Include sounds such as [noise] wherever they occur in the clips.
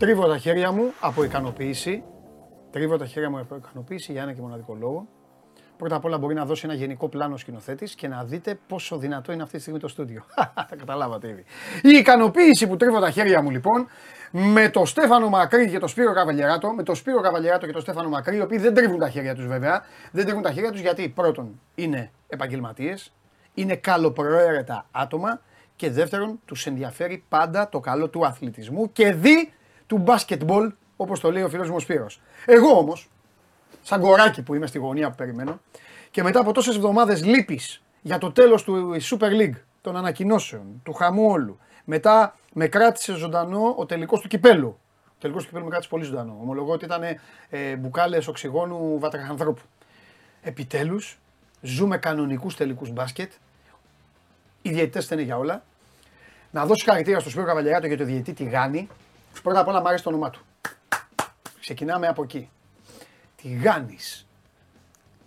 Τρίβω τα χέρια μου από ικανοποίηση. Τρίβω τα χέρια μου από ικανοποίηση για ένα και μοναδικό λόγο. Πρώτα απ' όλα μπορεί να δώσει ένα γενικό πλάνο σκηνοθέτης και να δείτε πόσο δυνατό είναι αυτή τη στιγμή το στούντιο. [laughs] τα καταλάβατε ήδη. Η ικανοποίηση που τρίβω τα χέρια μου λοιπόν με το Στέφανο Μακρύ και το Σπύρο Καβαλιεράτο, με το Σπύρο Καβαλιεράτο και το Στέφανο Μακρύ, οι οποίοι δεν τρίβουν τα χέρια τους βέβαια. Δεν τρίβουν τα χέρια τους γιατί πρώτον είναι επαγγελματίες, είναι καλοπροαίρετα άτομα και δεύτερον τους ενδιαφέρει πάντα το καλό του αθλητισμού και δι του μπάσκετμπολ όπως το λέει ο φίλος μου ο Σπύρος. Εγώ όμως, σαν κοράκι που είμαι στη γωνία που περιμένω και μετά από τόσες εβδομάδες λύπης για το τέλος του Super League, των ανακοινώσεων, του χαμού όλου, μετά με κράτησε ζωντανό ο τελικός του κυπέλου. Ο τελικός του κυπέλου με κράτησε πολύ ζωντανό. Ομολογώ ότι ήταν ε, μπουκάλες οξυγόνου βατραχανθρώπου. Επιτέλους, ζούμε κανονικούς τελικούς μπάσκετ. Οι διαιτητές είναι για όλα. Να δώσω χαρακτήρα στο Σπύρο Καβαλιαράτο για το διαιτητή Τιγάνη. Πρώτα απ' όλα μου άρεσε το όνομά του. Ξεκινάμε από εκεί. Τιγάνη.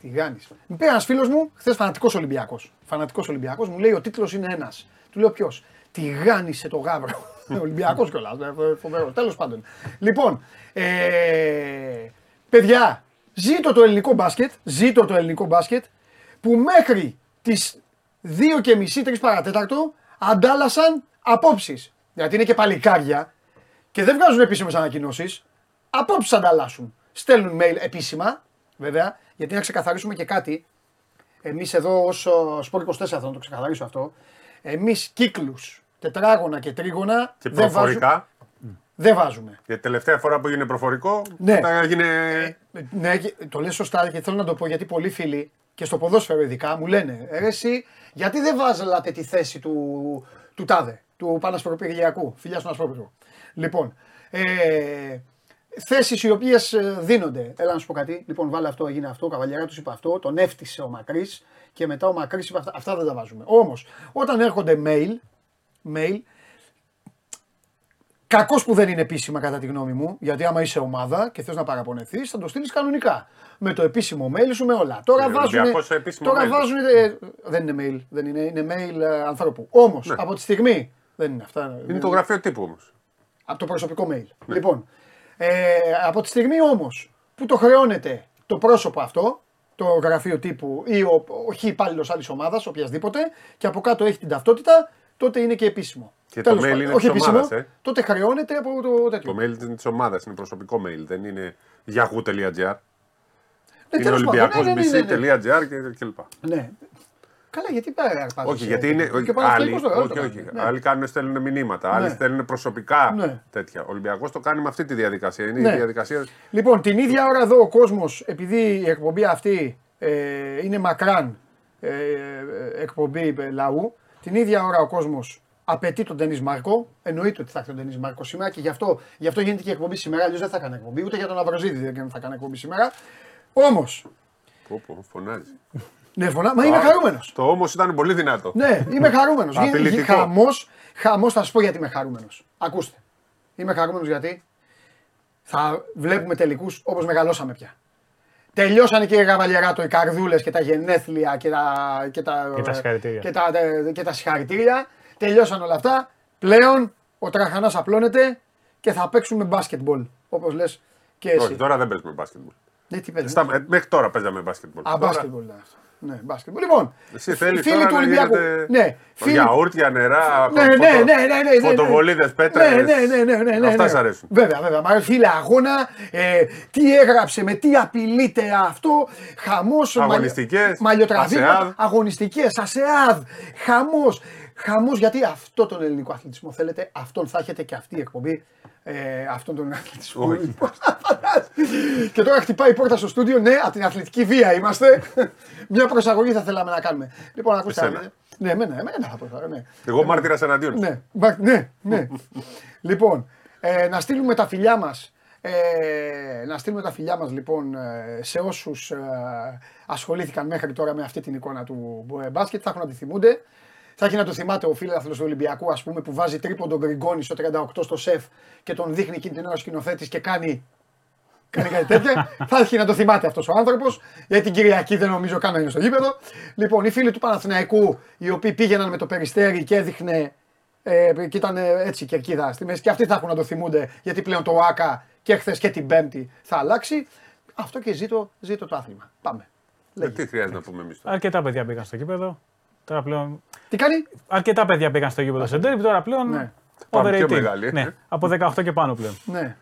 Τιγάνη. Μου πει ένας φίλος μου, χθες φανατικός Ολυμπιακός. Φανατικός Ολυμπιακός, μου λέει ο τίτλος είναι ένας. Του λέω ποιος; Τιγάνισε το γάβρο. [laughs] Ολυμπιακός κιόλας. ε, Φοβερός. Τέλος πάντων. Λοιπόν, ε, παιδιά, ζήτω το ελληνικό μπάσκετ. Ζήτω το ελληνικό μπάσκετ που μέχρι τις 2 και μισή, 3 παρατέταρτο αντάλλασαν απόψεις. Γιατί είναι και παλικάρια και δεν βγάζουν επίσημες ανακοινώσεις. Απόψεις ανταλλάσσουν. Στέλνουν mail επίσημα, βέβαια, γιατί να ξεκαθαρίσουμε και κάτι. Εμείς εδώ ως Sport 24 θα το ξεκαθαρίσω αυτό. Εμείς κύκλους, τετράγωνα και τρίγωνα Και δεν, βάζουμε, προφορικά. δεν βάζουμε. Γιατί τελευταία φορά που έγινε προφορικό, Ναι. μετά έγινε. Ναι, και- το λες σωστά και θέλω να το πω γιατί πολλοί φίλοι και στο ποδόσφαιρο ειδικά μου λένε ρε εσύ, γιατί δεν βάζελατε τη θέση του, του τάδε, του Πανασπροπηριακού, φιλιά στον Ασπρόπυργο. Λοιπόν, ε, θέσεις οι οποίες ε, δίνονται. Έλα να σου πω κάτι. Λοιπόν, βάλε αυτό, έγινε αυτό, ο Καβαλιαρά τους είπε αυτό, τον έφτιασε ο Μακρύς και μετά ο Μακρύς είπε αυτά, αυτά δεν τα βάζουμε. Όμως, όταν έρχονται mail, mail Κακός που δεν είναι επίσημα κατά τη γνώμη μου, γιατί άμα είσαι ομάδα και θες να παραπονεθείς, θα το στείλεις κανονικά. Με το επίσημο mail σου, με όλα. Τώρα Είναι βάζουν. Ολυμπιακός επίσημο Τώρα mail. βάζουν. ε, δεν είναι mail, δεν είναι, είναι mail ε, ανθρώπου. Όμως Ναι. από τη στιγμή. Δεν είναι αυτά. Είναι το γραφείο τύπου όμως. Από το προσωπικό mail. Λοιπόν, ε, από τη στιγμή όμως που το χρεώνεται το πρόσωπο αυτό, το γραφείο τύπου ή ο, ο χ υπάλληλος άλλης ομάδας, οποιασδήποτε, και από κάτω έχει την ταυτότητα, τότε είναι και επίσημο. Και το Τέλος mail πάντων. είναι Όχι της επίσημο, ομάδας, ε. τότε χρεώνεται από το τέτοιο. Το mail είναι της ομάδας, είναι προσωπικό mail, δεν είναι yahoo.gr. Ναι, Είναι τέλος πάντων. Ναι, ναι, ναι, ναι, ναι. olympiakosbc.gr και κλπ. Ναι. Καλά, γιατί πάει αρπάζεις, Όχι, ε, γιατί είναι. και όχι, ο Παναθηναϊκός άλλοι, το- όλο όχι, το όχι. κάνει. Ναι. Άλλοι κάνουν, στέλνουν μηνύματα, άλλοι Ναι. στέλνουν προσωπικά Ναι. τέτοια. Ο Ολυμπιακός το κάνει με αυτή τη διαδικασία. Είναι Ναι. η διαδικασία. Λοιπόν, την ίδια ώρα εδώ ο κόσμος, επειδή η εκπομπή αυτή ε, είναι μακράν ε, ε, εκπομπή ε, λαού, την ίδια ώρα ο κόσμος απαιτεί τον Ντενή Μάρκο. Εννοείται ότι θα έχει τον Ντενή Μάρκο σήμερα και γι' αυτό, γι αυτό γίνεται και η εκπομπή σήμερα. Αλλιώς δεν θα έκανε εκπομπή, ούτε για τον Αβροζίδη δεν θα έκανε εκπομπή σήμερα. Όμω, Πω, πω, φωνάζει. Ναι, φωνά, μα είμαι χαρούμενος. Το όμως ήταν πολύ δυνατό. Ναι, είμαι χαρούμενος. Απειλητικό. Χαμός, χαμός, θα σας πω γιατί είμαι χαρούμενος. Ακούστε. Είμαι χαρούμενος γιατί θα βλέπουμε τελικούς όπως μεγαλώσαμε πια. Τελειώσανε και οι Γαβαλιαράτο, οι καρδούλες και τα γενέθλια και τα, και τα, Και τα συγχαρητήρια. Και τα, και τα συγχαρητήρια. Τελειώσαν όλα αυτά. Πλέον ο τραχανάς απλώνεται και θα παίξουμε μπάσκετμπολ. Όπως λες και εσύ. Όχι, τώρα δεν παίζουμε μπάσκετμπολ. Ναι, τι παίζουμε. Στα- ε, Μέχρι τώρα παίζαμε μπάσκετμπολ. Α, Τώρα- μπάσκετμπολ ήταν αυτό. Ναι, μπάσκετμπολ. Λοιπόν, Εσύ θέλεις φίλοι τώρα του να Ολυμπιακού. γίνεται Ναι, φίλοι, Γιαούρτια, νερά, Ναι, ναι, ναι, ναι, ναι, ναι. φωτοβολίδες, πέτρες. Ναι, ναι, ναι, ναι, ναι, ναι, Αυτά ναι. σ' αρέσουν. Βέβαια, βέβαια. Μα φίλε, αγώνα, ε, τι έγραψε, με τι απειλείται αυτό, χαμός. Αγωνιστικές, Μαλλιοτραβήγματα, ΑΣΕΑΔ. αγωνιστικές, ΑΣΕΑΔ, χαμός. Χαμό γιατί αυτό τον ελληνικό αθλητισμό θέλετε, αυτόν θα έχετε και αυτή η εκπομπή. Ε, αυτόν τον αθλητισμό. Όχι. Λοιπόν, και τώρα χτυπάει η πόρτα στο στούντιο. Ναι, από την αθλητική βία είμαστε. Μια προσαγωγή θα θέλαμε να κάνουμε. Λοιπόν, ακούστε. Εσένα. Ναι, εμένα, εμένα θα προσαγωγή. Ναι. Εγώ μάρτυρας εναντίον. σου. Ναι, μπα- ναι, ναι. λοιπόν, ε, να στείλουμε τα φιλιά μας, ε, να στείλουμε τα φιλιά μας λοιπόν ε, σε όσους ε, ασχολήθηκαν μέχρι τώρα με αυτή την εικόνα του ε, μπάσκετ, θα έχουν να τη θυμούνται. Θα έχει να το θυμάται ο φίλαθλος του Ολυμπιακού, ας πούμε, που βάζει τρίποντο γκριγκόνι στο 38 στο σεφ και τον δείχνει εκείνη την ώρα σκηνοθέτης και κάνει Κάνει κάτι τέτοια. [laughs] θα έχει να το θυμάται αυτός ο άνθρωπος. Γιατί την Κυριακή δεν νομίζω καν να είναι στο γήπεδο. Λοιπόν, οι φίλοι του Παναθηναϊκού, οι οποίοι πήγαιναν με το περιστέρι και έδειχνε Ε, και ήταν ε, έτσι κερκίδα στη μέση. Και αυτοί θα έχουν να το θυμούνται γιατί πλέον το ΆΚΑ και χθες και την Πέμπτη θα αλλάξει. Αυτό και ζήτω, ζήτω το άθλημα. Πάμε. Ε, τι χρειάζεται να πούμε εμείς τώρα; Αρκετά παιδιά πήγαν στο γήπεδο. Τώρα πλέον. Τι κάνει, Αρκετά παιδιά πήγαν στο γήπεδο σε ντέρμπι, τώρα πλέον. Ναι. Πάμε πιο overrated. μεγάλοι, ε. Ναι, από 18 και πάνω πλέον. Ναι,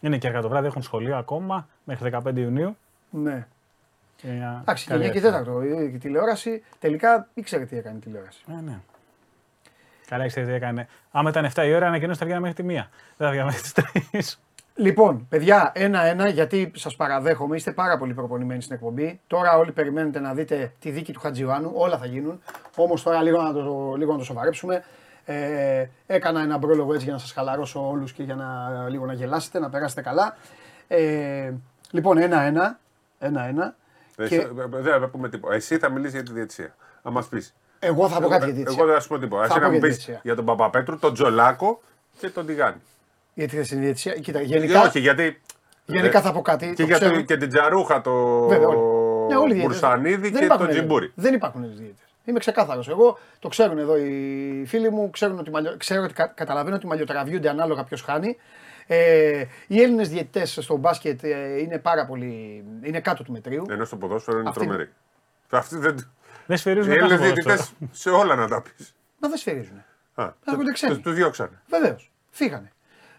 Είναι και αργά το βράδυ, έχουν σχολείο ακόμα μέχρι 15 Ιουνίου. ναι. Και μια Εντάξει, καλή 9 και ευθεία. 4 η τηλεόραση. Τελικά ήξερε τι έκανε η τηλεόραση. Ναι, ναι. Καλά, ξέρετε τι έκανε. Άμα ήταν 7 η ώρα, ανακοινώσει θα βγαίναμε μέχρι τη 1. Δεν θα βγαίναμε μέχρι τις 3. Λοιπόν, παιδιά, ένα-ένα, γιατί σας παραδέχομαι, είστε πάρα πολύ προπονημένοι στην εκπομπή. Τώρα όλοι περιμένετε να δείτε τη δίκη του Χατζιωάννου, όλα θα γίνουν. Όμως τώρα λίγο να, το, λίγο να το σοβαρέψουμε. Ε, έκανα ένα πρόλογο έτσι για να σας χαλαρώσω όλους και για να λίγο να γελάσετε, να περάσετε καλά. Ε, λοιπόν, ένα-ένα. Ένα-ένα. Εσύ, Και ε, Δεν θα πούμε τίποτα. Εσύ θα μιλήσεις για τη διαιτησία. Αν μας πεις. εγώ θα πω κάτι για τη Εγώ διετησία. δεν θα σου πω τίποτα. Θα Εσύ πω να μου για τη πεις διαιτησία. για τον Παπαπέτρου, τον Τζολάκο και τον Τιγάνη. Γιατί θα στην διετησία. Κοίτα, Και γενικά, όχι, γιατί. γενικά ε, θα πω κάτι. Και, το για το- ξέρω. και την Τζαρούχα, το Βέβαια, όλοι. Ναι, όλοι οι διαιτητές. Μπουρσανίδη Δεν και τον υπάρχουν Τζιμπούρι. Δεν υπάρχουν Έλληνε διαιτητές. Είμαι ξεκάθαρος. Εγώ το ξέρουν εδώ οι φίλοι μου, ξέρουν ότι, μαλλιο... ξέρω ότι κα... καταλαβαίνω ότι μαλλιοτραβιούνται ανάλογα ποιος χάνει. Ε, οι Έλληνες διαιτητές στο μπάσκετ ε, είναι πάρα πολύ. είναι κάτω του μετρίου. Ενώ στο ποδόσφαιρο είναι Αυτή- τρομερή. Αυτοί δεν. Δεν σφυρίζουν Οι καν Έλληνε στο διαιτητές ποδόσφαιρο. σε όλα να τα πεις. Μα δεν σφυρίζουν. Έρχονται ξένοι. Τους διώξανε. Βεβαίως. Φύγανε.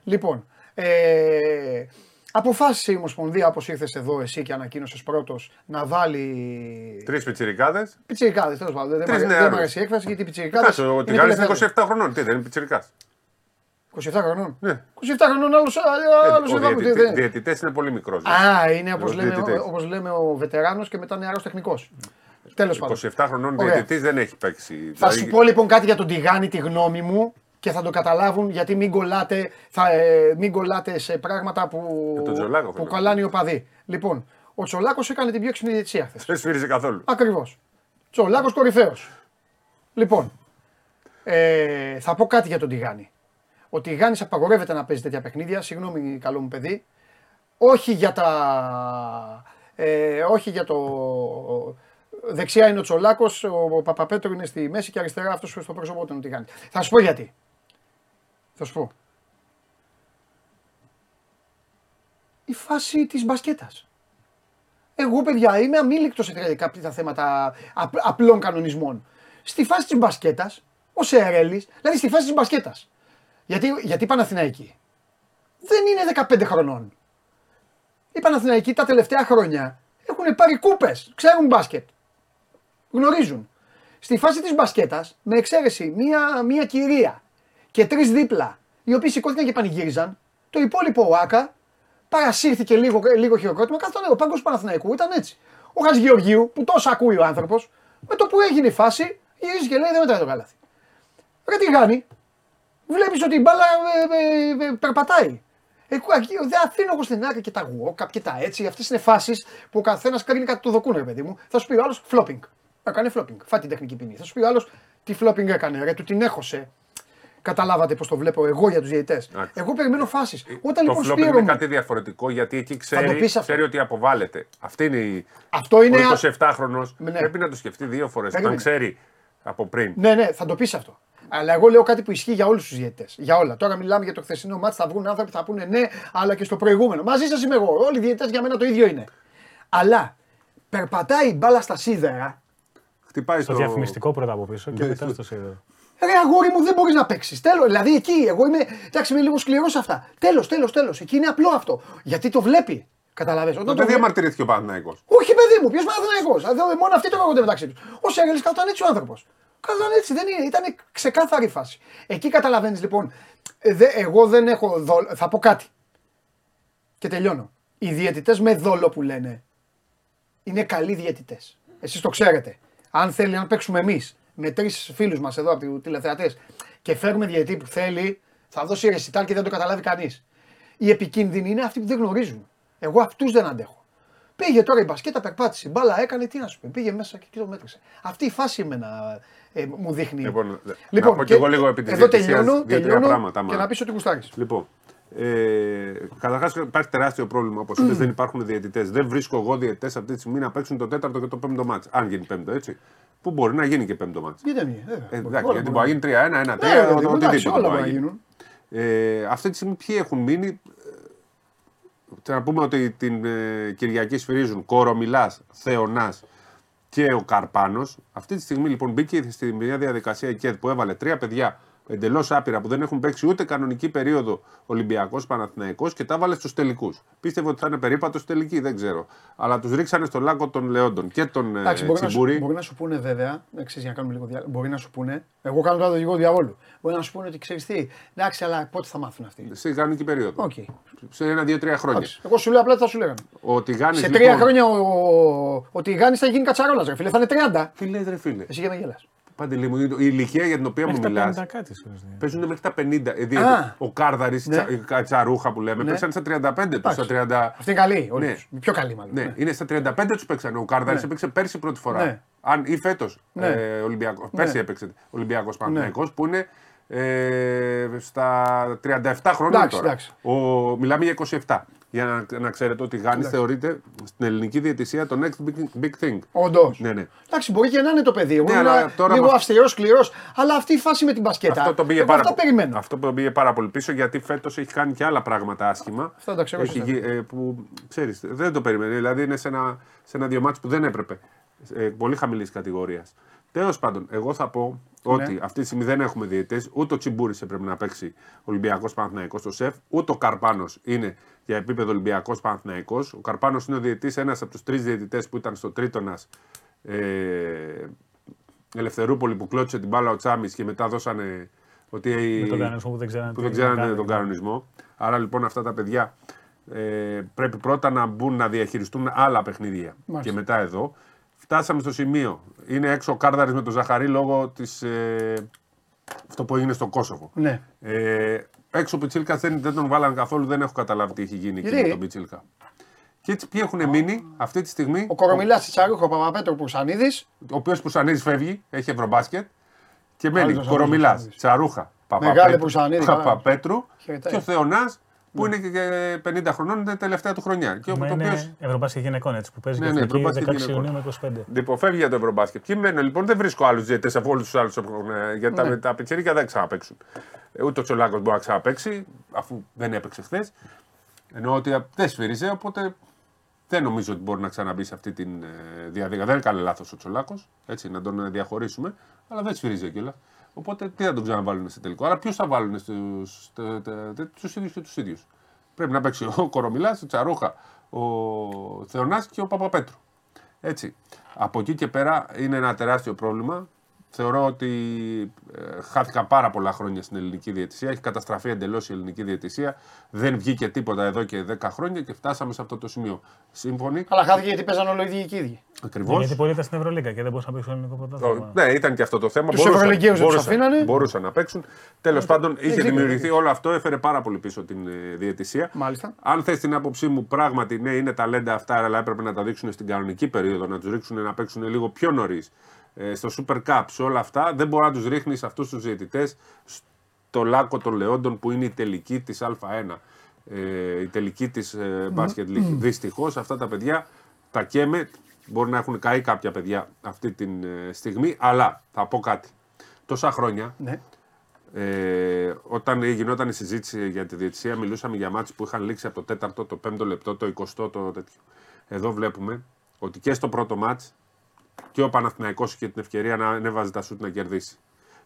Λοιπόν, ε, αποφάσισε η Ομοσπονδία, όπως ήρθες εδώ εσύ και ανακοίνωσες πρώτος, να βάλει. Τρεις πιτσιρικάδες. Πιτσιρικάδες, τέλος πάντων. Δεν, Τρεις μ' αρέσει- δεν νεαρούς. μου αρέσει η έκφραση γιατί οι πιτσιρικάδες. Κάτσε, ο Τιγάνη είναι 27 χρονών. Τι δεν είναι πιτσιρικάς; 27 χρονών. Ναι. 27 χρονών άλλο άλλο Ο εδώ. διαιτητές είναι πολύ μικρός. Α, είναι όπως Ως λέμε, διαιτητές. όπως λέμε ο βετεράνος και μετά νεαρός τεχνικός. Τέλος πάντων. 27 χρονών Ωραία. διαιτητής δεν έχει παίξει. Θα Δηλαδή, σου πω λοιπόν κάτι για τον Τιγάνη, τη γνώμη μου και θα το καταλάβουν γιατί μην κολλάτε, θα, ε, μην κολλάτε σε πράγματα που, Ε, τον Τζολάκο που θέλω. κολλάνε οι οπαδοί. Λοιπόν, ο Τσολάκο έκανε την πιο έξυπνη διαιτησία χθες. Δεν σφύριζε καθόλου. Ακριβώς. Τσολάκο κορυφαίος. Λοιπόν, ε, θα πω κάτι για τον Τιγάνη. Ο Τιγάνης απαγορεύεται να παίζει τέτοια παιχνίδια. Συγγνώμη, καλό μου παιδί. Όχι για τα. Ε, όχι για το. Δεξιά είναι ο Τσολάκο, ο Παπαπέτρο είναι στη μέση και αριστερά αυτός στο πρόσωπό του είναι ο Τιγάνη. Θα σου πω γιατί. Θα σου πω. Η φάση της μπασκέτας. Εγώ, παιδιά, είμαι αμήλικτος σε κάποια θέματα απ- απλών κανονισμών. Στη φάση της μπασκέτας, ο Σερέλη, δηλαδή στη φάση της μπασκέτας. Γιατί, γιατί η Παναθηναϊκή δεν είναι 15 χρονών. Οι Παναθηναϊκοί τα τελευταία χρόνια έχουν πάρει κούπες, ξέρουν μπάσκετ. Γνωρίζουν. Στη φάση της μπασκέτας, με εξαίρεση μία, μία κυρία και τρεις δίπλα, οι οποίοι σηκώθηκαν και πανηγύριζαν, το υπόλοιπο ΟΑΚΑ παρασύρθηκε λίγο, λίγο χειροκρότημα. Κάθε τον ο πάγκο του Παναθηναϊκού ήταν έτσι. Ο Χατζη Γεωργίου, που τόσα ακούει ο άνθρωπος, με το που έγινε η φάση, γυρίζει και λέει: Δεν μετράει το καλάθι. Ρε τι κάνει, βλέπεις ότι η μπάλα ε, ε, ε, περπατάει. Ε, κου- εκεί, δεν αφήνω εγώ στην άκρη και τα walk και τα έτσι. Αυτές είναι φάσεις που ο καθένας κάνει κάτι το δοκούν, ρε παιδί μου. Θα σου πει ο άλλος flopping. Έκανε flopping. Φάει την τεχνική ποινή. Θα σου πει ο άλλος τι flopping έκανε, ρε, του την έχωσε. Καταλάβατε πώς το βλέπω εγώ για τους διαιτητές. Εγώ περιμένω φάσεις. Όταν το λοιπόν φλόπ σπίρω είναι μου. κάτι διαφορετικό γιατί εκεί το ξέρει, πεις αυτό. ξέρει ότι αποβάλλεται. Αυτή είναι η. Αυτό είναι. Ο 27χρονο Ναι. πρέπει να το σκεφτεί δύο φορές. Περίμενε. Όταν ξέρει από πριν. Ναι, ναι, θα το πεις αυτό. Αλλά εγώ λέω κάτι που ισχύει για όλους τους διαιτητές. Για όλα. Τώρα μιλάμε για το χθεσινό μάτι, θα βγουν άνθρωποι που θα πούνε ναι, αλλά και στο προηγούμενο. Μαζί σας είμαι εγώ. Όλοι οι διαιτητές για μένα το ίδιο είναι. Αλλά περπατάει η μπάλα στα σίδερα. Χτυπάει Στο στο. διαφημιστικό πρώτα από πίσω και Ναι, μετά στο- στο σίδερο. Ρε αγόρι μου, δεν μπορείς να παίξεις. Τέλος. Δηλαδή εκεί, εγώ είμαι. Εντάξει, είμαι λίγο σκληρός σε αυτά. Τέλος, τέλος, τέλος. Εκεί είναι απλό αυτό. Γιατί το βλέπει. Καταλαβαίνεις. Όταν Τότε το βλέπει- διαμαρτυρήθηκε ο Παναθηναϊκός. Όχι, παιδί μου, ποιος Παναθηναϊκός; Μόνο αυτοί το καγόνται μεταξύ τους. Ο Σέγγελη καθόταν έτσι ο άνθρωπος. Καθόταν έτσι, δεν είναι. Ήταν ξεκάθαρη φάση. Εκεί καταλαβαίνεις λοιπόν. ε, δε- εγώ δεν έχω δόλο. Θα πω κάτι. Και τελειώνω. Οι διαιτητές με δόλο που λένε είναι καλοί διαιτητές. Εσείς το ξέρετε. Αν θέλει να παίξουμε εμείς με τρεις φίλους μας εδώ από του τηλεθεατές και φέρουμε διαιτητή που θέλει, θα δώσει ρεσιτάλ και δεν το καταλάβει κανείς. Οι επικίνδυνοι είναι αυτοί που δεν γνωρίζουν. Εγώ αυτούς δεν αντέχω. Πήγε τώρα η μπασκέτα, περπάτησε. η Μπάλα έκανε, τι να σου πει. Πήγε μέσα και εκεί το μέτρησε. Αυτή η φάση εμένα ε, μου δείχνει. Λοιπόν, να πω κι εγώ λίγο επί της εδώ διαιτησίας τελειώνω, δύο-τρία τελειώνω πράγματα, και άμα- να πεις ότι γουστάρεις. Λοιπόν, Ε, Καταρχάς υπάρχει τεράστιο πρόβλημα όπως mm. δεν υπάρχουν διαιτητές. Δεν βρίσκω εγώ διαιτητές αυτή τη στιγμή να παίξουν το τέταρτο και το πέμπτο μάτς. Αν γίνει πέμπτο, έτσι. Που μπορεί να γίνει και πέμπτο μάτς. Γιατί δεν γίνει. Ε, βέβαια. εντάξει, Όλα γιατί μπορεί μπορεί να να γίνει 3-1, 1-3, Ναι, ρε παιδί μου, εντάξει, οτιδήποτε όλα μπορεί μπορεί να να γίνει. γίνουν. Ε, αυτή τη στιγμή ποιοι έχουν μείνει. ε, Να πούμε ότι την ε, Κυριακή σφυρίζουν Κόρο Μιλά, Θεονάς και ο Καρπάνος. Αυτή τη στιγμή λοιπόν μπήκε στη μια διαδικασία η ΚΕΔ που έβαλε τρία παιδιά εντελώς άπειρα που δεν έχουν παίξει ούτε κανονική περίοδο Ολυμπιακός Παναθηναϊκός και τα έβαλε στους τελικούς. Πίστευε ότι θα είναι περίπατος τελική, δεν ξέρω. Αλλά τους ρίξανε στο λάκκο των Λεόντων και τον ε, Εντάξει, μπορεί, να σου, Τσιμπούρη. μπορεί να σου πούνε βέβαια, ξέρεις, για να κάνουμε λίγο διάλογο, μπορεί να σου πούνε, εγώ κάνω τώρα το δικό διαβόλου. Μπορεί να σου πούνε ότι ξέρεις τι, εντάξει, αλλά πότε θα μάθουν αυτοί; Σε κανονική περίοδο. Οκ. Σε ένα-δύο-τρία χρόνια. Εντάξει. Εγώ σου λέω απλά τι θα σου λέγανε. Ο Τιγάνης, Σε λοιπόν, τρία χρόνια ο, ο Τιγάνης θα γίνει κατσαρόλας, ρε φίλε, θα είναι 30. Τι λες, ρε φίλε; Εσύ για να γελάς. Παντελή μου, η ηλικία για την οποία μου Μέχρι τα μιλάς. 50 κάτι σου λες, Παίζουν μέχρι τα 50. Δηλαδή, Α. ο Κάρδαρης, Ναι. η Τσαρούχα που λέμε, Ναι. παίξαν στα 35 τους. Στα 30... Αυτή είναι καλή, όλοι Ναι. τους. Πιο καλή μάλλον. Ναι, είναι στα 35 τους παίξαν. Ο Κάρδαρης Ναι. έπαιξε πέρσι πρώτη φορά. Ναι. Αν ή φέτος. Ναι. Ε, Ολυμπιακός. Ναι. Πέρσι έπαιξε Ολυμπιακός Παναθηναϊκός που είναι ε, στα 37 χρόνια Εντάξει, τώρα. εντάξει. Ο, μιλάμε για 27. Για να, να ξέρετε ότι Γάνη θεωρείται στην ελληνική διαιτησία το next big, big thing. Όντως. Ναι, ναι. Εντάξει, μπορεί και να είναι το παιδί. Εγώ Ναι, ήμουν αλλά τώρα λίγο μα- αυστηρός, σκληρός. Αλλά αυτή η φάση με την μπασκέτα. Αυτό τον πήγε εγώ πάρα, αυτά περιμένω. αυτό τον πήγε πάρα πολύ πίσω γιατί φέτος έχει κάνει και άλλα πράγματα άσχημα. Αυτά τα ξέρω Έχει σωστά. γι- ε, που ξέρεις, δεν το περίμενε. Δηλαδή είναι σε ένα, σε ένα δύο μάτς που δεν έπρεπε. Ε, πολύ χαμηλής κατηγορίας. Τέλος πάντων, εγώ θα πω ότι Ναι. αυτή τη στιγμή δεν έχουμε διαιτητές. Ούτε ο Τσιμπούρη έπρεπε να παίξει Ολυμπιακός Παναθηναϊκός στο ΣΕΦ. Ούτε ο Καρπάνος είναι για επίπεδο Ολυμπιακός Παναθηναϊκός. Ο Καρπάνος είναι ο διαιτητής, ένας από τους τρεις διαιτητές που ήταν στο τρίτονας. Ε, Ελευθερούπολη που κλώτσε την μπάλα ο Τσάμι και μετά δώσανε ότι. Με τον κανονισμό που δεν ξέρανε που τι δεν να ξέρανε κάνουν. τον κανονισμό. Άρα λοιπόν αυτά τα παιδιά ε, πρέπει πρώτα να μπουν να διαχειριστούν άλλα παιχνίδια. Μάλιστα. Και μετά εδώ. Φτάσαμε στο σημείο. Είναι έξω ο Κάρδαρης με τον Ζαχαρή λόγω της. Ε, αυτό που έγινε στο Κόσοβο. Ναι. Ε, έξω ο Πιτσίλκα δεν, δεν τον βάλαν καθόλου, δεν έχω καταλάβει τι έχει γίνει εκεί Γιατί; με τον Πιτσίλκα. Και έτσι ποιοι έχουν μείνει αυτή τη στιγμή. Ο Κορομιλάς της Τσαρούχο, ο Παπαπέτρο Πουρσανίδη. ο οποίος που σανίζει φεύγει, έχει ευρωμπάσκετ και μένει Άλλος ο Κορομιλάς, Πουρσανίδης. Τσαρούχα, Μεγάλε Παπαπέτρου, Πουρσανίδη, καλά. Παπαπέτρου Χαιρετάει. και ο Θεονά που είναι και 50 χρονών, είναι τελευταία του χρονιά. Και ο Μα το οποίος είναι Ευρωπάσκετ γυναικών έτσι που παίζει Ναι, και ναι, εθνική Ευρωπάσκετ 16 γυναικών. Ιουνίου με 25. υποφεύγει για το Ευρωμπάσκετ. Ποιοι μένουν λοιπόν, δεν βρίσκω άλλους διαιτέ αφού όλους τους άλλους έχουν. ε, Γιατί Ναι. τα, τα πιτσερίκια δεν ξαναπέξουν. Ε, Ούτε ο Τσολάκο μπορεί να ξαναπέξει, αφού δεν έπαιξε χθες. Εννοώ ότι α, δεν σφύριζε, οπότε δεν νομίζω ότι μπορεί να ξαναμπεί σε αυτή τη ε, διαδικασία. Δεν έκανε λάθος ο Τσολάκος, έτσι να τον ε, διαχωρίσουμε, αλλά δεν σφυρίζει κιόλα. Οπότε τι θα τον ξαναβάλουν σε τελικό. Άρα ποιου θα βάλουν στους ίδιους και τους ίδιους. Πρέπει να παίξει ο Κορομιλάς, ο Τσαρούχα, ο Θεονάς και ο Παπαπέτρου. Έτσι. Από εκεί και πέρα είναι ένα τεράστιο πρόβλημα. Θεωρώ ότι ε, χάθηκαν πάρα πολλά χρόνια στην ελληνική διαιτησία. Έχει καταστραφεί εντελώς η ελληνική διαιτησία. Δεν βγήκε τίποτα εδώ και 10 χρόνια και φτάσαμε σε αυτό το σημείο. Σύμφωνοι; Αλλά χάθηκε γιατί παίζαν όλο οι ίδιοι και οι ίδιοι. Ακριβώς. Γιατί πολλοί ήταν στην Ευρωλίγκα και δεν μπορούσαν να παίξουν ελληνικό πρωτάθλημα. Ναι, ήταν και αυτό το θέμα. Τους Ευρωλυγκαίους δεν τους αφήνανε. μπορούσαν να παίξουν. Τέλος πάντων, είχε δίκιο, δημιουργηθεί όλο αυτό, έφερε πάρα πολύ πίσω την ε, διαιτησία. Μάλιστα. Αν θες την άποψή μου, πράγματι ναι, είναι ταλέντα αυτά, αλλά έπρεπε να τα δείξουν στην κανονική περίοδο, να τους ρίξουν να παίξουν λίγο πιο νωρίς. Ε, στο Super Cup, σε όλα αυτά, δεν μπορεί να τους ρίχνεις αυτούς τους διαιτητές στο λάκκο των Λεόντων που είναι η τελική της Α1. Ε, η τελική της ε, Basket League. Δυστυχώς αυτά τα παιδιά τα καίμε. Μπορεί να έχουν καεί κάποια παιδιά αυτή τη ε, στιγμή, αλλά θα πω κάτι. Τόσα χρόνια Ναι. ε, όταν γινόταν η συζήτηση για τη διαιτησία, μιλούσαμε για μάτς που είχαν λήξει από το 4ο, το 5ο λεπτό, το 20ο, το τέτοιο. Εδώ βλέπουμε ότι και στο πρώτο μάτς και ο Παναθηναϊκός είχε την ευκαιρία να ανέβαζε τα σουτ να κερδίσει.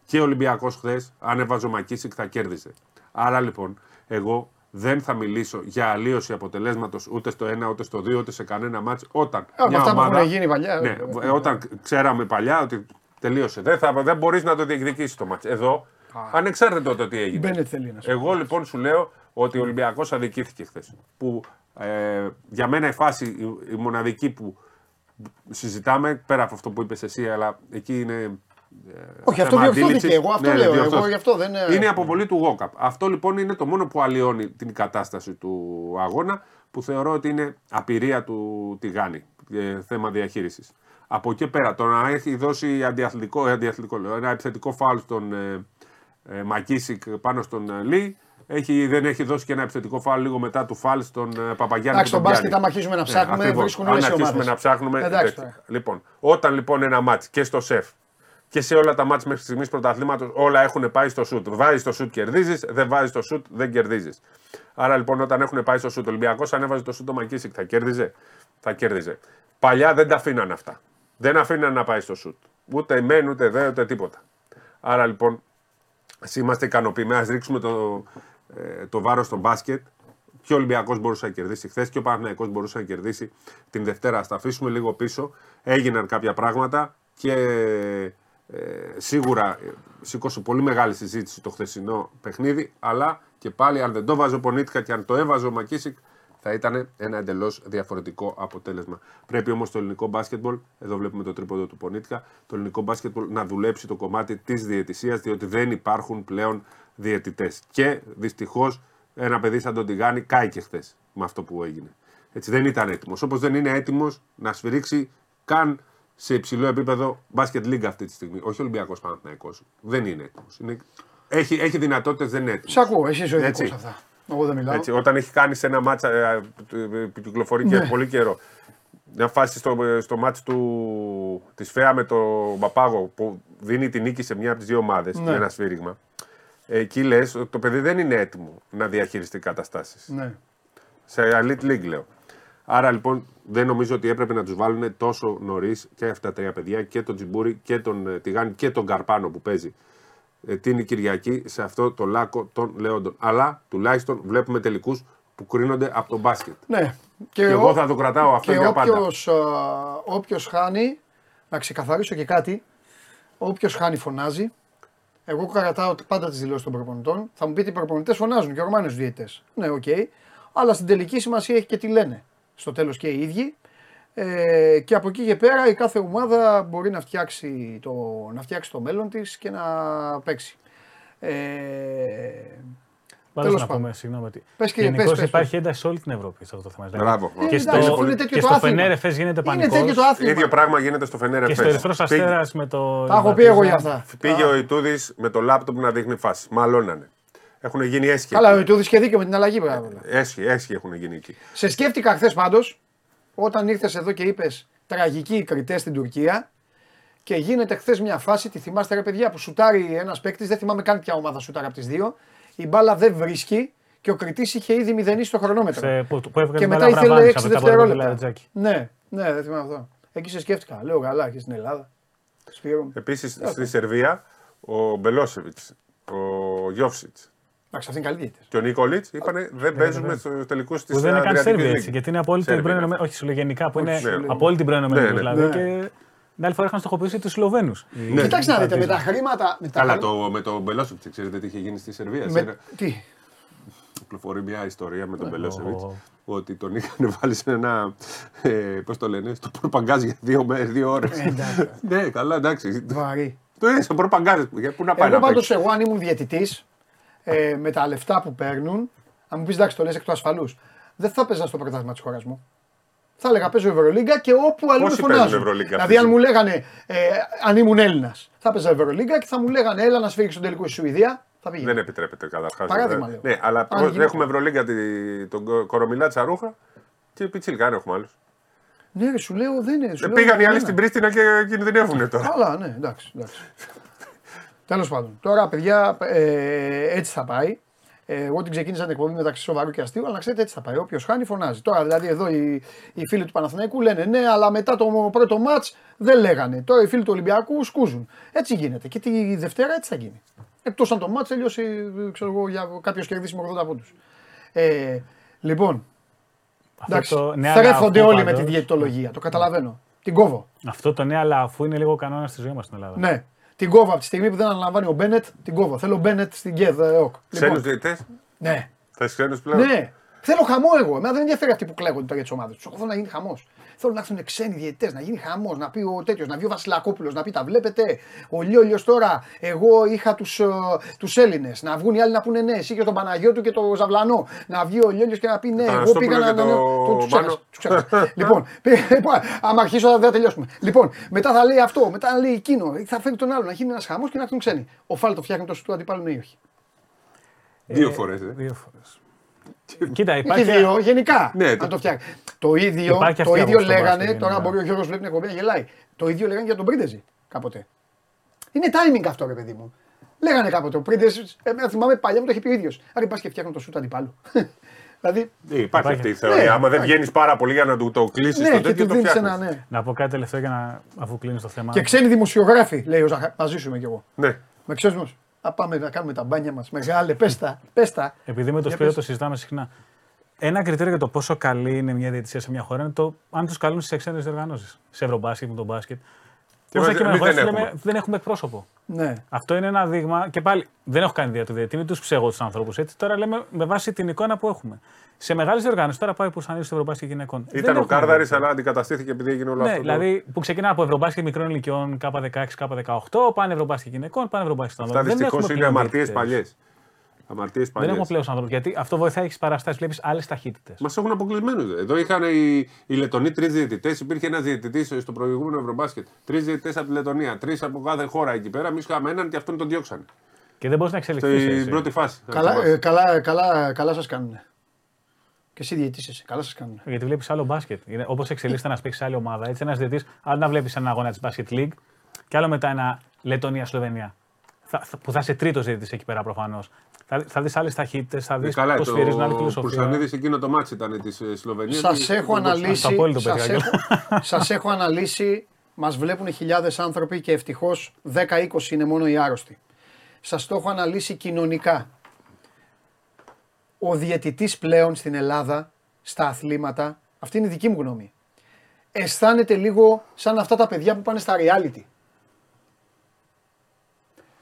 Και ο Ολυμπιακός χθες, αν έβαζε ο Μακίσικ, θα κέρδιζε. Άρα λοιπόν, εγώ δεν θα μιλήσω για αλλίωση αποτελέσματος ούτε στο 1, ούτε στο 2, ούτε σε κανένα μάτς όταν Από μια αυτά που ομάδα. έχουν γίνει παλιά. Ναι, ε, όταν ξέραμε παλιά ότι τελείωσε. Δεν, θα, δεν μπορείς να το διεκδικήσεις το μάτς. Εδώ, ανεξάρτητα το τι έγινε. Μπαίνετ θέλει να σου Εγώ λοιπόν σου λέω ότι ο Ολυμπιακός αδικήθηκε χθες. Που ε, για μένα η φάση, η, η μοναδική που συζητάμε, πέρα από αυτό που είπες εσύ, αλλά εκεί είναι. ε, Όχι, αυτό θέμα διορθώθηκε. αντίληψης. Εγώ αυτό Ναι, λέω. Εγώ διορθώθηκε. γι' αυτό δεν είναι. Είναι η αποβολή του Γόκαπ. Αυτό λοιπόν είναι το μόνο που αλλοιώνει την κατάσταση του αγώνα που θεωρώ ότι είναι απειρία του Τιγάνη. ε, θέμα διαχείρισης. Από εκεί πέρα, το να έχει δώσει αντιαθλητικό, ε, αντιαθλητικό λέω, ένα επιθετικό φάουλ στον ε, ε, Μακίσικ πάνω στον ε, Λί, Έχει, δεν έχει δώσει και ένα επιθετικό φάουλ λίγο μετά του φάλ στον ε, Παπαγιάννη. Εντάξει, και στον τον μπάσκετ, Πιάννη. άμα αρχίσουμε να ψάχνουμε, Ναι, ακριβώς. βρίσκουν Αν όλες οι αρχίσουμε ομάδες. να ψάχνουμε. Εντάξει, τέτοια. τώρα. Λοιπόν, όταν λοιπόν ένα μάτς και στο σεφ και σε όλα τα μάτς μέχρι στιγμής πρωταθλήματος όλα έχουν πάει στο σουτ. Βάζει το σουτ, κερδίζεις. Δεν βάζει το σουτ, δεν κερδίζεις. Άρα λοιπόν όταν έχουν πάει στο σουτ, ο Ολυμπιακός αν έβαζε το σουτ ο Μακίσικ θα κέρδιζε. Θα κέρδιζε. Παλιά δεν τα αφήναν αυτά. Δεν αφήναν να πάει στο σουτ. Ούτε μεν, ούτε δε, ούτε τίποτα. Άρα λοιπόν, ας είμαστε ικανοποιημένοι, ας ρίξουμε το, ε, το βάρος στο μπάσκετ. Και ο Ολυμπιακός μπορούσε να κερδίσει χθες και ο Παναθηναϊκός μπορούσε να κερδίσει την Δευτέρα. Α τα αφήσουμε λίγο πίσω. Έγιναν κάποια πράγματα και ε, σίγουρα ε, σήκωσε πολύ μεγάλη συζήτηση το χθεσινό παιχνίδι. Αλλά και πάλι, αν δεν το βάζω ο Πονίτικα και αν το έβαζε ο Μακίσικ, θα ήταν ένα εντελώς διαφορετικό αποτέλεσμα. Πρέπει όμως το ελληνικό μπάσκετμπολ, εδώ βλέπουμε το τρίποδο του Πονίτικα, το ελληνικό μπάσκετμπολ να δουλέψει το κομμάτι της διαιτησίας, διότι δεν υπάρχουν πλέον διαιτητές. Και δυστυχώς ένα παιδί σαν τον Τιγάνη κάηκε χθες με αυτό που έγινε. Έτσι δεν ήταν έτοιμος. Όπως δεν είναι έτοιμος να σφυρίξει καν σε υψηλό επίπεδο μπάσκετ λίγκα αυτή τη στιγμή. Όχι Ολυμπιακός Παναθυναϊκό. Δεν είναι έτοιμος. Είναι... Έχει, έχει δυνατότητες, δεν είναι έτοιμος. Σ' ακούω, εσύ είσαι ο ειδικός Έτσι. αυτά. Εγώ δεν μιλάω. Έτσι, όταν έχει κάνει σε ένα μάτσα ε, ε, που κυκλοφορεί και Ναι. πολύ καιρό. Μια φάση στο, στο μάτς του, της ΦΕΑ με τον Παπάγο που δίνει την νίκη σε μια από τις δύο ομάδες Ναι. με ένα σφύριγμα. Εκεί λες ότι το παιδί δεν είναι έτοιμο να διαχειριστεί καταστάσεις. Ναι. Σε Elite League λέω. Άρα λοιπόν δεν νομίζω ότι έπρεπε να τους βάλουν τόσο νωρίς και αυτά τα τρία παιδιά και τον Τζιμπούρι και τον ε, Τιγάνη και τον Καρπάνο που παίζει ε, την Κυριακή σε αυτό το λάκκο των Λεόντων. Αλλά τουλάχιστον βλέπουμε τελικούς που κρίνονται από τον μπάσκετ. ναι. Και εγώ θα το κρατάω αυτό και για πάντα. όποιος, α, όποιος χάνει, να ξεκαθαρίσω και κάτι, όποιος χάνει φωνάζει. Εγώ κρατάω πάντα τις δηλώσεις των προπονητών. Θα μου πείτε οι προπονητές φωνάζουν και ορμάνε τους διαιτητές. Ναι, οκ. Αλλά στην τελική σημασία έχει και τι λένε. Στο τέλος και οι ίδιοι. Ε, και από εκεί και πέρα η κάθε ομάδα μπορεί να φτιάξει το, να φτιάξει το μέλλον της και να παίξει. Ε, Πάντως Τέλος να πάντων. πούμε, συγγνώμη. ότι Πες, κύριε, γενικώς πες, πες, υπάρχει πες. ένταση σε όλη την Ευρώπη σε αυτό το θέμα. Δηλαδή, Μπράβο. Και Ε, στο, εντάξει, αφού είναι τέτοιο και το στο άθλημα. Φενέρ Εφές γίνεται είναι τέτοιο πανικός. το άθλημα. ίδιο πράγμα γίνεται στο Φενέρ Και στο Εφές. Ερυθρός Πήγε- Αστέρας με το... Τα έχω πει εγώ για Λεβαδίζα. αυτά. Πήγε Α, ο Ιτούδης με το λάπτοπ να δείχνει φάση. Μαλώνανε. Έχουν γίνει έσχοι. Καλά, ο Ιτούδης και δίκιο με την αλλαγή πράγμα. Έσχοι, έσχοι έχουν γίνει εκεί. Σε σκέφτηκα χθες πάντως, όταν ήρθες εδώ και είπες τραγική οι κριτές στην Τουρκία και γίνεται χθες μια φάση, τη θυμάστε ρε παιδιά, που σουτάρει ένας παίκτης, δεν θυμάμαι καν ποια ομάδα σουτάρει από τις δύο. Η μπάλα δεν βρίσκει και ο κριτή είχε ήδη μηδενίσει το χρονόμετρο. Σε- που, που έβγαλε Και την μετά μπάλα ήθελε Βραβάνης 6 μετά από το δευτερόλεπτα. Λαρετζάκη. Ναι, ναι, δεν θυμάμαι αυτό. Εκεί σε σκέφτηκα. Λέω καλά και στην Ελλάδα. Σπύρο μου. Επίσης στη Σερβία ο Μπελόσεβιτς, ο Γιώφσιτς Εντάξει, αυτή είναι καλή διαιτητή. και ο Νίκολιτ είπαν δεν παίζουμε στου τελικούς της Που δεν είναι καν Σέρβια έτσι, Λίγκ. γιατί είναι από όλη την Σέρβια πρώην είναι. Ενωμένη- Όχι, σου λέω γενικά, που είναι ναι. από όλη την πρώην Ενωμένη Ναι, ναι. Ιουγκοσλαβία Ναι. και την άλλη φορά είχαν στοχοποιήσει τους Σλοβαίνους. Ναι. Κοιτάξτε να δείτε με τα χρήματα. Με τα Καλά, χρήματα- το, με τον Μπελόσεβιτς, ξέρετε τι είχε γίνει στη Σερβία. με- Σέρα- Τι; Κυκλοφορεί μια ιστορία με τον Ω. Μπελόσεβιτς ότι τον είχαν [laughs] βάλει σε ένα. Ε, Πώς το λένε, στο προπαγκάζ για δύο, μέρες, δύο ώρες. Ε, εντάξει. ναι, καλά, εντάξει. Βαρύ. Το είναι στο προπαγκάζ. Πού να πάει Εγώ να πάντως, παίξει. εγώ αν ήμουν διαιτητής, ε, με τα λεφτά που παίρνουν, αν μου πεις εντάξει, το λες εκ του ασφαλούς, δεν θα παίζα στο πρωτάθλημα της χώρας μου. Θα έλεγα παίζω Ευρωλίγκα και όπου αλλού με Πόσοι φωνάζουν. παίζουν Ευρωλίγκα Δηλαδή, αυτή αν τη μου λέγανε, ε, αν ήμουν Έλληνας, θα παίζα Ευρωλίγκα και θα μου λέγανε, έλα να σφίξει τον τελικό στη Σουηδία, θα πήγαινε. Δεν επιτρέπεται καταρχάς. Παράδειγμα λέω. Ναι, αλλά Αν γίνεται. έχουμε Ευρωλίγκα τη- τον Κο- Κορομιλά Τσαρούχα και Πιτσίλκα, αν έχουμε άλλους. Ναι, ρε, σου λέω, δεν είναι. σου λέω, Πήγαν οι άλλοι δεν στην είναι. Πρίστινα και κινδυνεύουν τώρα. Καλά, ναι, εντάξει. εντάξει. [laughs] Τέλος πάντων. Τώρα, παιδιά, ε, έτσι θα πάει. Ε, εγώ την ξεκίνησα την εκπομπή μεταξύ σοβαρού και αστείου, αλλά να ξέρετε έτσι θα πάει. Όποιος χάνει, φωνάζει. Τώρα, δηλαδή, εδώ οι, οι φίλοι του Παναθηναϊκού λένε ναι, αλλά μετά το πρώτο ματ δεν λέγανε. Τώρα οι φίλοι του Ολυμπιακού σκούζουν. Έτσι γίνεται. Και τη Δευτέρα έτσι θα γίνει. Εκτός αν το μάτς τελειώσει, ξέρω εγώ, για κάποιος κερδίσει με 80 πόντους. Ε, λοιπόν, εντάξει, το ναι, θρέφονται αλλά αφού όλοι με τη πάντως- διαιτητολογία. Το καταλαβαίνω. Την κόβω. Αυτό το ναι, αλλά αφού είναι λίγο κανόνας της ζωής μας στην Ελλάδα. Ναι. Την κόβω από τη στιγμή που δεν αναλαμβάνει ο Μπένετ, την κόβω. Θέλω Μπένετ στην ΚΕΔ. ε, οκ. Ξένου Λοιπόν, διαιτητές; ναι. Θες ξένους πλέον; ναι. Θέλω χαμό εγώ. Εμένα δεν με ενδιαφέρει αυτοί που κλαίγονται τώρα για τις ομάδες τους. Εγώ θέλω να γίνει χαμός. Θέλω να έρθουν ξένοι διαιτητές, να γίνει χαμός, να πει ο τέτοιος, να βγει ο Βασιλακόπουλος, να πει τα βλέπετε. Ο Λιόλιος τώρα, εγώ είχα τους τους Έλληνες. Να βγουν οι άλλοι να πούνε ναι, εσύ και τον Παναγιώτου και τον Ζαβλανό. Να βγει ο Λιόλιος και να πει ναι, εγώ Αναστόπουλο πήγα να. και το ναι, του- τους Μάνο. ξέχασα, τους ξέχασα. λοιπόν, λοιπόν, [laughs] άμα αρχίσω δεν θα τελειώσουμε. Λοιπόν, μετά θα λέει αυτό, μετά θα λέει εκείνο, θα φέρει τον άλλο να γίνει ένας χαμός και να έρθουν ξένοι. Ο Φάλ το φτιάχνει το σου του αντιπάλου, ναι ή όχι; Δύο φορές. Ε. Δύο φορές. [laughs] Κοίτα, Έχει υπάρχει. δύο, γενικά. Ναι, να το- το φτιάξει. Το ίδιο, Υπάρχει το αυτή ίδιο από στο λέγανε, μπάσκετ τώρα γενικά. μπορεί ο Γιώργος βλέπει την εκπομπή να γελάει. Το ίδιο λέγανε για τον Πρίντεζη κάποτε. Είναι timing αυτό, ρε παιδί μου. Λέγανε κάποτε ο Πρίντεζης, εμένα θυμάμαι παλιά μου το είχε πει ο ίδιος. Άρα πα και φτιάχνω το σουτ αντιπάλου. [laughs] δηλαδή, Ε, Υπάρχει Υπάρχει. αυτή η θεωρία. Ναι, Άμα δεν υπάρχει. βγαίνεις πάρα πολύ για να του το κλείσεις ναι, το και τέτοιο, του το δίνεις φτιάχνεις. ένα ναι. Να πω κάτι τελευταίο για να αφού κλείνει το θέμα. Και ξένοι δημοσιογράφοι, λέει ο Ζαχα. Μαζί σου είμαι κι εγώ. Ναι. Με ξέρει Να πάμε να κάνουμε τα μπάνια μας. Μεγάλε, πέστα, πέστα. Επειδή με το Για Σπύρο πες. το συζητάμε συχνά. Ένα κριτήριο για το πόσο καλή είναι μια διαιτησία σε μια χώρα είναι το αν τους καλούν στις ξένε διοργανώσεις. Σε ευρωμπάσκετ, με τον μπάσκετ. Και Όσα εμείς- και με εμείς χώρες δεν λέμε, έχουμε. δεν έχουμε εκπρόσωπο. Ναι. Αυτό είναι ένα δείγμα και πάλι δεν έχω κάνει ιδέα του διαιτητή, μην τους ψεγώ τους ανθρώπους έτσι. Τώρα λέμε με βάση την εικόνα που έχουμε. Σε μεγάλες διοργανώσεις, τώρα πάει που σαν στο Ευρωμπάσκετ γυναικών. Δεν Ήταν ο έχουμε Κάρδαρης, διαιτητή. αλλά αντικαταστήθηκε επειδή έγινε όλο Ναι, αυτό. το- δηλαδή που ξεκινά από Ευρωμπάσκετ μικρών ηλικιών K16, K18, πάνε Ευρωμπάσκετ γυναικών, πάνε Ευρωμπάσκετ Αυτά ανδρών. Δεν δυστυχώς έχουμε είναι πλέον αμαρτίες διαιτητές. παλιές. Αμαρτίες Δεν παλιές. έχουμε πλέον ανθρώπου. Γιατί αυτό βοηθάει, έχει παραστάσεις, βλέπεις άλλες ταχύτητες. Μας έχουν αποκλεισμένους. Εδώ είχαν οι, οι Λετονοί τρεις διαιτητές. Υπήρχε ένας διαιτητής στο προηγούμενο Ευρωμπάσκετ. Τρεις διαιτητές από τη Λετωνία. Τρεις από κάθε χώρα εκεί πέρα. Εμείς είχαμε έναν και αυτόν τον διώξανε. Και δεν μπορείς να εξελιχθείς. Στην πρώτη φάση. αν Καλά, θυμάσαι. ε, καλά, καλά, καλά σας κάνουν. Και εσύ διαιτήσεσαι. Καλά σας κάνουν. Γιατί βλέπεις άλλο μπάσκετ. Όπως εξελίσσεται να παίξει σε άλλη ομάδα. Έτσι, ένας διαιτή, άλλο να βλέπεις ένα αγώνα της Basket League και άλλο μετά ένα Λετωνία-Σλοβενία. Θα, θα- που θα είσαι τρίτος διαιτητής εκεί πέρα προφανώς. Θα, θα δεις άλλες ταχύτητες, θα Ε, δεις καλά, πώς σφυρίζουν άλλη το φιλοσοφία. Κουρσανίδης εκείνο το ματς ήταν της Σλοβενίας. Σας έχω αναλύσει. Στο απόλυτο, σας παιδιά. έχω, σας έχω αναλύσει. Μας βλέπουν χιλιάδες άνθρωποι και ευτυχώς 10-20 είναι μόνο οι άρρωστοι. Σας το έχω αναλύσει κοινωνικά. Ο διαιτητής πλέον στην Ελλάδα, στα αθλήματα, αυτή είναι η δική μου γνώμη, αισθάνεται λίγο σαν αυτά τα παιδιά που πάνε στα reality.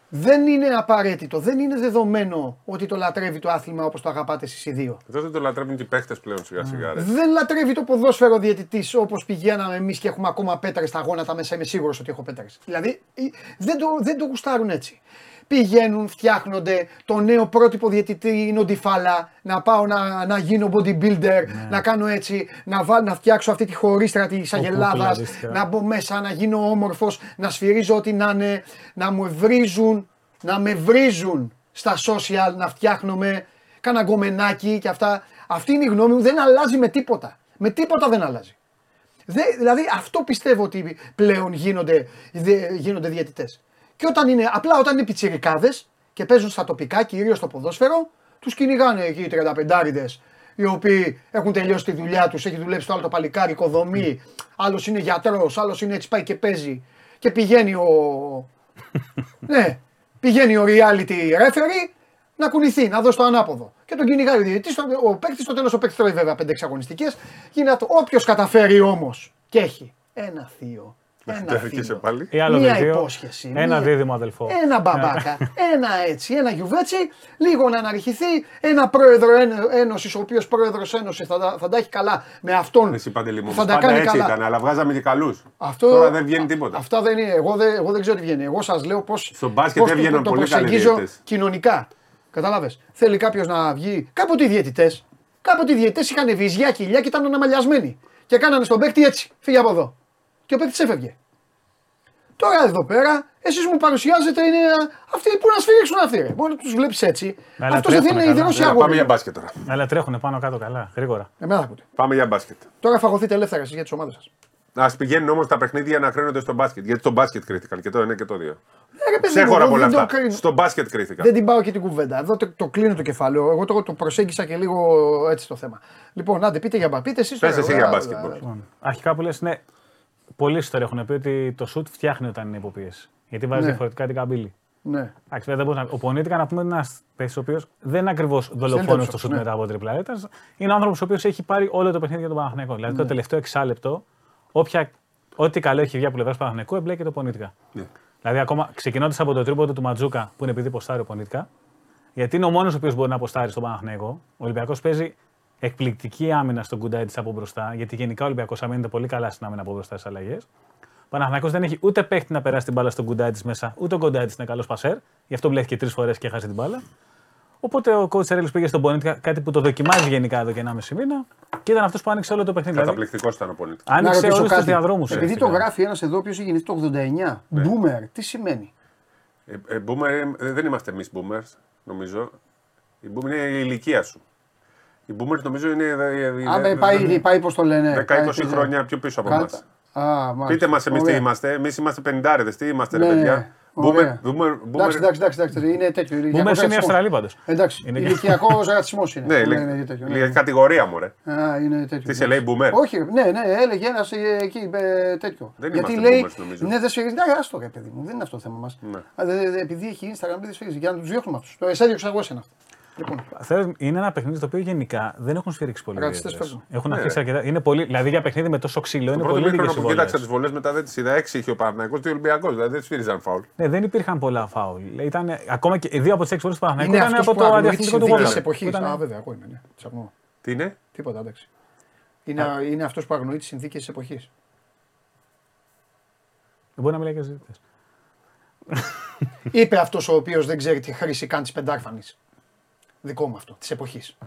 Δεν είναι απαραίτητο, δεν είναι δεδομένο ότι το λατρεύει το άθλημα όπως το αγαπάτε εσείς οι δύο. Εδώ δεν το λατρεύουν και οι παίχτες πλέον σιγά σιγά. ρε. Δεν λατρεύει το ποδόσφαιρο διαιτητής όπως πηγαίναμε εμείς και έχουμε ακόμα πέτρες στα γόνατα μέσα. Είμαι σίγουρος ότι έχω πέτρες. Δηλαδή ε, δεν το, δεν το γουστάρουν έτσι. Πηγαίνουν, φτιάχνονται. Το νέο πρότυπο διαιτητή είναι ο Ντιφάλα. Να πάω να, να γίνω bodybuilder, να κάνω έτσι, να, βάλ, να φτιάξω αυτή τη χωρίστρα της Αγελάδας, κούκλα, αντίστοιχα. να μπω μέσα, να γίνω όμορφος, να σφυρίζω ό,τι να είναι, να μου βρίζουν, να με βρίζουν στα social, να φτιάχνομαι, κάνα γκομενάκι και αυτά. Αυτή είναι η γνώμη μου, δεν αλλάζει με τίποτα. Με τίποτα δεν αλλάζει. Δε, δηλαδή αυτό πιστεύω ότι πλέον γίνονται, δε, γίνονται διαιτητές. Και όταν είναι, απλά όταν είναι πιτσιρικάδες και παίζουν στα τοπικά, κυρίως στο ποδόσφαιρο, τους κυνηγάνε εκεί οι 35 οι οποίοι έχουν τελειώσει τη δουλειά τους, έχει δουλέψει το άλλο το παλικάρι, οικοδομή, άλλος είναι γιατρός, άλλος είναι έτσι πάει και παίζει και πηγαίνει ο, [laughs] ναι, πηγαίνει ο reality referee να κουνηθεί, να δώσει το ανάποδο. Και τον κυνηγάει ο διαιτητή, ο παίκτης, στο τέλος ο παίκτης τρώει βέβαια 5-6 αγωνιστικέ. Γίνεται όποιος καταφέρει όμως και έχει ένα θείο, ένα Το έρχεσαι θείο, πάλι. Ή άλλο μία δίδυμο, υπόσχεση, Ένα μία- δίδυμο αδελφό. ένα μπαμπάκα, [laughs] ένα έτσι, ένα γιουβέτσι, λίγο να αναρριχηθεί, ένα πρόεδρο ένωση, ο οποίος πρόεδρος ένωσης θα, τα- θα τα έχει καλά με αυτόν. Εσύ παντελή μου. θα τα Πάντα κάνει έτσι καλά. ήταν, αλλά βγάζαμε και καλούς. Αυτό, Τώρα δεν βγαίνει τίποτα. Αυτά δεν είναι. Εγώ δεν, εγώ δεν ξέρω τι βγαίνει. Εγώ σας λέω πώ. Στο μπάσκετ έβγαιναν το, πολύ καλοί προσεγγίζω διαιτητές. κοινωνικά. Κατάλαβες; Θέλει κάποιος να βγει. Κάποτε οι διαιτητές. Κάποτε οι διαιτητές είχαν βυζιά κοιλιά και ήταν αναμαλιασμένοι. Και κάνανε στον παίκτη έτσι. Φύγε από εδώ. Και ο παίκτης έφευγε. Τώρα εδώ πέρα, εσείς μου παρουσιάζετε είναι αυτοί που να σφυρίξουν αυτοί. Ρε. Μόνο τους βλέπεις έτσι. Αλλά Αυτός δεν τρέχουνε είναι καλά. ιδρύο Ε, αγώνα. πάμε για μπάσκετ τώρα. Αλλά τρέχουν πάνω κάτω καλά, γρήγορα. Εμένα θα ακούτε. Πάμε για μπάσκετ. Τώρα φαγωθείτε ελεύθερα εσείς για τις ομάδες σας. Α πηγαίνουν όμως τα παιχνίδια να κρίνονται στο μπάσκετ. Γιατί στο μπάσκετ κρίθηκαν και το ένα και το δύο. Ε, Ξέχωρα από όλα αυτά. Στο μπάσκετ κρίθηκαν. Δεν την πάω και την κουβέντα. Εδώ το, το κλείνω το κεφάλαιο. Εγώ το, το προσέγγισα και λίγο έτσι το θέμα. Λοιπόν, άντε πείτε για μπα. Πείτε εσείς Πες εσύ για μπάσκετ. μπορείς. Λοιπόν, αρχικά που λες, ναι, πολλοί ιστορίες έχουν πει ότι το σουτ φτιάχνει όταν είναι υποπίεση. Γιατί βάζει Ναι. διαφορετικά την καμπύλη. Ναι. Εντάξει, δεν μπορεί να... Ο Πονίτικα να πούμε είναι ένας παίκτη ο οποίος δεν είναι ακριβώ Στέλνει δολοφόνο το στο σουτ ναι. μετά από τρίπλα. Ήταν- Είναι άνθρωπος ο οποίος έχει πάρει όλο το παιχνίδι για τον Παναθηναϊκό. Δηλαδή Ναι. το τελευταίο εξάλεπτο, όποια... ό,τι καλό έχει βγει από πλευράς Παναθηναϊκού εμπλέκεται ο Πονίτικα. Ναι. Δηλαδή, ακόμα ξεκινώντας από το τρίποντο του Ματζούκα, που είναι επειδή ποστάρει ο Πονίτικα, γιατί είναι ο μόνος ο οποίος μπορεί να αποστάρει στον Παναθηναϊκό. Ο Ολυμπιακός παίζει εκπληκτική άμυνα στον Κουντάιτη από μπροστά, γιατί γενικά ο Ολυμπιακός αμήνεται πολύ καλά στην άμυνα από μπροστά στις αλλαγές. Ο Παναθηναϊκός δεν έχει ούτε παίχτη να περάσει την μπάλα στον Κουντάιτη μέσα, ούτε ο Κουντάιτη είναι καλός πασέρ. Γι' αυτό μπλέχτηκε τρεις φορές και χάσει την μπάλα. Οπότε ο coach Ρέλο πήγε στον Πονίτικα, κάτι που το δοκιμάζει γενικά εδώ και 1,5 μήνα και ήταν αυτός που άνοιξε όλο το παιχνίδι. Δηλαδή, Καταπληκτικός ήταν ο Πολίτη. άνοιξε όλους τους διαδρόμους. Επειδή το γράφει ένας εδώ, ποιο έχει γεννηθεί το 89. Ναι. Boomer, τι σημαίνει; Ε, ε, boomer, ε, δεν είμαστε εμείς boomers, νομίζω. Η boomer είναι η ηλικία σου. Η boomer νομίζω είναι. είναι- Α, με πάει, πάει πώς το λένε. 10-20 πάει- χρόνια πιο πίσω από Κάτσα. εμά. Α, μάλιστα. Πείτε μας εμείς τι Ωραία. είμαστε. Εμείς είμαστε 50 τι είμαστε, ρε Ναι, παιδιά; ωραία. Boomer, boomer, Εντάξει, boomer. εντάξει, εντάξει, εντάξει, είναι τέτοιο. Boomers ηλικιακός είναι οι ρατσισμός. Αυστραλοί πάντως. Εντάξει, Είναι- ηλικιακός ρατσισμό είναι. Ναι, Ναι, λέ- ναι, τέτοιο, ναι. λίγα κατηγορία μου, ρε. Α, είναι τέτοιο. Τι σε λέει, boomer? Όχι, ναι, ναι, έλεγε ένας εκεί ε, τέτοιο. Δεν Γιατί είμαστε λέει. boomers, νομίζω. Ναι, δεν σφυρίζει. Ναι, άστο ρε παιδί μου, δεν είναι αυτό το θέμα μας. Ναι. Επειδή έχει Instagram, δεν σφυρίζει. Για να τους διώχνουμε αυτούς. Το εσέ διώξα εγώ εσένα. Λοιπόν, Θέλω, είναι ένα παιχνίδι το οποίο γενικά δεν έχουν σφυρίξει πολύ. Ρατσιστές ιδιαίτερες. φεύγουν. Έχουν Ναι, αφήσει ρε. αρκετά. Είναι πολύ, δηλαδή για παιχνίδι με τόσο ξύλο Το είναι πρώτο πολύ μήχρονο λίγε που κοίταξα τις συμβόλε. βολές μετά δεν τις είδα. 6 είχε ο Παναγιακό, 2 Ολυμπιακός. Δηλαδή δεν σφύριζαν φάουλ. Ναι, δεν υπήρχαν πολλά φάουλ. Ήταν, ακόμα και οι δύο από τις έξι βολές του Παναγενικού Είναι ήταν αυτός από που το αγνοεί τι αντιαθλητικό του συνθήκε γόλ. τη εποχής. Ήταν- Α, βέβαια, εγώ είμαι. Ναι. Τσακνώ. Τι είναι; Τίποτα, εντάξει. Είναι, είναι αυτός που αγνοεί τις συνθήκες της εποχής. Μπορεί να μιλάει και ζήτητε. Είπε αυτός ο οποίος δεν ξέρει τη χρήση καν της πεντάρφανης. Δικό μου αυτό, της εποχής.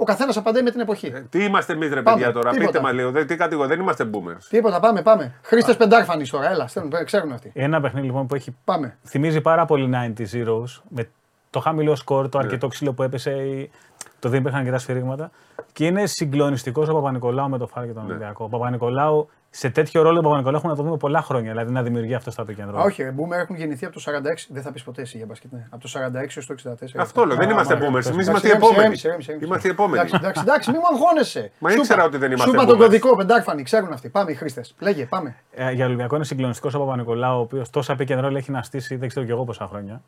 Ο καθένας απαντάει με την εποχή. Ε, Τι είμαστε εμείς, ρε Πάμε, παιδιά τώρα. τίποτα. Πείτε μας λίγο. δεν- Τι κατηγορία, δεν είμαστε boomers. Τίποτα, πάμε, πάμε. Χρήστε πεντάρφανης τώρα, έλα, στέλνουν, ξέρουν αυτοί. Ένα παιχνίδι λοιπόν που έχει Πάμε. θυμίζει πάρα πολύ 90 Zeros με το χαμηλό σκορ, Ναι. το αρκετό ξύλο που έπεσε, η- το δεν υπήρχαν αρκετά σφυρίγματα. Και είναι συγκλονιστικός ο Παπα-Νικολάου με το φάρ και τον Ναι. Ολυμπιακό. Ο Παπα-Νικολάου, σε τέτοιο ρόλο ο Παπα-Νικολάου έχουμε να το δούμε πολλά χρόνια. Δηλαδή να δημιουργεί αυτό στο επικεντρό. Α, όχι, ρε, Boomer έχουν γεννηθεί από το 46. Δεν θα πεις ποτέ εσύ για μπασκετ. ναι. Από το 46 έως το 64. Αυτό λέω. Δεν Α, είμαστε μάλιστα. boomers. Εμείς Εντάξει, είμαστε οι ρέμισε, επόμενοι. ρέμισε, ρέμισε, ρέμισε. Είμαστε οι επόμενοι. Εντάξει, εντάξει, εντάξει, μην μου αγχώνεσαι. Μα Σου ήξερα είπα- ότι δεν είμαστε Σου είπα τον boomers. κωδικό πεντάρφανη, ξέρουν αυτοί. Πάμε οι χρήστες. Λέγε, πάμε. Ε, για Ολυμπιακό είναι συγκλονιστικός ο Παπα-Νικολάου, ο οποίος τόσα pick and roll έχει να στήσει δεν ξέρω κι εγώ πόσα χρόνια.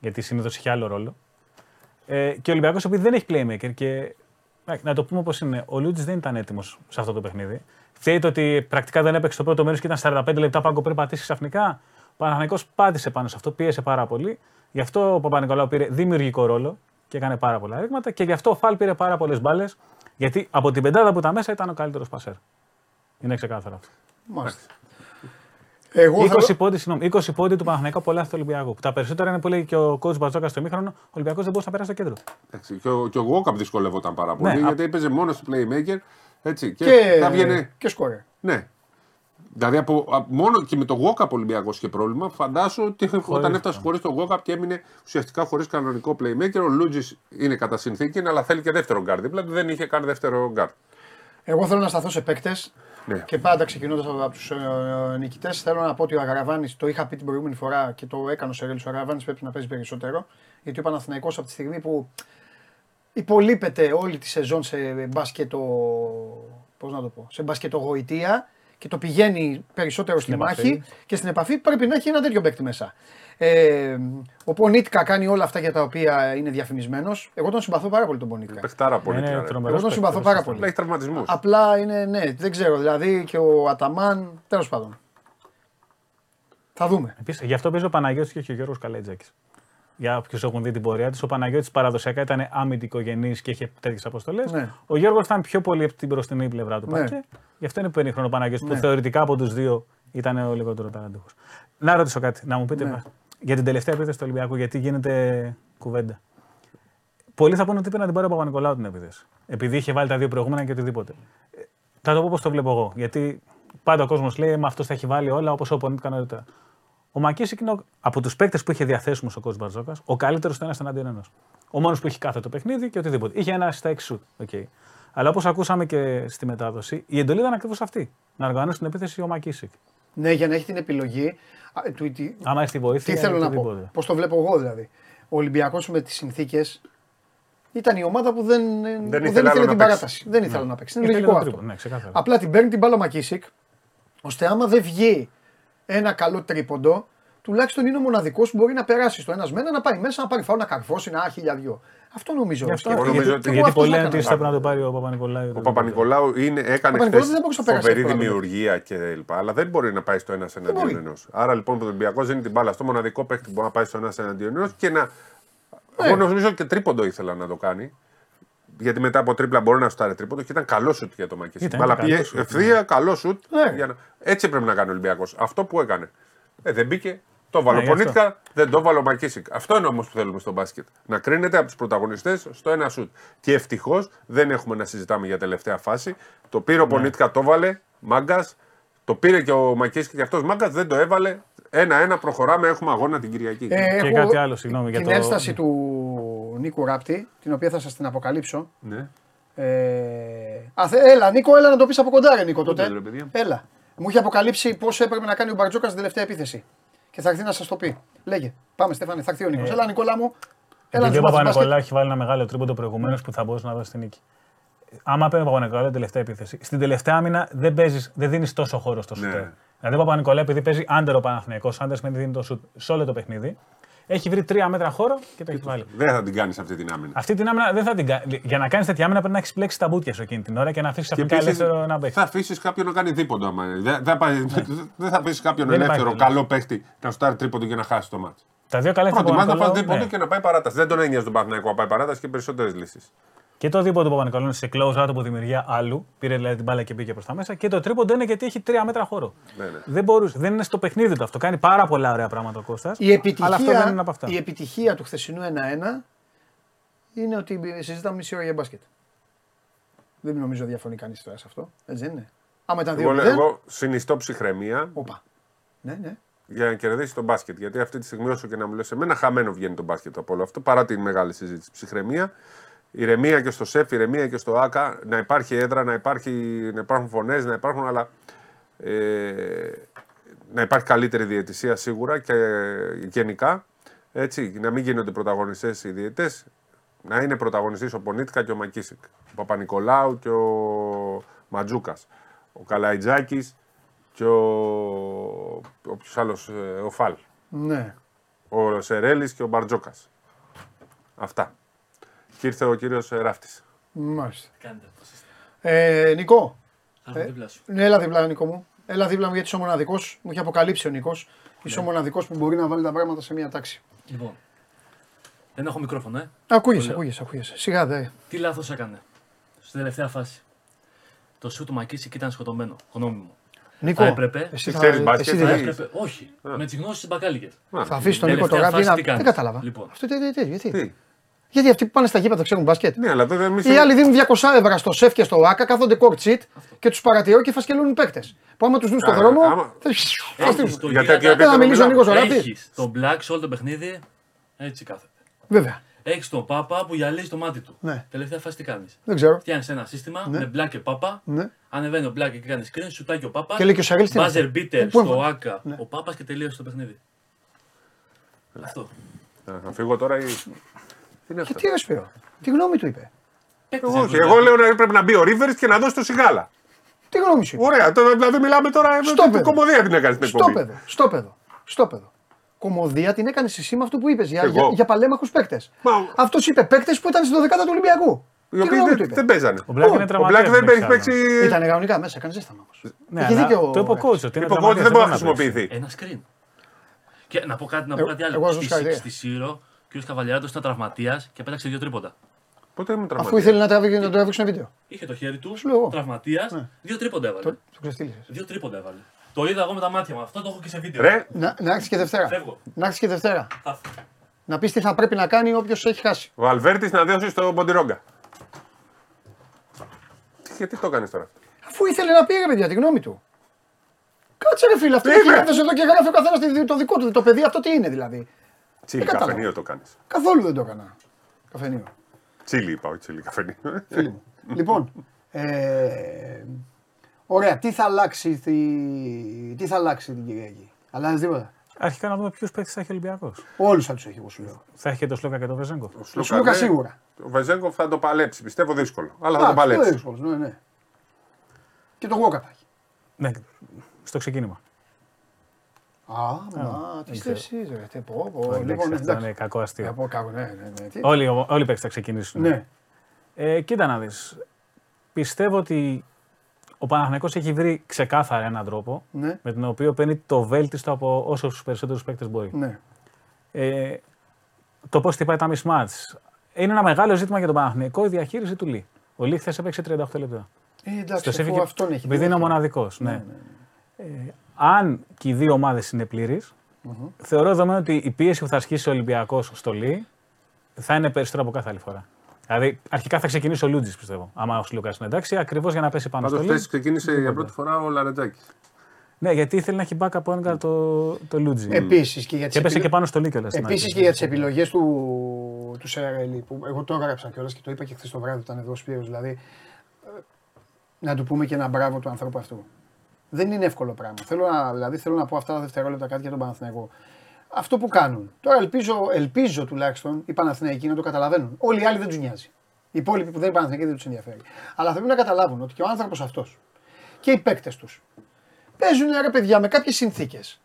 Γιατί συνήθως έχει άλλο ρόλο. Ε, και ο Ολυμπιακός, ο οποίος δεν έχει playmaker και. ε, Να το πούμε όπω είναι, ο Λούτζη δεν ήταν έτοιμος σε αυτό το παιχνίδι. Φταίει το ότι πρακτικά δεν έπαιξε το πρώτο μέρος και ήταν 45 λεπτά πάγκο πριν πατήσει ξαφνικά. Ο Παναθηναϊκός πάτησε πάνω σε αυτό, πίεσε πάρα πολύ. Γι' αυτό ο Παπα-Νικολάου πήρε δημιουργικό ρόλο και έκανε πάρα πολλά ρήγματα και γι' αυτό ο Φαλ πήρε πάρα πολλές μπάλες. Γιατί από την πεντάδα που ήταν μέσα ήταν ο καλύτερος πασέρ. Είναι ξεκάθαρο αυτό. Μάλιστα. Εγώ 20 θέλω... πόντι, συγγνώμη, 20 πόντι του Παναθηναϊκού πολλά του Ολυμπιακού. Που τα περισσότερα είναι που λέει και ο coach Μπατζόκας στο ημίχρονο, ο Ολυμπιακός δεν μπορούσε να περάσει στο κέντρο. Εντάξει, Και ο, και ο Walkup δυσκολεύονταν πάρα πολύ Ναι, γιατί έπαιζε μόνος στο playmaker. Έτσι, και, Και, θα βγαινε. και σκόρε. Ναι. Δηλαδή από, α- μόνο και με το Walkup ο Ολυμπιακός είχε πρόβλημα. Φαντάσου ότι όταν έφτασε χωρίς το Walkup και έμεινε ουσιαστικά χωρίς κανονικό playmaker. Ο Λούτζης είναι κατά συνθήκη, αλλά θέλει και δεύτερο guard. Δίπλα του δεν είχε καν δεύτερο guard. Εγώ θέλω να σταθώ σε παίκτες Ναι. και πάντα ξεκινώντας από, από τους ε, νικητές, θέλω να πω ότι ο Αγαραβάνη, το είχα πει την προηγούμενη φορά και το έκανε ο Σερέλη. Ο Αγαραβάνης πρέπει να παίζει περισσότερο. Γιατί ο Παναθηναϊκός από τη στιγμή που υπολείπεται όλη τη σεζόν σε μπάσκετο. Πώς να το πω, σε μπασκετογοητεία και το πηγαίνει περισσότερο στη Στην μάχη επαφή. και στην επαφή πρέπει να έχει ένα τέτοιο παίκτη μέσα. Ε, ο Πονίτκα κάνει όλα αυτά για τα οποία είναι διαφημισμένος. Εγώ τον συμπαθώ πάρα πολύ τον Πονίτκα. Πεχτάρα πολύ. Είναι Είναι τρομερός Εγώ τον συμπαθώ παίκτης, πάρα σωστά. πολύ. Αλλά έχει τραυματισμούς. Απλά είναι, ναι, δεν ξέρω. Δηλαδή και ο Αταμάν, τέλος πάντων. Θα δούμε. Επίσης, γι' αυτό παίζει ο Παναγιώτης και όχι ο Γιώργος Καλέτζακης. Για όποιους έχουν δει την πορεία της, ο Παναγιώτης παραδοσιακά ήταν αμυντικογενής και είχε τέτοιες αποστολές. Ναι. Ο Γιώργος ήταν πιο πολύ από την μπροστινή πλευρά του Ναι. πάκε. Γι' αυτό είναι πενήχρονο ο Παναγιώτης Ναι. που θεωρητικά από τους δύο ήταν ο λιγότερο ταλαντούχος. Να ρωτήσω κάτι, να μου πείτε Ναι. μας, για την τελευταία επίθεση του Ολυμπιακού, γιατί γίνεται κουβέντα. Πολλοί θα πούνε ότι είπε να την πάρει ο Παπα-Νικολάου την επίθεση. Επειδή είχε βάλει τα δύο προηγούμενα και οτιδήποτε. Ε, Θα το πω πώς το βλέπω εγώ. Γιατί πάντα ο κόσμος λέει Μα αυτός θα έχει βάλει όλα όπως ο Πονίτκα νωρίτερα. Ο Μακίσικ είναι ο- από τους παίκτες που είχε διαθέσιμος ο κόσμο Μπαρτζόκα ο καλύτερος στο ένας εναντίον ενός. Ο μόνος που έχει κάθε το παιχνίδι και οτιδήποτε. Είχε ένα στα 6 σουτ. Okay. Αλλά όπως ακούσαμε και στη μετάδοση, η εντολή ήταν ακριβώς αυτή. Να οργανώσει την επίθεση ο Μακίσικ. Ναι, για να έχει την επιλογή. α, του- τι- Άμα έρθει βοήθεια. Τι θέλω να πω. οτιδήποτε. Πώς το βλέπω εγώ δηλαδή. Ο Ολυμπιακός με τις συνθήκες ήταν η ομάδα που δεν, που δεν ήθελε ήθελε, άλλο να την παίξει. παράταση. Δεν ήθελε να παίξει. Είναι Ήθελε λογικό το αυτό. τρίποντο, ναι, ξεκάθαρα. Απλά την παίρνει την μπάλα ο Μακίσικ, ώστε άμα δεν βγει ένα καλό τρίποντο, τουλάχιστον είναι ο μοναδικός που μπορεί να περάσει στο ένας με ένα, να πάει μέσα, να πάρει φάου, να καρφώσει, να έχει δυο. Αυτό νομίζω. Γι' αυτό, σκέφτομαι. νομίζω γιατί, ότι- εγώ γιατί αυτός πολλοί θα λένε ότι έκανα. θα πρέπει να το πάρει ο Παπα-Νικολάου. Ο Παπα-Νικολάου είναι, έκανε Παπα-Νικολάου χθες δεν μπορούσε να περάσει φοβερή εύκολα, δημιουργία κλπ. Αλλά δεν μπορεί να πάει στο ένας εναντίον μπορεί. ενός. Άρα λοιπόν ο Ολυμπιακός δίνει την μπάλα στο μοναδικό παίκτη που μπορεί να πάει στο ένας εναντίον ενός και να. Ναι. Εγώ νομίζω και τρίποντο ήθελα να το κάνει. Γιατί μετά από τρίπλα μπορεί να σουτάρει τρίποντο και ήταν καλό σουτ για το Μακίσικ. Ήταν, Μπαλά ήταν πήγε καλό σουτ, ευθεία, καλό σουτ. Ναι. για να- Έτσι πρέπει να κάνει ο Ολυμπιακός. Αυτό που έκανε. Ε, δεν μπήκε. Το βάλω. Ναι, γι' Πονίτικα, δεν το βάλω Μακίσικ. Αυτό είναι όμως που θέλουμε στο μπάσκετ. Να κρίνεται από τους πρωταγωνιστές στο ένα σουτ. Και ευτυχώς δεν έχουμε να συζητάμε για τελευταία φάση. Το πήρε Ναι. ο Πονίτικα, το βάλε. Μάγκας. Το πήρε και ο Μακίσικ και αυτός μάγκας δεν το έβαλε. Ένα-ένα προχωράμε, έχουμε αγώνα την Κυριακή. Ε, Και έχω κάτι άλλο, συγγνώμη, για την το- ένσταση του Νίκου Ράπτη, την οποία θα σας την αποκαλύψω. Ναι. Ε... Α, θε- έλα, Νίκο, έλα να το πεις από κοντά, ρε Νίκο Πότε, τότε. ρε, παιδιά; Έλα. Μου είχε αποκαλύψει πώς έπρεπε να κάνει ο Μπαρτζόκας στην τελευταία επίθεση. Και θα έρθει να σας το πει. Λέγε. Πάμε, Στέφανε, θα έρθει ο Νίκος. Ε, Έλα, Νικόλα μου. Έλα, Επειδή ο να σου μάθεις Παπα-Νικολάου μπάσκετ. έχει βάλει ένα μεγάλο τρίποντο προηγουμένως που θα μπορούσε να δώσει την νίκη. Άμα παίρνει ο Παπα-Νικολάου την τελευταία επίθεση, στην τελευταία άμυνα δεν, παίζεις, δεν δίνεις τόσο χώρο στο Ναι. σουτ. Δηλαδή ο Παπα-Νικολάου, επειδή παίζει άντερο Παναθυνιακό, άντερ σημαίνει δίνει το σουτ σε όλο το παιχνίδι, έχει βρει τρία μέτρα χώρο και το έχει βάλει. Δεν θα την κάνεις αυτή την άμυνα. Αυτή την άμυνα δεν θα την κάνει. Για να κάνεις τέτοια άμυνα πρέπει να έχεις πλέξει τα μπουτια σου εκείνη την ώρα και να αφήσεις Και ξαφνικά επίσης, ελεύθερο να παίξει. θα αφήσεις κάποιον να κάνει δίποντο. άμα- Δεν, δεν, πάει- δεν θα αφήσεις κάποιον Δεν ελεύθερο, υπάρχει καλό παίχτη να σου τάρει τρίποντο και να χάσει το μάτσο. Τα δύο καλά Προτιμά να φας Παπα-Νικολάου, δίποντο ναι. και να πάει παράταση. Δεν τον έννοια τον Παναθηναϊκό να πάει παράταση και περισσότερες λύσεις. Και το δίποντο του Παπα-Νικολάου είναι σε close out από δημιουργία άλλου. Πήρε δηλαδή την μπάλα και πήγε προς τα μέσα. Και το τρίποντο είναι γιατί έχει τρία μέτρα χώρο. Ναι, ναι. Δεν, μπορούσε, δεν είναι στο παιχνίδι του αυτό. Κάνει πάρα πολλά ωραία πράγματα ο Κώστας. Η επιτυχία, Αλλά αυτό δεν είναι από αυτά. η επιτυχία του χθεσινού 1-1 είναι ότι συζητάμε μισή ώρα για μπάσκετ. Δεν νομίζω διαφωνεί κανείς τώρα σε αυτό. Έτσι δεν είναι. Άμα ήταν 2-0. Εγώ, λέω- εγώ συνιστώ ψυχραιμία Όπα. Ναι, ναι. για να κερδίσει τον μπάσκετ. Γιατί αυτή τη στιγμή, όσο και να μου λες, εμένα χαμένο βγαίνει το μπάσκετ από όλο αυτό παρά την μεγάλη συζήτηση. Ψυχραιμία, ηρεμία και στο ΣΕΦ, ηρεμία και στο ΑΚΑ, να υπάρχει έδρα, να, υπάρχει, να υπάρχουν φωνές, να υπάρχουν, αλλά ε, να υπάρχει καλύτερη διαιτησία σίγουρα και γενικά. Έτσι, να μην γίνονται πρωταγωνιστές οι διαιτητές, να είναι πρωταγωνιστής ο Πονίτικα και ο Μακίσικ. Ο Παπα-Νικολάου και ο Ματζούκας. Ο Καλαϊτζάκης και ο. ο ποιος άλλος, ε, ο Φαλ. ναι. Ο Σερέλης και ο Μπαρτζόκας. Αυτά. Και ήρθε ο κύριος Ράφτης. Μάλιστα. Κάντε το. Ε, Νικό. Θα έρθω δίπλα σου. Ναι, έλα δίπλα, Νικό μου. Έλα δίπλα μου γιατί είσαι ο μοναδικός. Μου έχει αποκαλύψει ο Νικός. Είσαι ο μοναδικός που μπορεί να βάλει τα πράγματα σε μια τάξη. Λοιπόν. Δεν έχω μικρόφωνο, ε. Ακούγεσαι, Πολύ. ακούγεσαι, ακούγεσαι. Σιγά δε. Τι λάθος έκανε. Στην τελευταία φάση; Το σου του Μακίση ήταν σκοτωμένο. Γνώμη μου. Νίκο, Θα έπρεπε. εσύ θα, Ξέρεις μπάσκετ, εσύ θα δεν Θα έχεις. έπρεπε. Όχι. Με τις γνώσεις τη μπακάλικες. θα αφήσεις τον Νίκο Τελευταία τώρα. φάση να- τι κάνεις; Δεν κατάλαβα. Λοιπόν. Αυτό τι, τι, τι, γιατί. Τι. Γιατί αυτοί που πάνε στα γήπεδα ξέρουν μπάσκετ. Ναι, αλλά βέβαια εμεί. Οι άλλοι δίνουν 200 ευρώ στο σεφ και στο άκα, κάθονται court seat και τους παρατηρώ και φασκελούν παίκτες. Που άμα τους δουν στον Α, δρόμο. άμα- θα- θα Έχεις στείλουν. το Για γίγαντα- τέτοιο Δεν θα μιλήσω ο μιλάω. Νίκο Ράπτη. Έχεις τον Black σε όλο το παιχνίδι. Έτσι κάθεται. Βέβαια. Έχεις τον Πάπα που γυαλίζει το μάτι του. Ναι. Τελευταία φάση τι κάνεις; Δεν ξέρω. Φτιάχνεις ένα σύστημα Ναι. με Black και Πάπα. Ναι. Ανεβαίνει ο Black και κάνει screen, σουτάκι ο Πάπα. Και λέει και ο Σαρίλης τι είναι Μπάζερ αυτό. beater Πού στο έβαλε. Άκα Ναι. ο Πάπας και τελείωσε το παιχνίδι. Αυτό. Θα φύγω τώρα ή. Τι είναι αυτό; Γιατί ρε Σπύρο, τι γνώμη του είπε. Παίκτες Εγώ, έχουν όχι, εγώ λέω να πρέπει να μπει ο Ρίβερ και να δώσει το σιγάλα. Τι γνώμη σου είπε. Ωραία, τώρα δηλαδή μιλάμε τώρα. Στο την παιδό. κομμωδία την έκανε στην Στο εκπομπή. παιδό. Στο παιδό. Στο παιδό. Κομμωδία την έκανε εσύ με αυτό που είπες για, Εγώ. για, για παλέμαχους παίκτες. Μα- Αυτός είπε παίκτες που ήταν στην 12 του Ολυμπιακού. Οι Τι οποίοι γνώμη του δεν, είπε. δεν παίζανε. Ο Μπλάκ Ω, είναι Ο τραυματίας. Μπλακ δεν δεν έχει παίξει. Ήταν κανονικά μέσα, έκανε ζέσταμα όμω. Ναι, Έχει αλλά δίκιο. Το είπε ο coach ότι είναι Είπε ο Κώτη δεν μπορεί να τραυματίας, δεν χρησιμοποιηθεί. Ένα screen. Και να πω κάτι, να πω Εγώ- κάτι άλλο. εγώ δώσω Στη, συγχαρητήρια. Στη Σύρο, ο κ. Καβαλιάτο ήταν τραυματίας και πέταξε δύο τρίποντα. Πότε ήμουν Αφού τραυματία. ήθελε να, τραβεί, να το έβριξε ένα βίντεο. Είχε το χέρι του, Σου λέω εγώ; τραυματίας, Ναι. δύο τρίποντα έβαλε. Το, το ξεστήλισε. Δύο τρίποντα έβαλε. Το είδα εγώ με τα μάτια μου. Αυτό το έχω και σε βίντεο. Ρε, Να, να έρθει και Δευτέρα. Φεύγω. Να έρθει και Δευτέρα. Θα- Να πεις τι θα πρέπει να κάνει όποιος έχει χάσει. ο Αλβέρτης να δώσει στο Μποντιρόγκα. Γιατί το κάνεις τώρα; Αφού ήθελε να πει ρε παιδιά τη γνώμη του. Κάτσε ρε φίλε, αυτό Τι έχει είπε; έρθει εδώ και γράφει ο καθένας το δικό του. Το παιδί αυτό τι είναι δηλαδή. Τσίλι Δεν κατάλαβα. καφενείο το κάνεις. Καθόλου δεν το έκανα. Καφενείο. Τσίλι είπα, όχι τσίλι καφενείο. Φίλοι μου. λοιπόν, ε, ωραία, τι θα αλλάξει, τι, τι θα αλλάξει την Κυριακή; Αλλάζεις τίποτα; Αρχικά να δούμε ποιου παίκτε θα έχει ο Ολυμπιακός. Όλους θα τους έχει, εγώ σου λέω. Θα έχει και το Σλόκα και το Βεζέγκο. Ο Σλούκα σίγουρα. Ο Βεζέγκοφ θα το παλέψει, πιστεύω δύσκολο. Αλλά Α, θα το αυτό παλέψει. δύσκολος, ναι, ναι. Και το Γόκα θα έχει. Ναι, στο ξεκίνημα. Α, μα, τι ξέρω. εσύ, ρε, τι πω, πω. Εντάξει, Λοιπόν, αυτό εντάξει. είναι κακό Θα αστείο. πω κάπου, ναι, ναι, ναι. Τι- Όλοι, όλοι οι παίκτε θα ξεκινήσουν. Ναι, Ε, κοίτα να δεις. Πιστεύω ότι ο Παναθηναϊκός έχει βρει ξεκάθαρα έναν τρόπο ναι, με τον οποίο παίρνει το βέλτιστο από όσους περισσότερους παίκτες μπορεί. ναι. Ε, το πώς χτυπάει τα mismatch. Είναι ένα μεγάλο ζήτημα για τον Παναθηναϊκό η διαχείριση του Λί. Ο Λί χθες έπαιξε 38 λεπτά. Ε, Στο εντάξει, σεφ αφού είχε- αυτόν έχει. Επειδή είναι ο μοναδικός. Ναι. Ε, αν και οι δύο ομάδες είναι πλήρεις, θεωρώ δεδομένο ότι η πίεση που θα ασκήσει ο Ολυμπιακός στο Λί θα είναι περισσότερο από κάθε άλλη φορά. Δηλαδή, αρχικά θα ξεκινήσει ο Λούτζης, πιστεύω. Άμα ο Σλούκας είναι εντάξει, ακριβώς για να πέσει πάνω Πάντως στο Λί. χθες ξεκίνησε για πρώτη φορά ο Λαρετζάκης. Ναι, γιατί ήθελε να έχει back από ένα το, το Λούτζι. Επίσης και για Και τι έπεσε και πάνω στο Λίκιο. Επίσης και για τις επιλογές του, του Σερέλη, που εγώ το έγραψα κιόλας και το είπα και χθες το βράδυ όταν εδώ ο Σπύρος, δηλαδή ε, να του πούμε και ένα μπράβο του ανθρώπου αυτού. Δεν είναι εύκολο πράγμα. Θέλω να, δηλαδή, θέλω να πω αυτά τα δευτερόλεπτα κάτι για τον Παναθηναϊκό. Αυτό που κάνουν. Τώρα ελπίζω, ελπίζω τουλάχιστον οι Παναθηναϊκοί να το καταλαβαίνουν. Όλοι οι άλλοι δεν τους νοιάζει. Οι υπόλοιποι που δεν είναι Παναθηναϊκοί δεν τους ενδιαφέρει. Αλλά θέλουν να καταλάβουν ότι και ο άνθρωπος αυτός και οι παίκτες τους παίζουν ρε παιδιά με κάποιες συνθήκες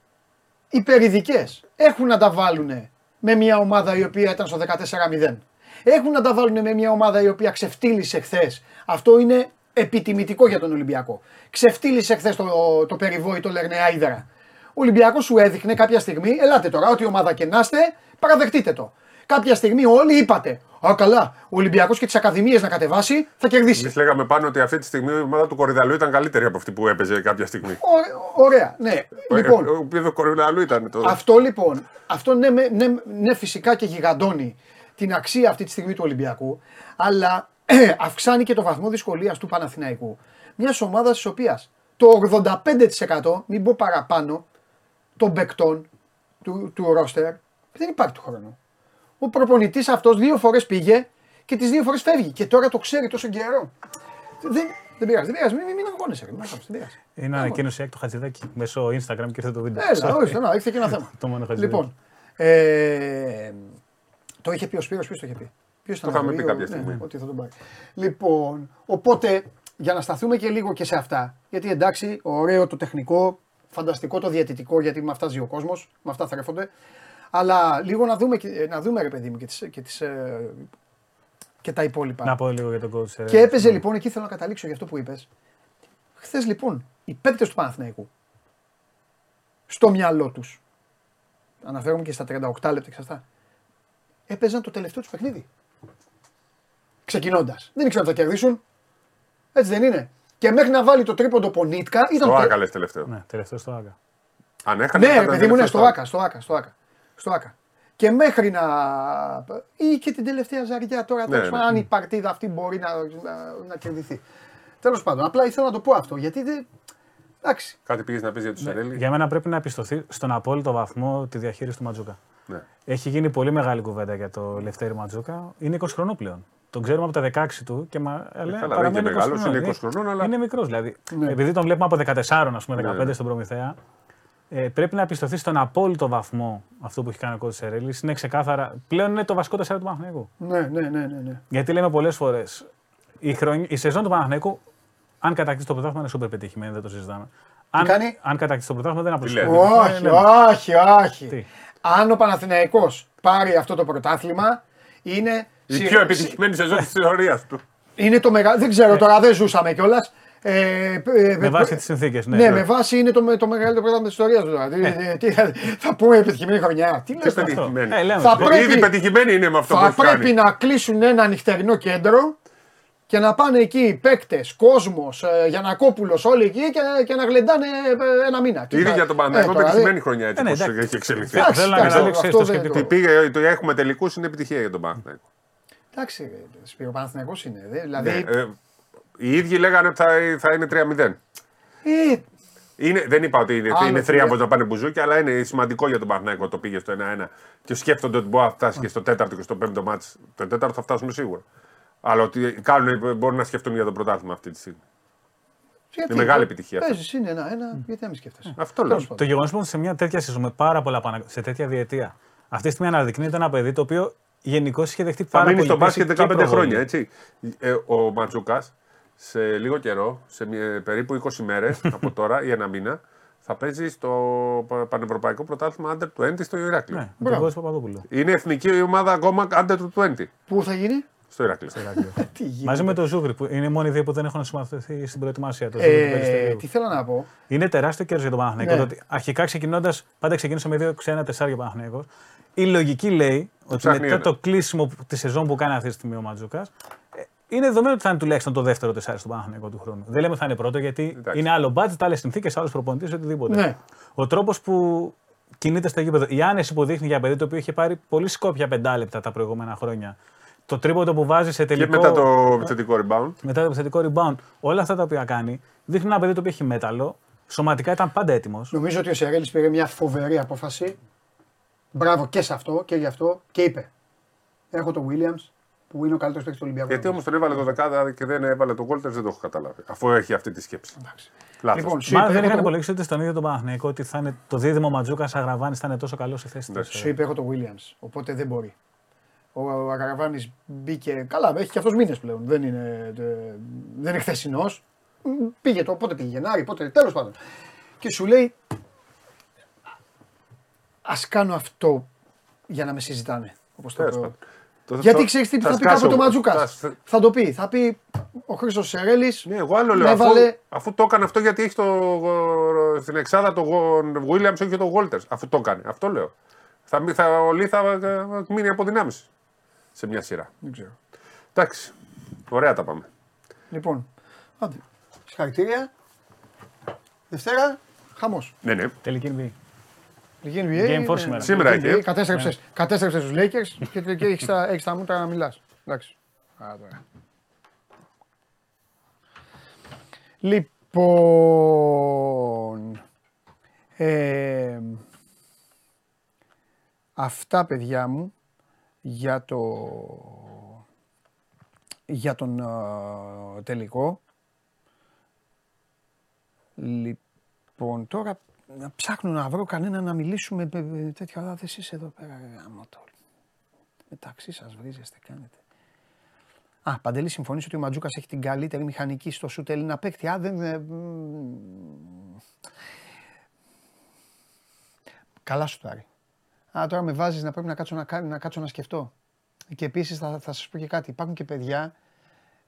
υπερηδικέ. Έχουν να τα βάλουν με μια ομάδα η οποία ήταν στο 14-0. Έχουν να τα βάλουν με μια ομάδα η οποία ξεφτύλισε χθες. Αυτό είναι επιτιμητικό για τον Ολυμπιακό. Ξεφτύλισε χθες το, το περιβόητο Λερνεά Ήδρα. Ο Ολυμπιακός σου έδειχνε κάποια στιγμή, ελάτε τώρα, ό,τι ομάδα και να είστε, παραδεχτείτε το. Κάποια στιγμή όλοι είπατε, Α, καλά, ο Ολυμπιακός και τις Ακαδημίες να κατεβάσει θα κερδίσει. Εμείς λέγαμε πάνω ότι αυτή τη στιγμή η ομάδα του Κορυδαλού ήταν καλύτερη από αυτή που έπαιζε κάποια στιγμή. Ω- ωραία, ναι. Λοιπόν, Ε, Ο επίπεδο Κορυδαλού ήταν το. αυτό λοιπόν, αυτό ναι, με- ναι, ναι, φυσικά και γιγαντώνει την αξία αυτή τη στιγμή του Ολυμπιακού, αλλά ε, αυξάνει και το βαθμό δυσκολίας του Παναθηναϊκού. Μιας ομάδας της οποίας το 85% μην πω παραπάνω των παικτών του, του ρόστερ δεν υπάρχει του χρόνου. Ο προπονητής αυτός δύο φορές πήγε και τις δύο φορές φεύγει. Και τώρα το ξέρει τόσο καιρό. Δεν, δεν πειράζει, δεν πειράζει. Μην, μην, μην αγχώνεσαι, ρε, μην αγχώνεσαι, δεν πειράζει. Είναι ανακοίνωση έκ το Χατζηδάκη μέσω Instagram και ήρθε το βίντεο. Έλα, όχι, να, έχετε και ένα [laughs] θέμα. Το μόνο Χατζηδάκη. Λοιπόν, ε, το είχε πει ο Σπύρος, ποιος το είχε πει; Ποιος Το ήταν είχαμε αυτό, πει ή ο- κάποια στιγμή. Ναι, ότι θα τον πάρει. Λοιπόν, οπότε για να σταθούμε και λίγο και σε αυτά, γιατί εντάξει, ωραίο το τεχνικό, φανταστικό το διαιτητικό, γιατί με αυτά ζει ο κόσμος, με αυτά θρέφονται. Αλλά λίγο να δούμε, και- να δούμε ρε παιδί μου και, τις, και, τις, ε, και τα υπόλοιπα. Να πω λίγο για τον coach. Και Σερέλη. έπαιζε λοιπόν, εκεί θέλω να καταλήξω για αυτό που είπες. Χθες λοιπόν, οι παίκτες του Παναθηναϊκού στο μυαλό τους, αναφέρομαι και στα 38 λεπτά και σε αυτά, έπαιζαν το τελευταίο τους παιχνίδι. Ξεκινώντας. Δεν ήξεραν ότι θα κερδίσουν. Έτσι δεν είναι. Και μέχρι να βάλει το τρίποντο Πονίτκα ήταν. Το το- Άκα λες τελευταίο. Ναι, τελευταίο στο Άκα. Αν έχανε. Ναι, θα ρε ήταν παιδί μου, ναι, τελευταίο στο Άκα, στο Άκα, στο Άκα. Στο Άκα. Και μέχρι να. ή και την τελευταία ζαριά τώρα, Ναι, τέλος ναι. πάντων, αν η παρτίδα αυτή μπορεί να, να, να κερδιθεί. Τέλος πάντων, απλά ήθελα να το πω αυτό γιατί δεν. Εντάξει. Κάτι πήγες να πεις για του Σερέλη. Για μένα πρέπει να επιστοθεί στον απόλυτο βαθμό τη διαχείριση του Ματζούκα. Ναι. Έχει γίνει πολύ μεγάλη κουβέντα για το Λευτέρη Ματζούκα. Είναι 20 χρονών πλέον. Τον ξέρουμε από τα 16 του και μα, λέει, δεν παραμένει είναι 20 μεγάλος, χρονών. είναι 20 χρονών, αλλά- Είναι μικρός δηλαδή. Ναι. Επειδή τον βλέπουμε από 14, ας πούμε, 15 ναι. στον Προμηθέα, ε, πρέπει να επιστοθεί στον απόλυτο βαθμό αυτό που έχει κάνει ο κότσο Σερέλης. Είναι ξεκάθαρα. Πλέον είναι το βασικό τεσσάρι του Παναθηναϊκού. Ναι, ναι, ναι, ναι. ναι. Γιατί λέμε πολλές φορές, η, χρονι... η σεζόν του Παναθηναϊκού, αν κατακτήσει το πρωτάθλημα, είναι σούπερ πετυχημένη, δεν το συζητάμε. Αν, κάνει; αν κατακτήσει το πρωτάθλημα, δεν Τι λέτε; αποσχολείται. Όχι, Ναι, όχι, όχι. Τι; Αν ο Παναθηναϊκός πάρει αυτό το πρωτάθλημα, είναι. Η σι- πιο σι- επιτυχημένη σεζόν της [laughs] ιστορίας του. Είναι το μεγάλο. Δεν ξέρω τώρα, δεν ζούσαμε κιόλας. Ε, ε, Με βάση τις συνθήκες. Ναι, Ναι, με βάση είναι το, το μεγαλύτερο πρωτάθλημα της ιστορίας του. Δηλαδή, ε, τι, θα πούμε επιτυχημένη χρονιά. Τι Και λες τώρα. πετυχημένη. Ε, λέμε. Θα Ε, πρέπει- Ήδη πετυχημένη είναι με αυτό που Θα έχει πρέπει κάνει. να κλείσουν ένα νυχτερινό κέντρο και να πάνε εκεί παίκτες, κόσμος, Γιανακόπουλος, όλοι εκεί και, και να γλεντάνε ε, ένα μήνα. Τι Ήδη θα- για τον ε, Παναγιώτο τώρα, πετυχημένη δε- χρονιά έτσι Ε, ναι, πως εντάξει. έχει εξελιχθεί. Εντάξει, Θέλω να εντάξει, καταλήξω αυτό στο δεν σκεπτικό. το- Πήγε, το έχουμε τελικούς είναι επιτυχία για τον Παναγιώτο. Εντάξει, ρε, Σπύρο Παναθηναϊκός είναι. δε, Δηλαδή, Ναι, ε, οι ίδιοι λέγανε ότι θα, θα είναι 3-0. ε, Είναι, δεν είπα ότι είναι, Άλλο είναι φίλε. θρίαμβο να πάνε μπουζούκι, αλλά είναι σημαντικό για τον Παναγιώτο το πήγε στο 1-1. Και σκέφτονται ότι μπορεί να φτάσει και στο τέταρτο και στο πέμπτο μάτς. Το τέταρτο θα φτάσουν σίγουρα. Αλλά ότι κάνουν, μπορούν να σκεφτούν για το πρωτάθλημα αυτή τη στιγμή. γιατί, μεγάλη επιτυχία αυτό. Παίζεις, είναι ένα-ένα, γιατί να μην σκέφτεσαι. Αυτό λέω. Τέλος πάντων. Το γεγονός που σε μια τέτοια σεζόν με πάρα πολλά πάνω, σε τέτοια διετία, αυτή τη στιγμή αναδεικνύεται ένα παιδί το οποίο γενικώς είχε δεχτεί Θα πάρα μείνει πολύ στο πίεση μπάσκετ και 15 προβολή. χρόνια, έτσι. Ε, ο Μαντζούκας σε λίγο καιρό, σε μια- περίπου 20 μέρες [laughs] από τώρα ή ένα μήνα, θα παίζει στο πα- πανευρωπαϊκό πρωτάθλημα Under 20 στο Ηράκλειο. Ναι, με τον Μπράβο. Κώστα Παπαδόπουλο. Είναι εθνική ομάδα ακόμα Under 20 Πού θα γίνει, στο Ηράκλειο. [laughs] τι γίνεται; Μαζί με τον Ζουγρή, που είναι οι μόνοι δύο που δεν έχουν συμμετοχθεί στην προετοιμασία. Τον Ζουγρή του Ε, Περιστερίου. τι θέλω να πω. Είναι τεράστιο κέρδος για τον Παναθηναϊκό. Ναι. το ότι αρχικά ξεκινώντας, πάντα ξεκίνησε με δύο ξένα τεσσάρια Παναθηναϊκός. Η λογική λέει ότι Ψάχνει μετά ένα. το κλείσιμο τη σεζόν που κάνει αυτή τη στιγμή ο Ματζούκα, είναι δεδομένο ότι θα είναι τουλάχιστον το δεύτερο τεσσάρι στον Παναθηναϊκό του χρόνου. Δεν λέμε ότι θα είναι πρώτο γιατί Εντάξει. είναι άλλο budget, άλλες συνθήκες, άλλος προπονητής, οτιδήποτε. Ναι. Ο τρόπος που κινείται στο γήπεδο, η άνεση που δείχνει για παιδί το οποίο είχε πάρει πολύ σκόπια πεντάλεπτα τα προηγούμενα χρόνια. Το τρίποντο που βάζει σε Και τελικό. μετά το επιθετικό rebound. μετά το επιθετικό rebound, όλα αυτά τα οποία κάνει, δείχνει ένα παιδί το οποίο έχει μέταλλο, Σωματικά ήταν πάντα έτοιμος. Νομίζω ότι ο Σερέλη πήρε μια φοβερή απόφαση. Μπράβο και σε αυτό και γι' αυτό και είπε. Έχω τον Williams που είναι ο καλύτερος παίκτης του Ολυμπιακού. Γιατί όμως τον έβαλε το δεκάδα και δεν έβαλε τον Γόλτερ, δεν το έχω καταλάβει. Αφού έχει αυτή τη σκέψη. Λάθος. Λοιπόν, σου Μάλλον είπε, δεν έχω είχαν τον- υπολογίσει ούτε στον ίδιο τον Παναθηναϊκό ότι θα είναι το δίδυμο Ματζούκας Αγραβάνης θα είναι τόσο καλός στη θέση του. Σου είπε έχω τον Williams. Οπότε δεν μπορεί. Ο, ο Αγαραβάνη μπήκε. Καλά, έχει και αυτός μήνες πλέον. Δεν είναι, ε, δεν είναι χθεσινός. Πήγε το, πότε πήγε, Γενάρη, πότε. Τέλος πάντων. Και σου λέει, Α κάνω αυτό για να με συζητάνε. Όπως το Τέλος προ- πάντων. Το- Γιατί το- ξέρεις τι θα θα πει σκάσω κάποτε ο εγώ. Ματζούκας. Θα- Θα το πει. Θα πει ο Χρήστος Σερέλης. Ναι, εγώ άλλο λέω. με Αφού, έβαλε. αφού το έκανε αυτό, γιατί έχει το, στην εξάδα τον Williams όχι και τον Γόλτερ. Αφού το έκανε. Αυτό λέω. Θα, μη- θα, ο Λί θα ε, μείνει από δυνάμεις σε μια σειρά. Δεν ξέρω. Εντάξει. Ωραία τα πάμε. Λοιπόν, άντε. Συγχαρητήρια. Δευτέρα, χαμός. Ναι, ναι. Τελική NBA. Λίγη NBA. Game four ναι, σήμερα. Σήμερα Λίγη έχει, NBA, ε. Κατέστρεψες, κατέστρεψες τους Lakers και, και έχεις, τα, έχεις τα μούτρα να μιλάς. Εντάξει. Α, τώρα. Λοιπόν, ε, αυτά παιδιά μου για το για τον ε, τελικό. Λοιπόν, τώρα να ψάχνω να βρω κανένα να μιλήσουμε με, με τέτοια, αλλά δεν εσείς εδώ πέρα ρε γάμο το. Μεταξύ σας βρίζεστε, κάνετε. Α, Παντελή, συμφωνείς ότι ο Ματζούκας έχει την καλύτερη μηχανική στο σουτ Έλληνα παίκτη. Α, δεν... ε, μ, Καλά σουτάρει. Α, τώρα με βάζεις να πρέπει να κάτσω να, κα- να, κάτσω να σκεφτώ. Και επίσης θα, θα σας πω και κάτι. Υπάρχουν και παιδιά,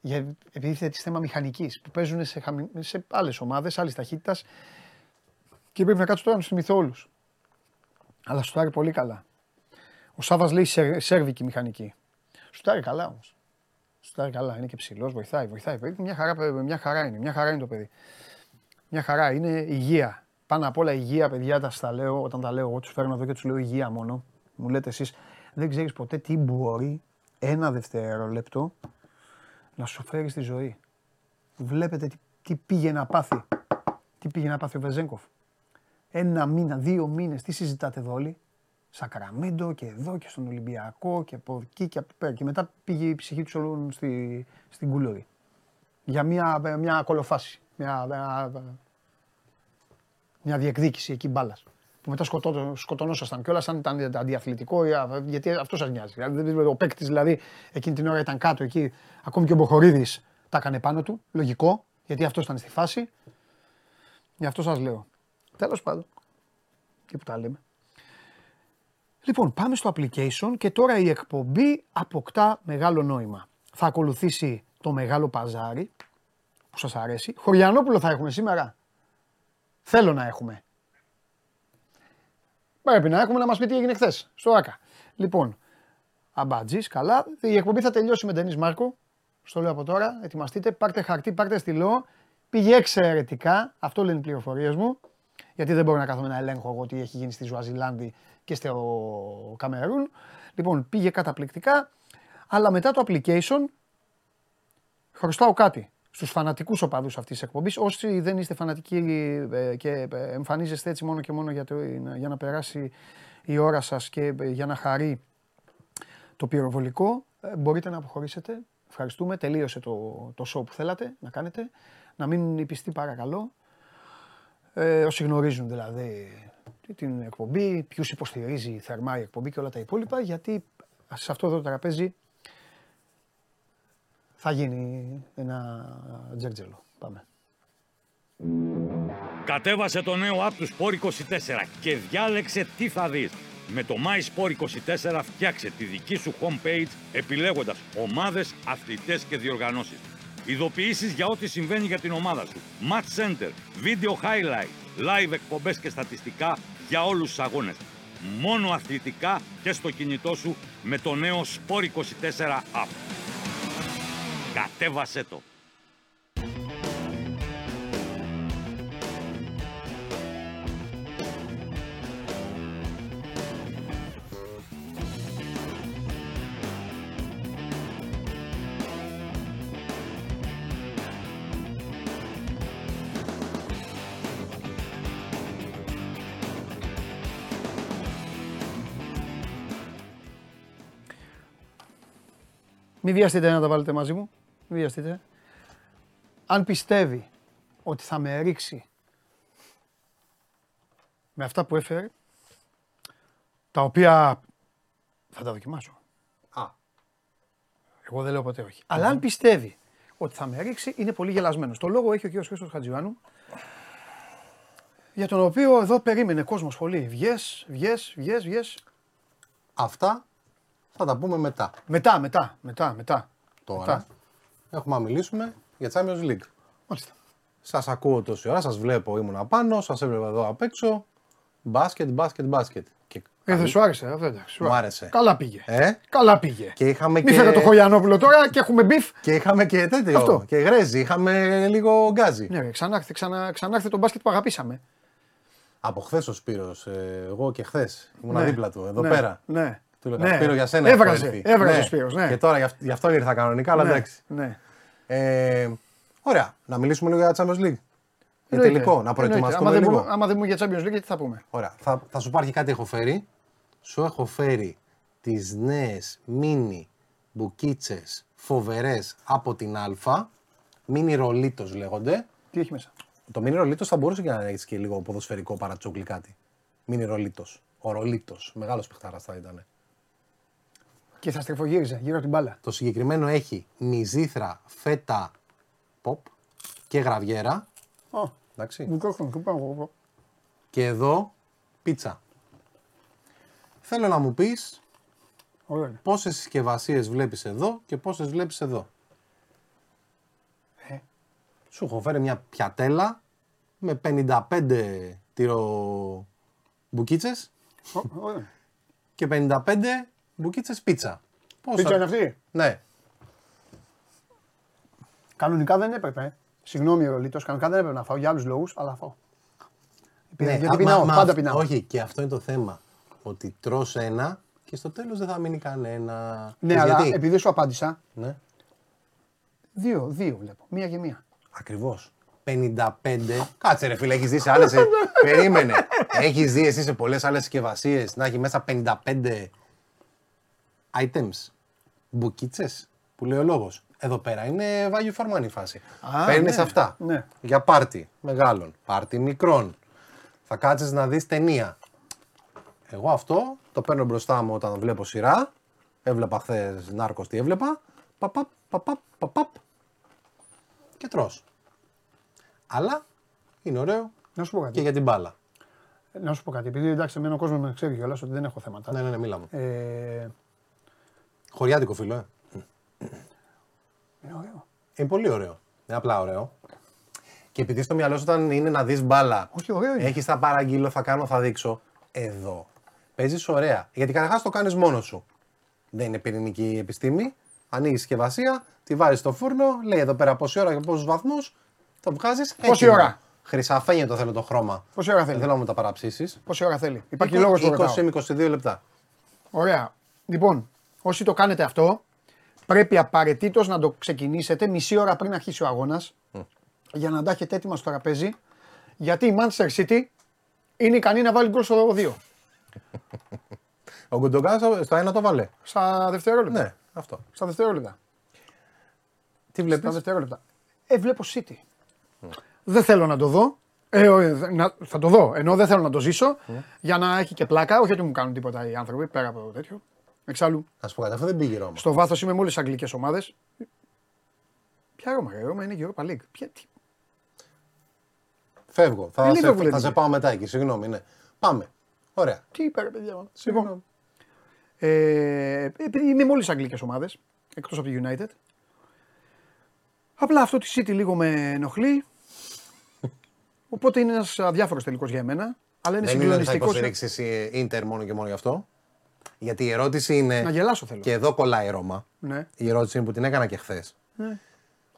για, επειδή θέτεις θέμα μηχανικής, που παίζουν σε, χαμη, σε άλλες ομάδες, άλλης ταχύτητας και πρέπει να κάτσω τώρα να τους θυμηθώ όλους. Αλλά σουτάρει πολύ καλά. Ο Σάβας λέει σερ, σέρβικη μηχανική. Σουτάρει καλά όμως. Σουτάρει καλά, είναι και ψηλός, βοηθάει, βοηθάει. Παιδί, Μια χαρά, μια χαρά είναι, μια χαρά είναι το παιδί. Μια χαρά είναι υγεία. Πάνω απ' όλα υγεία, παιδιά, τα στα λέω, όταν τα λέω εγώ τους φέρνω εδώ και τους λέω υγεία μόνο. Μου λέτε εσείς, δεν ξέρεις ποτέ τι μπορεί ένα δευτερόλεπτο να σου φέρει στη ζωή. Βλέπετε τι, τι πήγε να πάθει. Τι πήγε να πάθει ο Βεζέγκοφ. Ένα μήνα, δύο μήνες, τι συζητάτε εδώ όλοι; Σακραμέντο και εδώ και στον Ολυμπιακό και από εκεί και από πέρα. Και μετά πήγε η ψυχή τους όλων στη, στην κουλούρη. Για μια, μια κολοφάση. Μια, μια, μια διεκδίκηση εκεί μπάλας. Που μετά σκοτώ, σκοτωνόσασταν κιόλας αν ήταν αντιαθλητικό, ή α- γιατί αυτό σας νοιάζει. Δηλαδή, ο παίκτης δηλαδή εκείνη την ώρα ήταν κάτω εκεί, ακόμη και ο Μποχορίδης τα έκανε πάνω του. Λογικό, γιατί αυτός ήταν στη φάση. Γι' αυτό σας λέω. Τέλος πάντων. Και που τα λέμε. Λοιπόν, πάμε στο application και τώρα η εκπομπή αποκτά μεγάλο νόημα. Θα ακολουθήσει το μεγάλο παζάρι που σας αρέσει. Χωριανόπουλο θα έχουμε σήμερα. Θέλω να έχουμε. Πρέπει να έχουμε να μας πει τι έγινε χθες στο ΆΚΑ. Λοιπόν, αμπατζής, καλά. Η εκπομπή θα τελειώσει με Ντενής Μάρκο. Στο λέω από τώρα. Ετοιμαστείτε, πάρτε χαρτί, πάρτε στυλό. Πήγε εξαιρετικά. Αυτό λένε οι πληροφορίες μου. Γιατί δεν μπορώ να κάθομαι να ελέγχω εγώ τι έχει γίνει στη Ζουαζιλάνδη και στο Καμερούν. Λοιπόν, πήγε καταπληκτικά. Αλλά μετά το application χρωστάω κάτι στους φανατικούς οπαδούς αυτής της εκπομπής. Όσοι δεν είστε φανατικοί ε, και ε, εμφανίζεστε έτσι μόνο και μόνο για, το, για να περάσει η ώρα σας και ε, για να χαρεί το πυροβολικό, ε, μπορείτε να αποχωρήσετε. Ευχαριστούμε. Τελείωσε το, το show που θέλατε να κάνετε. Να μείνουν οι πιστοί παρακαλώ. Ε, όσοι γνωρίζουν δηλαδή την εκπομπή, ποιους υποστηρίζει θερμά η εκπομπή και όλα τα υπόλοιπα, γιατί σε αυτό εδώ το τραπέζι θα γίνει ένα τζέρτζελο. Πάμε. Κατέβασε το νέο app του Sport 24 και διάλεξε τι θα δεις. Με το My Sport 24 φτιάξε τη δική σου homepage επιλέγοντας ομάδες, αθλητές και διοργανώσεις. Ειδοποιήσεις για ό,τι συμβαίνει για την ομάδα σου. Match Center, Video Highlight, Live εκπομπές και στατιστικά για όλους τους αγώνες. Μόνο αθλητικά και στο κινητό σου με το νέο Sport 24 app. Κατέβασέ το! Μην βιαστείτε να τα βάλετε μαζί μου. Μην βιαστείτε. Αν πιστεύει ότι θα με ρίξει με αυτά που έφερε, τα οποία θα τα δοκιμάσω. Α. Εγώ δεν λέω ποτέ όχι. Αλλά αν πιστεύει ότι θα με ρίξει, είναι πολύ γελασμένος. Το λόγο έχει ο κ. Χρήστος Χατζιβάνου, για τον οποίο εδώ περίμενε κόσμος πολύ. Βγες, βγες, βγες, βγες. Αυτά θα τα πούμε μετά. Μετά, μετά, μετά, μετά. Τώρα Μετά. έχουμε να μιλήσουμε για Champions League. Μάλιστα. Σας ακούω τόση ώρα, σας βλέπω, ήμουν απάνω, σας έβλεπα εδώ απ' έξω. Μπάσκετ, μπάσκετ, μπάσκετ. Και, Ε, δεν σου άρεσε, αυτό εντάξει. σου Μου άρεσε. Καλά πήγε. ε, Καλά πήγε. και είχαμε Μη και. φέρε το Χωριανόπουλο τώρα και έχουμε beef. Και είχαμε και τέτοιο. Αυτό. Και γρέζι, είχαμε λίγο γκάζι. Ναι, ρε, ξανάρθε, ξανά, ξανάρθε το μπάσκετ που αγαπήσαμε. Από χθες ο Σπύρος, ε, εγώ και χθες ήμουν Ναι. δίπλα του, εδώ Ναι, πέρα. Ναι. Του λέγα, Ναι. Σπύρο για σένα. έχω Έβραζε, έρθει». έβραζε Ναι. ο Σπύρος, ναι. Και τώρα γι' αυτό, γι' αυτό ήρθα κανονικά, αλλά ναι, εντάξει. Ναι. Ε, ωραία, να μιλήσουμε λίγο για Champions League. Για Εννοείται, τελικό, να εννοείται. προετοιμαστούμε Άμα δεν λίγο. πούμε- Άμα δεν μου για Champions League, τι θα πούμε; Ωραία. Θα, θα σου πάρει κάτι έχω φέρει. Σου έχω φέρει τις νέες μίνι μπουκίτσες φοβερές από την Α. Μίνι ρολίτος λέγονται. Τι έχει μέσα; Το μίνι ρολίτος θα μπορούσε και να έχει και λίγο ποδοσφαιρικό παρατσόκλι κάτι. Μίνι ρολίτος. Ο ρολίτος. Μεγάλος παιχτάρας θα ήταν. Και θα στρεφογύριζε γύρω από την μπάλα. Το συγκεκριμένο έχει μυζήθρα, φέτα, pop και γραβιέρα. Ω, Εντάξει. μικρόφωνο, και πάνω εγώ. Και εδώ πίτσα. Θέλω να μου πεις Ωραίο είναι. πόσες συσκευασίες βλέπεις εδώ και πόσες βλέπεις εδώ. Ε. Σου έχω φέρει μια πιατέλα με 55 τυρομπουκίτσες Ω, ωραίο. και 55 μπουκίτσες πίτσα. Πόσα... Πίτσα είναι αυτή; Ναι. Κανονικά δεν έπρεπε. ε. Συγγνώμη, Ρολίτο, κανονικά δεν έπρεπε να φάω για άλλους λόγους, αλλά φάω. Πήρα, ναι. γιατί α, πεινάω, μα- μα πάντα αυ- πεινάω. Όχι, και αυτό είναι το θέμα. Ότι τρως ένα και στο τέλος δεν θα μείνει κανένα. Ναι, Ξέρεις αλλά γιατί; επειδή σου απάντησα, Ναι. δύο, δύο βλέπω. Μία και μία. Ακριβώς. 55. Κάτσε ρε φίλε, έχεις δει σε άλλε. Περίμενε. Έχεις δει εσύ σε πολλές άλλες συσκευασίες να έχει μέσα 55 items. Μπουκίτσες που λέει ο λόγος. Εδώ πέρα είναι value for money φάση. Α, Παίρνει ναι, αυτά. ναι. Για πάρτι μεγάλων, πάρτι μικρών. Θα κάτσεις να δεις ταινία. Εγώ αυτό το παίρνω μπροστά μου όταν βλέπω σειρά. Έβλεπα χθες Νάρκος τι έβλεπα. Παπαπ, παπαπ, παπαπ. Και τρως. Αλλά είναι ωραίο Να σου πω και κάτι. για την μπάλα. Να σου πω κάτι. Επειδή εντάξει, εμένα ο κόσμος με ξέρει κιόλας ότι δεν έχω θέματα. Ναι, ναι, ναι, μίλα μου. Ε, Χωριάτικο φίλο, ε. είναι ωραίο. Είναι πολύ ωραίο. Είναι απλά ωραίο. Και επειδή στο μυαλό σου όταν είναι να δεις μπάλα, Όχι, ωραίο είναι. έχεις θα παραγγείλω, θα κάνω, θα δείξω. Εδώ. Παίζεις ωραία. Γιατί καταρχάς το κάνεις μόνος σου. Δεν είναι πυρηνική επιστήμη. Ανοίγεις συσκευασία, τη βάζεις στο φούρνο, λέει εδώ πέρα πόση ώρα και πόσους βαθμούς, το βγάζεις. Πόση έτοιμο. ώρα; Χρυσαφένιο το θέλω το χρώμα. Πόση ώρα Δεν θέλει. θέλω να μου τα παραψήσεις. Πόση ώρα θέλει; Υπάρχει λόγος που 20 ρωτάω. με 22 λεπτά. Ωραία. Λοιπόν, όσοι το κάνετε αυτό, πρέπει απαραίτητος να το ξεκινήσετε μισή ώρα πριν αρχίσει ο αγώνας για να τα έχετε έτοιμα στο τραπέζι. Γιατί η Manchester City είναι ικανή να βάλει γκολ στο 2 Ο Γκουντογκάν στο- στο ένα το βάλε. στα δευτερόλεπτα. Ναι, αυτό. Στα δευτερόλεπτα. Τι Στα βλέπεις. δευτερόλεπτα. Ε, βλέπω City. Δεν θέλω να το δω. Ε, ο- ε, να- θα το δω, ενώ δεν θέλω να το ζήσω για να έχει και πλάκα. Όχι ότι μου κάνουν τίποτα οι άνθρωποι πέρα από τέτοιο. Εξάλλου, Να σου πω κάτι, αυτό δεν πήγε η Ρώμα. στο βάθος είμαι με όλες τις αγγλικές ομάδες. Ποια Ρώμα, ρε, η Ρώμα είναι η Europa League. Ποια, τι, Φεύγω. Θα, Ε, σε, Liverpool θα σε είναι. πάω μετά εκεί. Συγγνώμη, ναι. Πάμε. Ωραία. τι είπε, ρε παιδιά. μου. Συγγνώμη. Λοιπόν, ε, επειδή είμαι με όλες τις αγγλικές ομάδες, εκτός από τη United. Απλά αυτό τη City λίγο με ενοχλεί. [laughs] Οπότε είναι ένας αδιάφορος τελικός για μένα. Αλλά είναι Δεν είναι ότι θα συγκλονιστικός. υποστηρίξεις εσύ Ίντερ μόνο και μόνο γι' αυτό; Γιατί η ερώτηση είναι. Να γελάσω θέλω. Και εδώ κολλάει η Ρώμα. Ναι. Η ερώτηση είναι που την έκανα και χθες.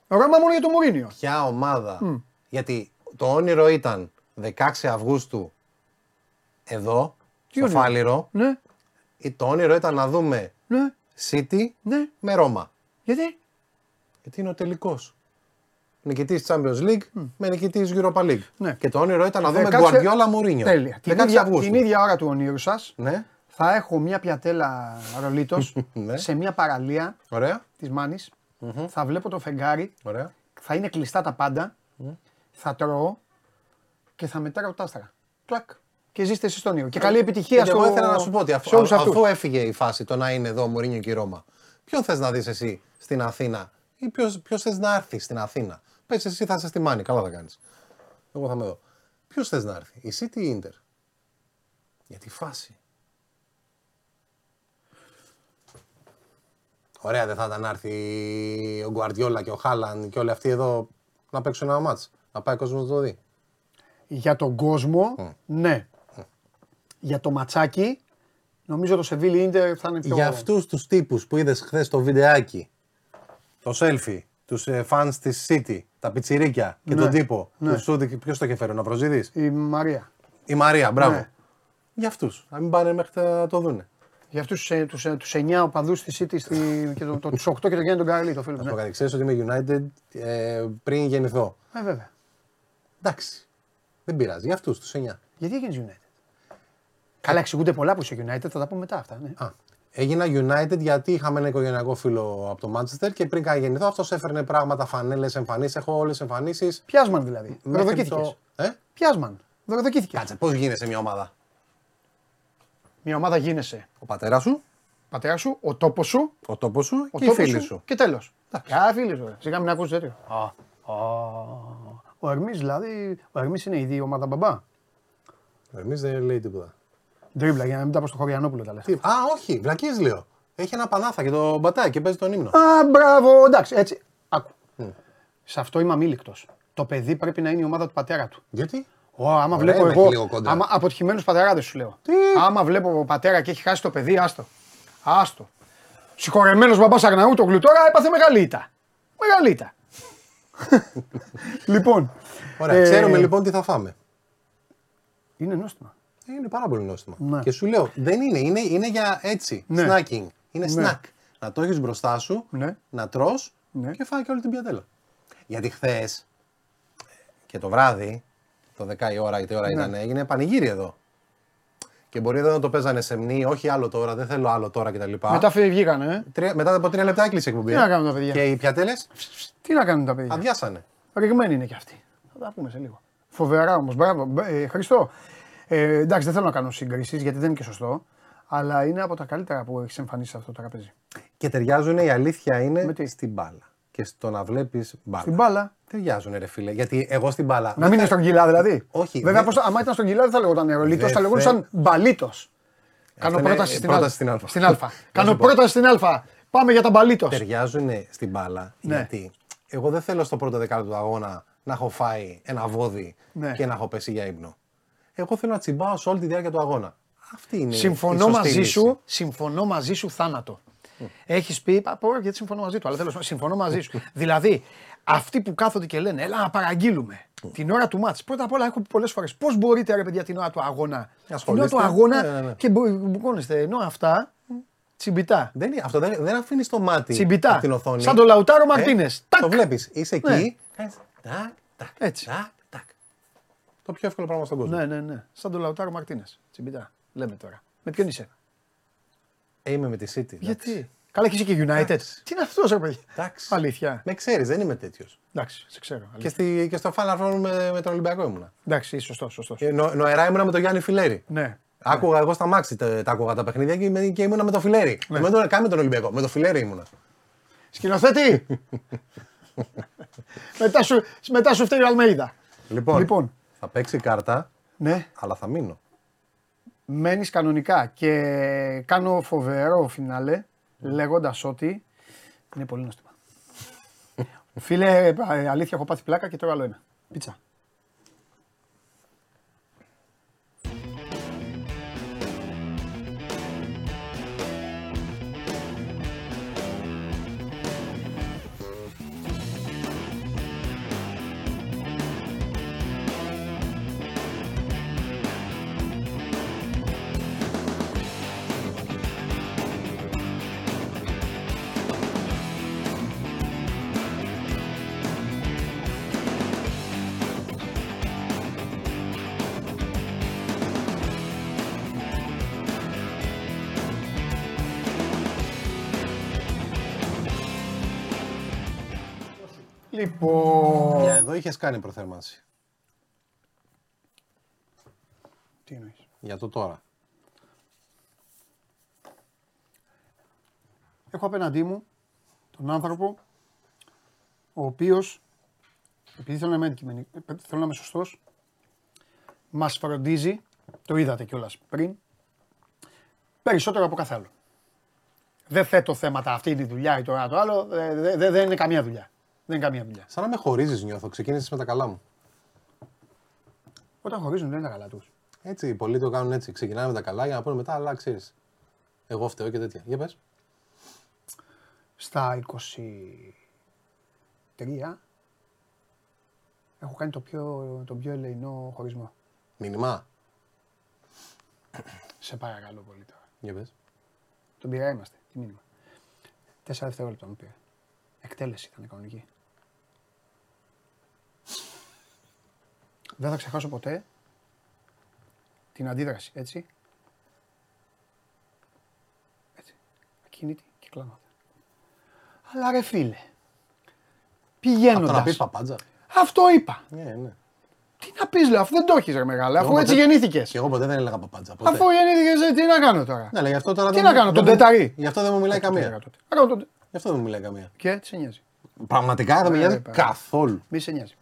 Ρώμα μόνο για το Μουρίνιο. Ποια ομάδα. Γιατί το όνειρο ήταν 16 Αυγούστου εδώ, Τι στο όνειρο; Φάληρο. Ναι, Το όνειρο ήταν να δούμε ναι, City ναι. με Ρώμα. Γιατί; Γιατί είναι ο τελικός. Νικητής Champions League με νικητής Europa League. Ναι. Και το όνειρο ήταν να δούμε 16 Guardiola Mourinho. Τέλεια. Την 16 ίδια, Αυγούστου. την ίδια ώρα του ονείρου σας Ναι. Θα έχω μια πιατέλα ρολίτος [laughs] Ναι. σε μια παραλία Ωραία. της μανη Θα βλέπω το φεγγάρι. Ωραία. Θα είναι κλειστά τα πάντα. Θα τρώω και θα μετράω τα άστρα. Κλακ. Και ζήστε εσείς στον ήλιο. Και καλή επιτυχία Και στο... εγώ ήθελα να σου πω ότι αφού, σε όλους α- αυτούς. αφού έφυγε η φάση το να είναι εδώ ο Μουρίνιο και η Ρώμα, ποιον θες να δεις εσύ στην Αθήνα ή ποιος θες να έρθει στην Αθήνα; Πες εσύ θα είσαι στη Μάνη, καλά θα κάνεις. Εγώ θα είμαι εδώ. Ποιος θες να έρθει, η City ή η Inter; Για τη φάση. Ωραία δεν θα ήταν να έρθει ο Γκουαρδιόλα και ο Χάλαν και όλοι αυτοί εδώ να παίξουν ένα μάτς. Να πάει ο κόσμος να το δει. Για τον κόσμο, ναι. Για το ματσάκι, νομίζω το Σεβίλη Ίντερ θα είναι πιο... Για αυτούς τους τύπους που είδες χθες το βιντεάκι, το selfie, τους ε, fans της City, τα πιτσιρίκια και Ναι, τον τύπο, ναι. που σου, ποιος το είχε φέρει, ο Ναυροζίδης, Η Μαρία. η Μαρία, μπράβο. Ναι. Για αυτούς, να μην πάνε μέχρι να το δούνε. Για αυτούς τους τους, τους 9 οπαδούς της City στη, και το, το, τους 8 και τον Γιάννη τον Καραλή, το φίλο. Να Ναι. σου πω κάτι, ξέρεις ότι είμαι United ε, πριν γεννηθώ. Ε, βέβαια. Εντάξει, δεν πειράζει, για αυτούς τους 9. Γιατί έγινες United; Καλά, εξηγούνται πολλά που είσαι United, θα τα πούμε μετά αυτά. Ναι. Α, έγινα United γιατί είχαμε ένα οικογενειακό φίλο από το Manchester και πριν καν γεννηθώ αυτός έφερνε πράγματα, φανέλες, εμφανίσεις, έχω όλες τις εμφανίσεις. Πιάσμαν δηλαδή. μέχρι Δωροδοκήθηκε. το- Ε; Πιάσμαν. Δωροδοκήθηκε. Κάτσε, πώς γίνεσαι μια ομάδα; Μια ομάδα γίνεσαι. Ο πατέρας σου, Πατέρας σου, ο τόπος σου, ο τόπος σου ο και οι τόπος φίλοι σου. Και τέλος. Ποια φίλοι σου. ρε. Σιγά μην ακούσει τέτοιο. Α, α, ο Ερμής δηλαδή. Ο Ερμής είναι η ομάδα μπαμπά. Εμείς δεν λέει τίποτα. Ντρίμπλα για να μην τα πω στο Χωριανόπουλο τα λε. Τι, α, όχι, βλακίες λέω. Έχει ένα πανάθα και το μπατάει και παίζει τον ύμνο. Α, μπράβο, εντάξει, έτσι. Άκου. Σε αυτό είμαι αμήλικτος. Το παιδί πρέπει να είναι η ομάδα του πατέρα του. Γιατί; Ω, άμα Ωραία, βλέπω με εγώ. έχει λίγο κοντά. Άμα, αποτυχημένους πατεράδες σου λέω. Άμα βλέπω πατέρα και έχει χάσει το παιδί, άστο. Άστο. Συγχωρεμένος μπαμπάς Αγναού το γλουτόρα έπαθε μεγάλη ήττα. Μεγάλη ήττα. [laughs] λοιπόν. Ωραία, ε, ξέρουμε λοιπόν τι θα φάμε. Είναι νόστιμα. Είναι πάρα πολύ νόστιμο. Ναι. Και σου λέω, δεν είναι, είναι, είναι για έτσι, Ναι. snacking. Είναι Ναι. snack. Να το έχεις μπροστά σου, Ναι. να τρως Ναι. και φάει και όλη την πιατέλα. Γιατί χθες και το βράδυ, το 10 η ώρα ή τι ώρα Ναι. ήταν, έγινε πανηγύρι εδώ. Και μπορεί εδώ να το παίζανε σε μνή, όχι άλλο τώρα, δεν θέλω άλλο τώρα κτλ. Μετά φε- βγήκανε. Ε. Τρία- μετά από τρία λεπτά έκλεισε η εκπομπή. Τι ε. να κάνουν τα παιδιά; Και οι πιατέλες; Τι να κάνουν τα παιδιά; αδειάσανε. Ρηγμένοι είναι κι αυτοί. Θα τα πούμε σε λίγο. Φοβερά όμως. Μπράβο. Μπ- Ε, Χριστό. Ε, εντάξει, δεν θέλω να κάνω συγκρίσεις γιατί δεν είναι και σωστό. Αλλά είναι από τα καλύτερα που έχεις εμφανίσει σε αυτό το τραπέζι. Και ταιριάζουν, η αλήθεια είναι, Με τι; στην μπάλα. Και στο να βλέπεις μπάλα. Στην μπάλα. Ταιριάζουν, ρε φίλε. Γιατί εγώ στην μπάλα. Να μην είναι στον κιλά δηλαδή. Όχι, Βέβαια, δεν- πώς, άμα ήταν στον κιλά δεν θα λεγόταν νερολίτο, Δεν θα λεγόταν θε- μπαλίτος. Κάνω είναι πρόταση η στην πρόταση Α. στην Α. Στην Α. Να Κάνω σου πω. πρόταση στην Α. Πάμε για τα μπαλίτος. ταιριάζουν στην μπάλα. Ναι. Γιατί εγώ δεν θέλω στο πρώτο δεκάλεπτο του αγώνα να έχω φάει ένα βόδι Ναι. και να έχω πέσει για ύπνο. Εγώ θέλω να τσιμπάω σε όλη τη διάρκεια του αγώνα. Αυτή είναι η Συμφωνώ σωστή μαζί λύση. σου, συμφωνώ μαζί σου θάνατο. Έχεις πει, πα, πω, γιατί συμφωνώ μαζί του, αλλά τέλος συμφωνώ μαζί σου. [laughs] δηλαδή, αυτοί που κάθονται και λένε, έλα να παραγγείλουμε την ώρα του μάτς. Πρώτα απ' όλα, έχω πει πολλές φορές, πώς μπορείτε ρε παιδιά την ώρα του αγώνα; Την ώρα Ασχολείστε. του αγώνα Ναι, ναι, ναι. και μπο- μπουκώνεστε. Ενώ αυτά, τσιμπιτά. Δεν, είναι- αυτό δεν, δεν αφήνεις το μάτι Τσιμπιτά. από την οθόνη. Σαν το Λαουτάρο Ε, Μαρτίνες. Τάκ. Το βλέπεις. Είσαι εκεί. Ναι. κάνεις τάκ, τάκ, Έτσι. τάκ, τάκ. Το πιο εύκολο πράγμα στον κόσμο. Ναι, ναι, ναι. Σαν το Λαουτάρο Μαρτίνες. Τσιμπιτά. Λέμε τώρα. Με ποιον είσαι; Ε, είμαι με τη City. εντάξει. Γιατί. Καλά, και είσαι και United. Εντάξει. Τι είναι αυτός, ρε παιδιά. Εντάξει. Αλήθεια. Με ξέρεις, δεν είμαι τέτοιος. Εντάξει, σε ξέρω. Και, αλήθεια. στη, και στο Final Four με, με τον Ολυμπιακό ήμουνα. Εντάξει, σωστός, σωστός. Και νο, νοερά ήμουνα με τον Γιάννη Φιλέρη. Ναι. Άκουγα εγώ στα μάξι τα, τα άκουγα τα παιχνίδια και, είμαι- και ήμουνα με τον Φιλέρη. Ναι. Με τον, καν με τον Ολυμπιακό. Με τον Φιλέρη ήμουνα. Σκηνοθέτη! [laughs] μετά, σου, μετά σου φταίει ο Αλμέιδα. Λοιπόν, Λοιπόν. θα παίξει κάρτα, Ναι, αλλά θα μείνω. μένεις κανονικά και κάνω φοβερό φινάλε λέγοντας ότι είναι πολύ νόστιμα. Φίλε, ε, αλήθεια έχω πάθει πλάκα και τώρα άλλο ένα. Πίτσα. Λοιπόν. Για εδώ είχες κάνει προθέρμανση. Τι εννοείς; Για το τώρα. Έχω απέναντί μου τον άνθρωπο ο οποίος, επειδή θέλω να είμαι, αντικειμενικ- ε, θέλω να είμαι σωστός, μας φροντίζει, το είδατε κιόλας πριν, περισσότερο από κάθε άλλο. Δεν θέτω θέματα αυτή είναι η δουλειά ή το ένα το άλλο, ε, δε- δε- δεν είναι καμία δουλειά. Δεν είναι καμία δουλειά. Σαν να με χωρίζεις, νιώθω. Ξεκίνησες με τα καλά μου. Όταν χωρίζουν δεν είναι τα καλά τους. Έτσι, οι πολλοί το κάνουν έτσι. Ξεκινάμε με τα καλά για να πούνε μετά, αλλά ξέρεις. Εγώ φταίω και τέτοια. Για πες. Στα 23 έχω κάνει το πιο, το πιο ελεηνό χωρισμό. Μήνυμα. Σε παρακαλώ πολύ τώρα. Για πες. Τον πειρά είμαστε. Τι μήνυμα. Τέσσερα δευτερόλεπτα μου πήρε. Εκτέλεση ήταν κανονική. Δεν θα ξεχάσω ποτέ την αντίδραση. Έτσι. Έτσι. Ακίνητη και κλάματα. Αλλά ρε φίλε. Αυτό να Πηγαίνοντας. πεις παπάντζα. Αυτό είπα. Ναι, ναι. Τι να πεις λέω, αφού δεν το έχεις ρε μεγάλα, αφού Εγώ έτσι ποτέ- γεννήθηκες. Και εγώ ποτέ δεν έλεγα παπάντζα. Ποτέ. Αφού γεννήθηκες, ε, τι να κάνω τώρα; Ναι, αλλά γι' αυτό τώρα Τι δεν να μου- κάνω, δεν τον μου- τεταρί. Γι' αυτό δεν μου μιλάει Τι έλεγα καμία. τότε. Να κάνω τον- Γι' αυτό δεν μου μιλάει καμία. Και τι σε νοιάζει. Πραγματικά δεν με Ναι, νοιάζει ρε, πάρα. καθόλου. Μη σε νοιάζει.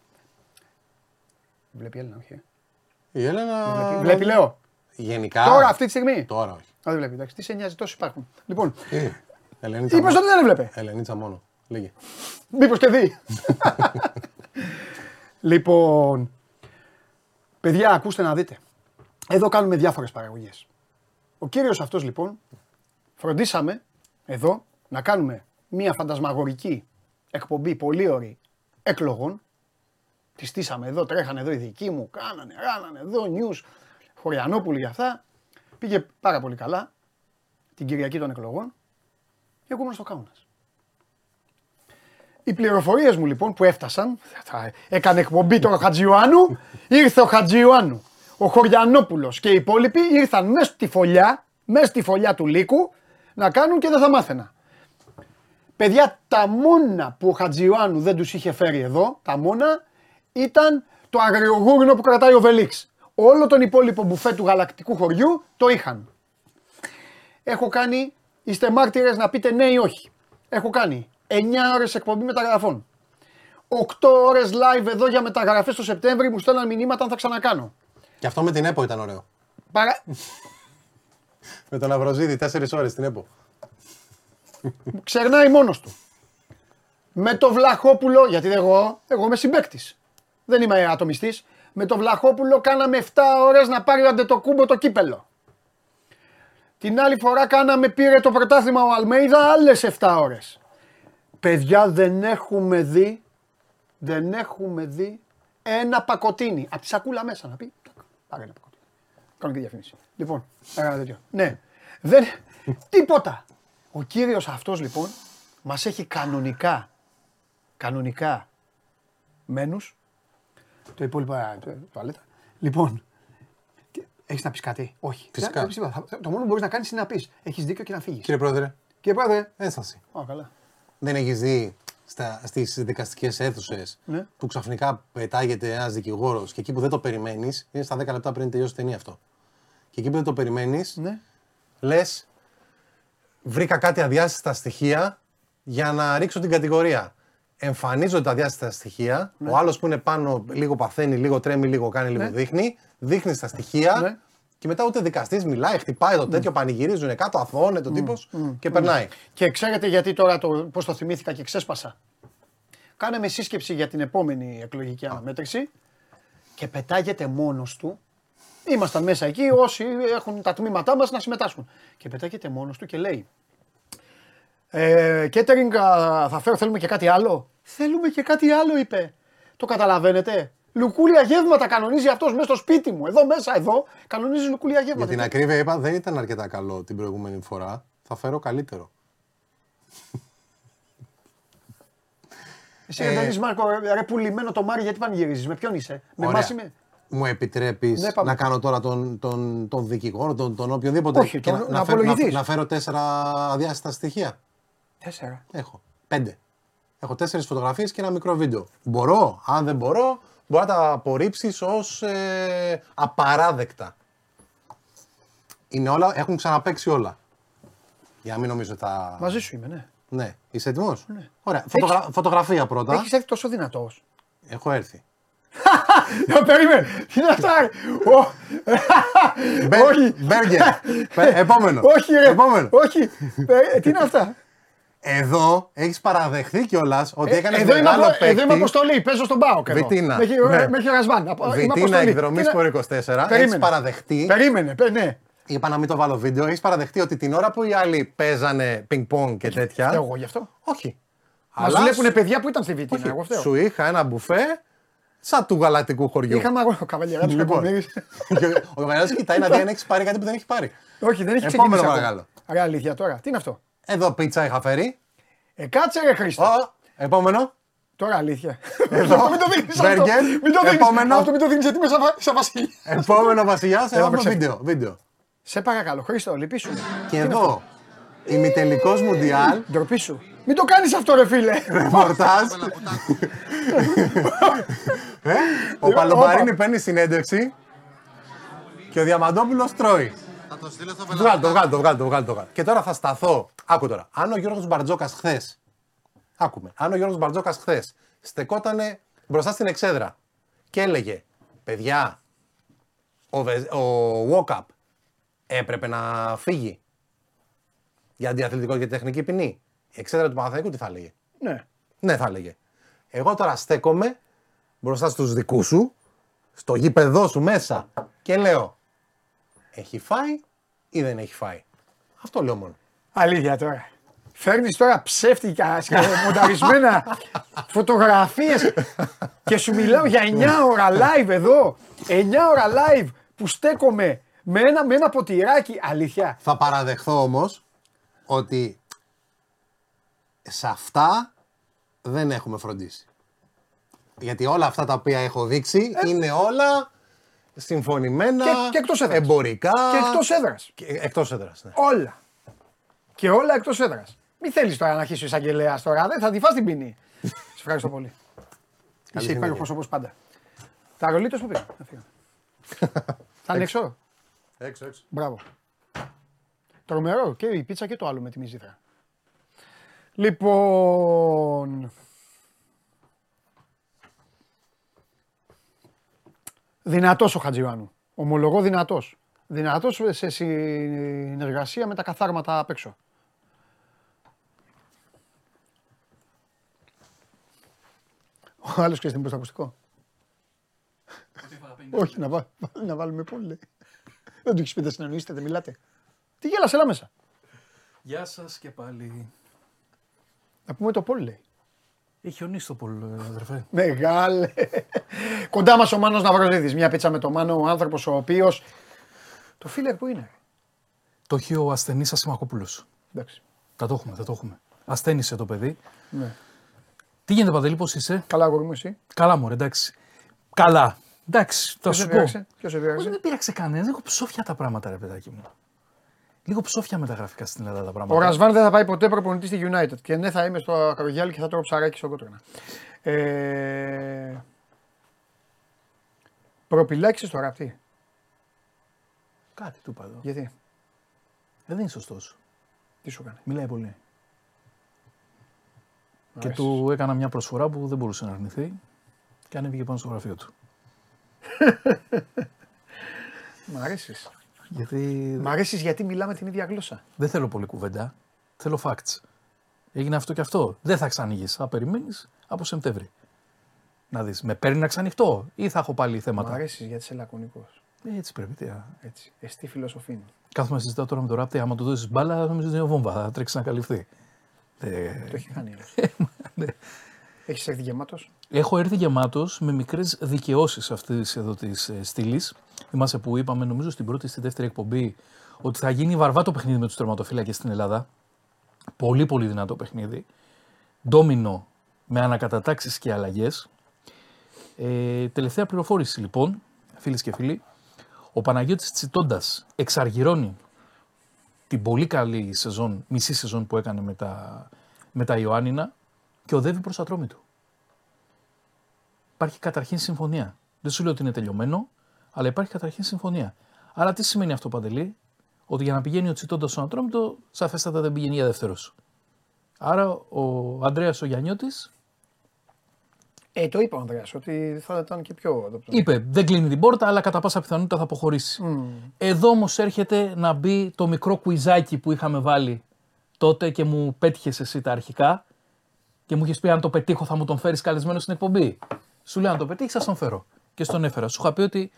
Βλέπει η Έλληνα, όχι. ε. Η Έλενα. Βλέπει, βλέπει, λέω. Γενικά. Τώρα, αυτή τη στιγμή. Τώρα όχι. Α, δεν βλέπει, εντάξει. Τι σε νοιάζει, τόσοι υπάρχουν. Λοιπόν, Ε, Ελενίτσα είπες μόνο. ότι δεν έβλεπε. Ελενίτσα μόνο. Λέγε. Μήπως και δει. λοιπόν, παιδιά, ακούστε να δείτε. Εδώ κάνουμε διάφορες παραγωγές. Ο κύριος αυτός λοιπόν, φροντίσαμε εδώ να κάνουμε μια φαντασμαγορική εκπομπή πολύ ωραία εκλογών. Τη στήσαμε εδώ, τρέχανε εδώ οι δικοί μου, κάνανε, ράνανε εδώ, νιους, Χωριανόπουλοι για αυτά. Πήγε πάρα πολύ καλά την Κυριακή των εκλογών και εγώ ήμουν στο Κάουνας. Οι πληροφορίες μου λοιπόν που έφτασαν, θα έκανε εκπομπή τώρα ο Χατζιωάννου, ήρθε ο Χατζιωάννου, ο Χωριανόπουλος και οι υπόλοιποι ήρθαν μέσα στη φωλιά, μέσα στη φωλιά του λύκου να κάνουν και δεν θα μάθαινα. Παιδιά, τα μόνα που ο Χατζιωάννου δεν τους είχε φέρει εδώ, τα μόνα, ήταν το αγριογούρινο που κρατάει ο Βελίξ. Όλο τον υπόλοιπο μπουφέ του γαλακτικού χωριού το είχαν. Έχω κάνει, είστε μάρτυρες να πείτε ναι ή όχι. Έχω κάνει 9 ώρες εκπομπή μεταγραφών. 8 ώρες live εδώ για μεταγραφές το Σεπτέμβρη μου στέλναν μηνύματα αν θα ξανακάνω. Και αυτό με την ΕΠΟ ήταν ωραίο. Παρα... [laughs] Με τον Αυροζίδη, 4 ώρες στην ΕΠΟ. Ξερνάει μόνος του. Με το Βλαχόπουλο, γιατί εγώ, εγώ είμαι συμπέκτης. Δεν είμαι ατομιστής. Με το Βλαχόπουλο κάναμε 7 ώρες να πάρει ο Αντετοκούμπο το κύπελο. Την άλλη φορά κάναμε, πήρε το πρωτάθλημα ο Αλμέιδα άλλες 7 ώρες. Παιδιά δεν έχουμε δει, δεν έχουμε δει ένα πακοτίνι. Από τη σακούλα μέσα να πει, τάκ, πάρε ένα πακοτίνι. Κάνω και διαφήμιση. Λοιπόν, ένα τέτοιο. Ναι, δεν, τίποτα. Ο κύριος αυτός λοιπόν μας έχει κανονικά, κανονικά μένους, το υπόλοιπο α, το- τουαλέτα. Λοιπόν, τι- έχεις να πεις κάτι, όχι. Φυσικά. Δεν- δεν πεις τίποτα. Θα- Το μόνο που μπορείς να κάνεις είναι να πεις, έχεις δίκιο και να φύγεις. Κύριε Πρόεδρε, Κύριε Πρόεδρε, ένσταση. Ω, καλά. Δεν έχεις δει στα, στις δικαστικές αίθουσες Ναι. που ξαφνικά πετάγεται ένας δικηγόρος και εκεί που δεν το περιμένεις, είναι στα 10 λεπτά πριν τελειώσει η ταινία αυτό. Και εκεί που δεν το περιμένεις, Ναι. λες βρήκα κάτι αδιάστατα στοιχεία για να ρίξω την κατηγορία. Εμφανίζονται τα αδιάστατα στοιχεία. Ναι. Ο άλλος που είναι πάνω λίγο παθαίνει, λίγο τρέμει, λίγο κάνει, λίγο δείχνει. Δείχνεις τα στοιχεία. Ναι. Και μετά ούτε δικαστής μιλάει, χτυπάει το τέτοιο, πανηγυρίζουν κάτω, αθώνεται ο τύπος και περνάει. Και ξέρετε γιατί τώρα το, πώς το θυμήθηκα και ξέσπασα. Κάναμε σύσκεψη για την επόμενη εκλογική αναμέτρηση και πετάγεται μόνος του. Ήμασταν μέσα εκεί όσοι έχουν τα τμήματά μας να συμμετάσχουν. Και πετάγεται μόνος του και λέει ε, Κέτερινγκ α, θα φέρω, θέλουμε και κάτι άλλο; Θέλουμε και κάτι άλλο είπε. Το καταλαβαίνετε; Λουκούλια γεύματα κανονίζει αυτός μέσα στο σπίτι μου. Εδώ μέσα, εδώ, κανονίζει λουκούλια Για γεύματα. την ακρίβεια είπα δεν ήταν αρκετά καλό την προηγούμενη φορά. Θα φέρω καλύτερο. Εσύ δεν δεις, Μάρκο, ρε, ρε πουλημένο το Μάρι, γιατί πανηγυρίζεις, με ποιον είσαι, με Ωραία. εμάς είμαι; Μου επιτρέπεις Ναι, πάμε. να κάνω τώρα τον, τον, τον δικηγόρο, τον, τον οποιοδήποτε. Όχι, και τον- να, να να, φέρω, να, απολογηθείς. να φέρω τέσσερα αδιάστατα στοιχεία. Τέσσερα. Έχω. Πέντε. Έχω τέσσερις φωτογραφίες και ένα μικρό βίντεο. Μπορώ, αν δεν μπορώ, μπορεί να τα απορρίψει ως ε, απαράδεκτα. Είναι όλα, έχουν ξαναπέξει όλα. Για να μην νομίζω ότι θα. Μαζί σου είμαι, ναι. Ναι, είσαι έτοιμος; Ωραία. Φωτογρα... Φωτογραφία πρώτα. Έχεις έρθει τόσο δυνατός. Έχω έρθει. Περίμενε. Τι είναι αυτά. ρε. Ω. Μπε- Όχι. Μπέργκερ. Πε- Επόμενο. Όχι, ρε. Επόμενο. Όχι. Ε, Τι είναι αυτά; Εδώ έχεις παραδεχθεί κιόλας ότι Ε, έκανες Εδώ είμαι, μεγάλο απο- εδώ είμαι παίκτη. αποστολή. Παίζω στον Πάο. Βιτίνα. Με έχει, Ναι. με έχει ο Ρασβάν. Απο- είμαι Βιτίνα αποστολή. εκδρομή Τι είναι- Σπορ 24. Έχεις Περίμενε. παραδεχτεί; Περίμενε. πε- Ναι. Είπα να μην το βάλω βίντεο. Έχεις παραδεχτεί ότι την ώρα που οι άλλοι παίζανε πινκ-πονγκ και τέτοια. Φταίω εγώ γι' αυτό. Όχι. Μας Αλλά βλέπουν παιδιά που ήταν στη Βιτίνα. όχι, Εγώ φταίω. Σου είχα ένα μπουφέ σαν του γαλακτικού χωριού. Είχαμε αγώνα. Ο καβαλιέρα του Λοιπόν. Κακομοίρη. [laughs] Και ο Καβαλιάς κοιτάει να δει αν έχεις πάρει κάτι που δεν έχει πάρει. Όχι, δεν έχει Επόμενο ξεκινήσει. ακόμα. παρακαλώ. Ρε αλήθεια τώρα. Τι είναι αυτό; Εδώ πίτσα είχα φέρει. Ε, κάτσε ρε Χρήστο. Ω, επόμενο. Τώρα αλήθεια. Εδώ. Αυτό [laughs] Μην το δίνεις αυτό. Μπέργκερ. Μην το δίνεις. Επόμενο. Αυτό μην το δίνεις γιατί είμαι σαν βα- σαν βασίλη. Επόμενο βασιλιάς. Έλα, Έχουμε παίξε. βίντεο. βίντεο. Σε παρακαλώ, Χρήστο, λυπήσου. Και εδώ ημιτελικό Μουντιάλ. Ντροπή σου. Μην το κάνεις αυτό ρε φίλε. [laughs] Ρεπορτάζ. Ε, Ο Παλομπαρίνη παίρνει συνέντευξη και ο Διαμαντόπουλος τρώει. Θα το στείλω στο Βγάλ το, βγάλ το, βγάλ το, βγάλ το. βγάλ. Και τώρα θα σταθώ. Άκου τώρα. Αν ο Γιώργος Μπαρτζόκας χθες. Άκουμε. Αν ο Γιώργος Μπαρτζόκας χθες στεκότανε μπροστά στην εξέδρα και έλεγε Παιδιά, ο, Βε- ο Walkup έπρεπε να φύγει για αντιαθλητικό και τεχνική ποινή. Η εξέδρα του Παναθαϊκού τι θα έλεγε. Ναι. Ναι, θα έλεγε. Εγώ τώρα στέκομαι μπροστά στους δικούς σου, στο γήπεδό σου μέσα και λέω έχει φάει ή δεν έχει φάει. Αυτό λέω μόνο. Αλήθεια τώρα. Φέρνεις τώρα ψεύτικα, σκα- [laughs] μονταρισμένα φωτογραφίες και σου μιλάω για 9 ώρα live εδώ. 9 ώρα live που στέκομαι με ένα, με ένα ποτηράκι. Αλήθεια. Θα παραδεχθώ όμως ότι σε αυτά δεν έχουμε φροντίσει. Γιατί όλα αυτά τα οποία έχω δείξει είναι όλα συμφωνημένα, Ε. Και- και εκτός έδρας. εμπορικά. Και εκτός έδρας. Και- Εκτός έδρας, ναι. Όλα. Και όλα εκτός έδρας. Μην θέλεις τώρα να αρχίσεις ο εισαγγελέας τώρα. Δεν θα τη φας την ποινή. [laughs] Σε ευχαριστώ πολύ. Είσαι συνέχεια. υπέροχος όπως πάντα. Τα ρολίτες που πήγαν. Να φύγουν. Θα [laughs] είναι έξω. Έξω, έξω. Μπράβο. Τρομερό και η πίτσα και το άλλο με τη μυζήθρα. Λοιπόν. Δυνατός ο Χατζιωάννου. Ομολογώ δυνατός. Δυνατός σε συνεργασία με τα καθάρματα απ' έξω. Ο άλλος ξέρεις τι είναι το ακουστικό. Όχι, να, βά- να βάλουμε πολύ. Δεν του έχεις πει δεν συνεννοείστε, δεν μιλάτε. Τι γέλασε, έλα μέσα. Γεια σας και πάλι. Να πούμε το πόλ λέει. Έχει χιονίσει το πολύ, αδερφέ. Μεγάλε. Κοντά μας ο Μάνος Ναυροζίδης. Μια πίτσα με το Μάνο, ο άνθρωπος ο οποίος... Το φίλερ που είναι. Το έχει ο ασθενής Ασημακόπουλος. Εντάξει. Θα το έχουμε, θα το έχουμε. Ασθένησε το παιδί. Ναι. Τι γίνεται, Παντελή, πώς είσαι; Καλά, αγόρι μου, εσύ; Καλά, μωρέ, εντάξει. Καλά. Εντάξει, θα Ποιος σε σου πω. πείραξε, ποιος σε Όχι, πείραξε. δεν πήραξε κανένας. Λίγο ψόφια τα πράγματα, ρε παιδάκι μου. Λίγο ψόφια με τα γραφικά στην Ελλάδα τα Ο πράγματα. Ρασβάν δεν θα πάει ποτέ προπονητής στη United. Και ναι, θα είμαι στο Ακρογιάλη και θα τρώω ψαράκι στο κότρονα. Ε... Προπυλάξεις στο ραπτή. Κάτι του είπα εδώ. Γιατί, Ε, δεν είναι σωστός. τι σου έκανε. Μιλάει πολύ. Και αρέσει. του έκανα μια προσφορά που δεν μπορούσε να αρνηθεί και ανέβηκε πάνω στο γραφείο του. Μ' αρέσεις. Γιατί Μ' αρέσεις γιατί μιλάμε την ίδια γλώσσα; δεν θέλω πολύ κουβέντα. Θέλω facts. Έγινε αυτό και αυτό. Δεν θα ξανοίγεις. Θα περιμένεις από Σεπτέμβρη. Να δεις, με παίρνει να ξανοιχτώ ή θα έχω πάλι Μ' θέματα. αρέσεις γιατί είσαι λακωνικός. Ε, έτσι πρέπει. Τι, α. Έτσι. Εστί φιλοσοφή. Κάθομαι να συζητάω τώρα με τον ράπτη. Άμα του δώσεις μπάλα, νομίζω ότι είναι βόμβα. Θα τρέξει να καλυφθεί. Ε, Το έχει κάνει. ναι. Έχεις έρθει γεμάτος; Έχω έρθει γεμάτος με μικρές δικαιώσεις αυτής εδώ της ε, στήλης. Θυμάσαι που είπαμε, νομίζω στην πρώτη ή στη δεύτερη εκπομπή, ότι θα γίνει βαρβάτο παιχνίδι με τους τερματοφύλακες στην Ελλάδα. Πολύ πολύ δυνατό παιχνίδι. Ντόμινο με ανακατατάξεις και αλλαγές. Ε, τελευταία πληροφόρηση λοιπόν, φίλες και φίλοι. Ο Παναγιώτης Τσιτώντας εξαργυρώνει την πολύ καλή σεζόν, μισή σεζόν που έκανε με τα, με τα Ιωάννινα και οδεύει προς ατρόμητο. Υπάρχει καταρχήν συμφωνία. Δεν σου λέω ότι είναι τελειωμένο, αλλά υπάρχει καταρχήν συμφωνία. Άρα τι σημαίνει αυτό, Παντελή, ότι για να πηγαίνει ο Τσιτώντα στον ατρόμητο, σαφέστατα δεν πηγαίνει για δεύτερος. Άρα ο Αντρέα ο Γιαννιώτη Ε, το είπε ο Ανδρέας, ότι θα ήταν και πιο. είπε: Δεν κλείνει την πόρτα, αλλά κατά πάσα πιθανότητα θα αποχωρήσει. Εδώ όμως έρχεται να μπει το μικρό κουιζάκι που είχαμε βάλει τότε και μου πέτυχες εσύ τα αρχικά και μου είχες πει: Αν το πετύχω, θα μου τον φέρεις καλεσμένο στην εκπομπή. Σου λέω: Αν το πετύχεις, θα τον φέρω. Και στον έφερα. Σου είχα πει ότι